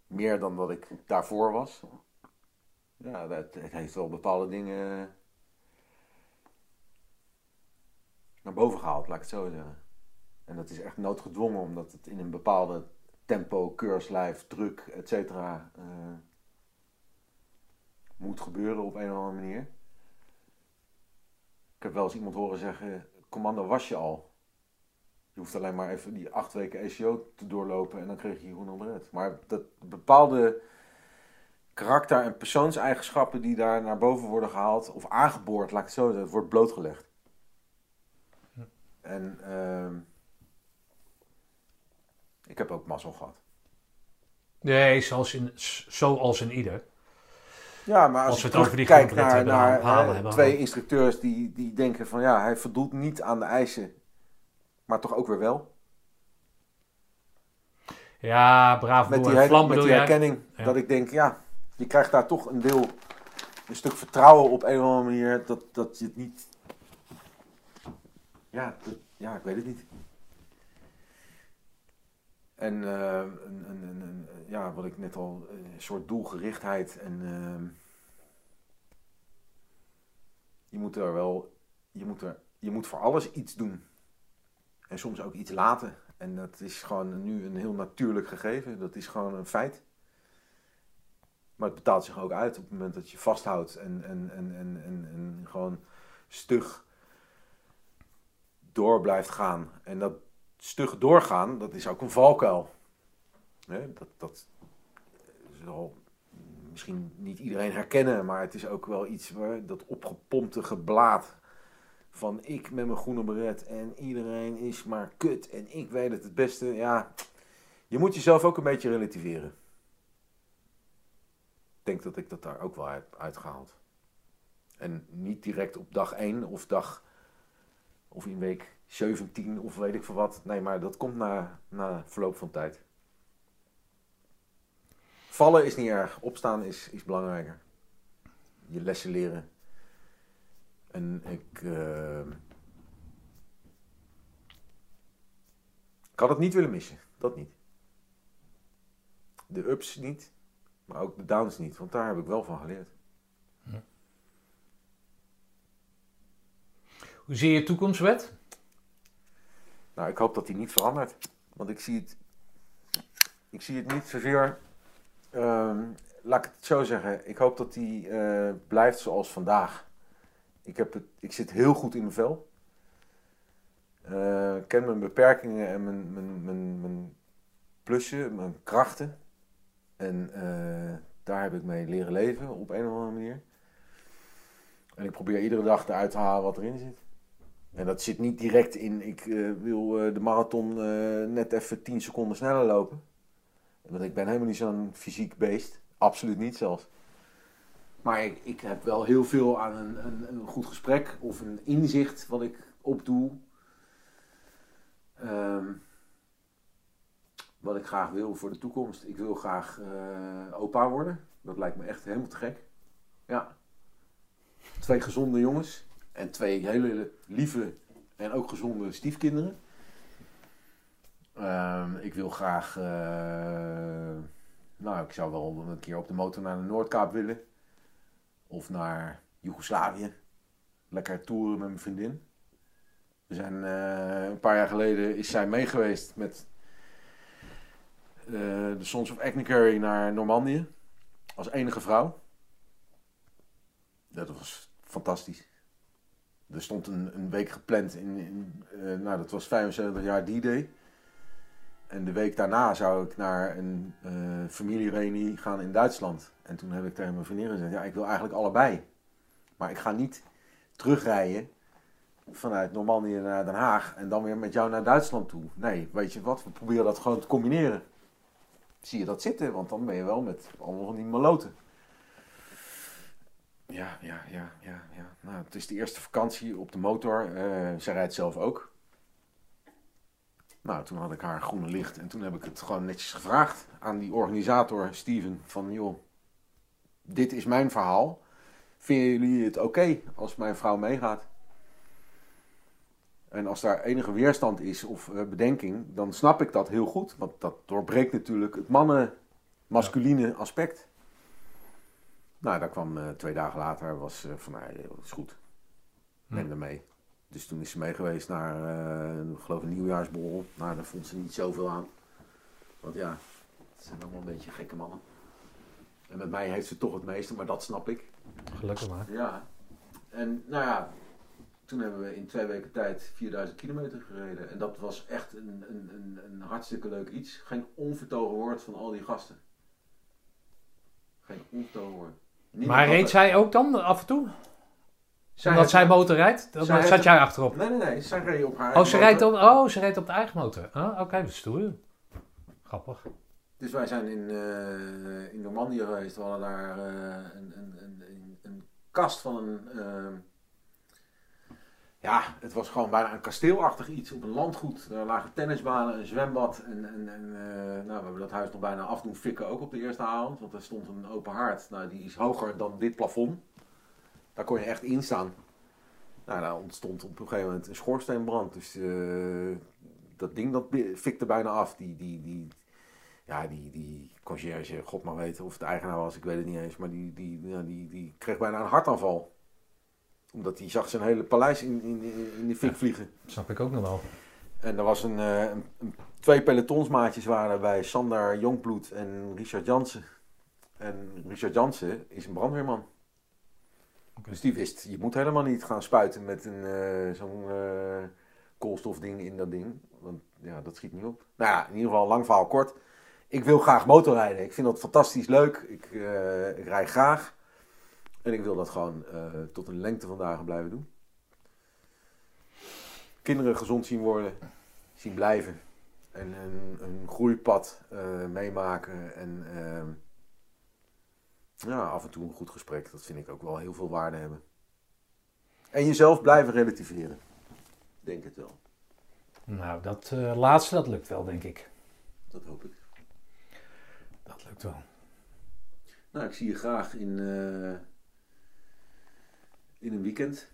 Meer dan dat ik daarvoor was. Ja, dat, het heeft wel bepaalde dingen naar boven gehaald, laat ik het zo zeggen. En dat is echt noodgedwongen, omdat het in een bepaalde tempo, keurslijf, druk, et cetera, eh, moet gebeuren op een of andere manier. Ik heb wel eens iemand horen zeggen, commando was je al. Je hoeft alleen maar even die acht weken ECO te doorlopen en dan kreeg je je groene beret. Maar dat bepaalde karakter- en persoonseigenschappen die daar naar boven worden gehaald, of aangeboord, laat ik het zo zeggen, het wordt blootgelegd. En ehm, ik heb ook mazzel gehad. Nee, zoals in, zoals in ieder. Ja, maar als, Als we het over die kijk naar, naar halen eh, twee instructeurs die, die denken van ja, hij voldoet niet aan de eisen, maar toch ook weer wel. Ja, braaf met die, vlam met herkenning. Ja. Dat ik denk, ja, je krijgt daar toch een deel, een stuk vertrouwen op een of andere manier. Dat, dat je het niet. Ja, dat- ja, ik weet het niet. En eh, een, een, een, ja, wat ik net al, een soort doelgerichtheid. En ehm, je moet er wel, je moet, er, je moet voor alles iets doen. En soms ook iets laten. En dat is gewoon nu een heel natuurlijk gegeven. Dat is gewoon een feit. Maar het betaalt zich ook uit op het moment dat je vasthoudt en, en, en, en, en, en gewoon stug door blijft gaan. En dat stug doorgaan, dat is ook een valkuil. Dat, dat zal misschien niet iedereen herkennen, maar het is ook wel iets waar dat opgepompte geblaad van ik met mijn groene beret en iedereen is maar kut en ik weet het het beste. Ja, je moet jezelf ook een beetje relativeren. Ik denk dat ik dat daar ook wel heb uitgehaald. En niet direct op dag 1 of dag of in week 17 of weet ik veel wat. Nee, maar dat komt na, na verloop van tijd. Vallen is niet erg, opstaan is, is belangrijker. Je lessen leren. En ik. ik had het niet willen missen. Dat niet. De ups niet. Maar ook de downs niet. Want daar heb ik wel van geleerd. Hoe zie je toekomstwet? Nou, ik hoop dat die niet verandert. Want ik zie het. Ik zie het niet zozeer. ehm, laat ik het zo zeggen. Ik hoop dat die eh, blijft zoals vandaag. Ik, heb het, ik zit heel goed in mijn vel. Eh, ken mijn beperkingen en mijn, mijn, mijn, mijn plussen, mijn krachten. En eh, daar heb ik mee leren leven op een of andere manier. En ik probeer iedere dag eruit te halen wat erin zit. En dat zit niet direct in, ik eh, wil eh, de marathon eh, net even 10 seconden sneller lopen. Want ik ben helemaal niet zo'n fysiek beest. Absoluut niet zelfs. Maar ik, ik heb wel heel veel aan een, een, een goed gesprek of een inzicht wat ik opdoe. Ehm, wat ik graag wil voor de toekomst. Ik wil graag opa worden. Dat lijkt me echt helemaal te gek. Ja. Twee gezonde jongens. En twee hele lieve en ook gezonde stiefkinderen. Ehm, ik wil graag. eh, nou, ik zou wel een keer op de motor naar de Noordkaap willen. Of naar Joegoslavië. Lekker toeren met mijn vriendin. We zijn eh, een paar jaar geleden is zij meegeweest met eh, de Sons of Agnicary naar Normandië. Als enige vrouw. Dat was fantastisch. Er stond een, een week gepland in, eh, nou dat was 75 jaar D-Day. En de week daarna zou ik naar een eh familiereunie gaan in Duitsland. En toen heb ik tegen mijn vriendin gezegd, ja ik wil eigenlijk allebei. Maar ik ga niet terugrijden vanuit Normandië naar Den Haag en dan weer met jou naar Duitsland toe. Nee, weet je wat, we proberen dat gewoon te combineren. Zie je dat zitten, want dan ben je wel met allemaal van die maloten. Ja, ja, ja, ja, ja. Nou, het is de eerste vakantie op de motor. Eh zij rijdt zelf ook. Nou, toen had ik haar groene licht en toen heb ik het gewoon netjes gevraagd aan die organisator Steven van joh, dit is mijn verhaal. Vinden jullie het oké als mijn vrouw meegaat? En als daar enige weerstand is of eh, bedenking, dan snap ik dat heel goed. Want dat doorbreekt natuurlijk het mannen-masculine aspect. Nou, daar kwam eh, twee dagen later, was eh, van, nou, is goed. Neem er mee. Dus toen is ze mee geweest naar, eh, ik geloof een nieuwjaarsborrel. Nou, daar vond ze niet zoveel aan. Want ja, het zijn allemaal een beetje gekke mannen. En met mij heeft ze toch het meeste, maar dat snap ik. Gelukkig maar. Ja. En nou ja, toen hebben we in twee weken tijd 4000 kilometer gereden. En dat was echt een, een, een, een hartstikke leuk iets. Geen onvertogen woord van al die gasten. Geen onvertogen woord. Maar reed zij ook dan af en toe? Omdat heeft- zij motor rijdt? Dan Zij zat jij achterop. Nee, nee, nee. Zij reed op haar Oh, eigen ze rijdt op, oh, ze rijdt op de eigen motor. Ah, Oké, dat is stoer. Grappig. Dus wij zijn in, eh, in Normandië geweest. We hadden daar eh, een, een, een, een, kast van een, eh, Ja, het was gewoon bijna een kasteelachtig iets op een landgoed. Daar lagen tennisbanen, een zwembad. En, en, eh, nou, we hebben dat huis nog bijna af doen fikken ook op de eerste avond. Want er stond een open haard. Nou, die is hoger dan dit plafond. Daar kon je echt in staan. Nou, daar ontstond op een gegeven moment een schoorsteenbrand. Dus eh, dat ding dat fikte bijna af. Die, die, die, ja, die, die conciërge, god maar weten of het eigenaar was, ik weet het niet eens. Maar die, die, die, die kreeg bijna een hartaanval. Omdat hij zag zijn hele paleis in, in, in de fik vliegen. Snap ik ook nog wel. En er was een, eh, een, een- twee pelotonsmaatjes waren bij Sander Jongbloed en Richard Jansen. En Richard Jansen is een brandweerman. Dus die wist, je moet helemaal niet gaan spuiten met een, eh, zo'n eh, koolstofding in dat ding. Want ja, dat schiet niet op. Nou ja, in ieder geval, lang verhaal kort. Ik wil graag motorrijden. Ik vind dat fantastisch leuk. Ik, eh, ik rij graag. En ik wil dat gewoon eh, tot een lengte van dagen blijven doen. Kinderen gezond zien worden, zien blijven. En een, een groeipad eh, meemaken. En ehm, ja, af en toe een goed gesprek. Dat vind ik ook wel heel veel waarde hebben. En jezelf blijven relativeren. Denk het wel. Nou, dat eh, laatste, dat lukt wel, denk ik. Dat hoop ik. Dat lukt wel. Nou, ik zie je graag in, in een weekend.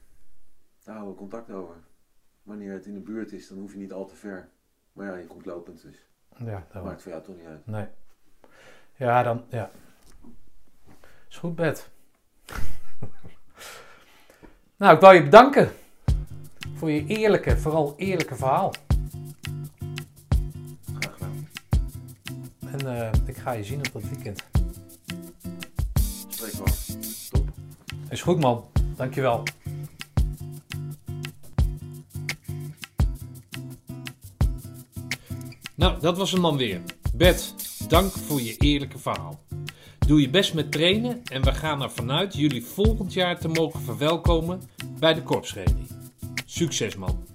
Daar houden we contact over. Wanneer het in de buurt is, dan hoef je niet al te ver. Maar ja, je komt lopend, dus Ja, dat maakt voor jou toch niet uit. Nee. Ja, dan, ja. Is goed, Bert. [LAUGHS] nou, ik wil je bedanken. Voor je eerlijke, vooral eerlijke verhaal. Graag gedaan. En eh, ik ga je zien op dat weekend. Spreek maar. Top. Is goed, man. Dankjewel. Nou, dat was hem dan weer. Bert, dank voor je eerlijke verhaal. Doe je best met trainen en we gaan ervan uit jullie volgend jaar te mogen verwelkomen bij de korpsreunie. Succes man!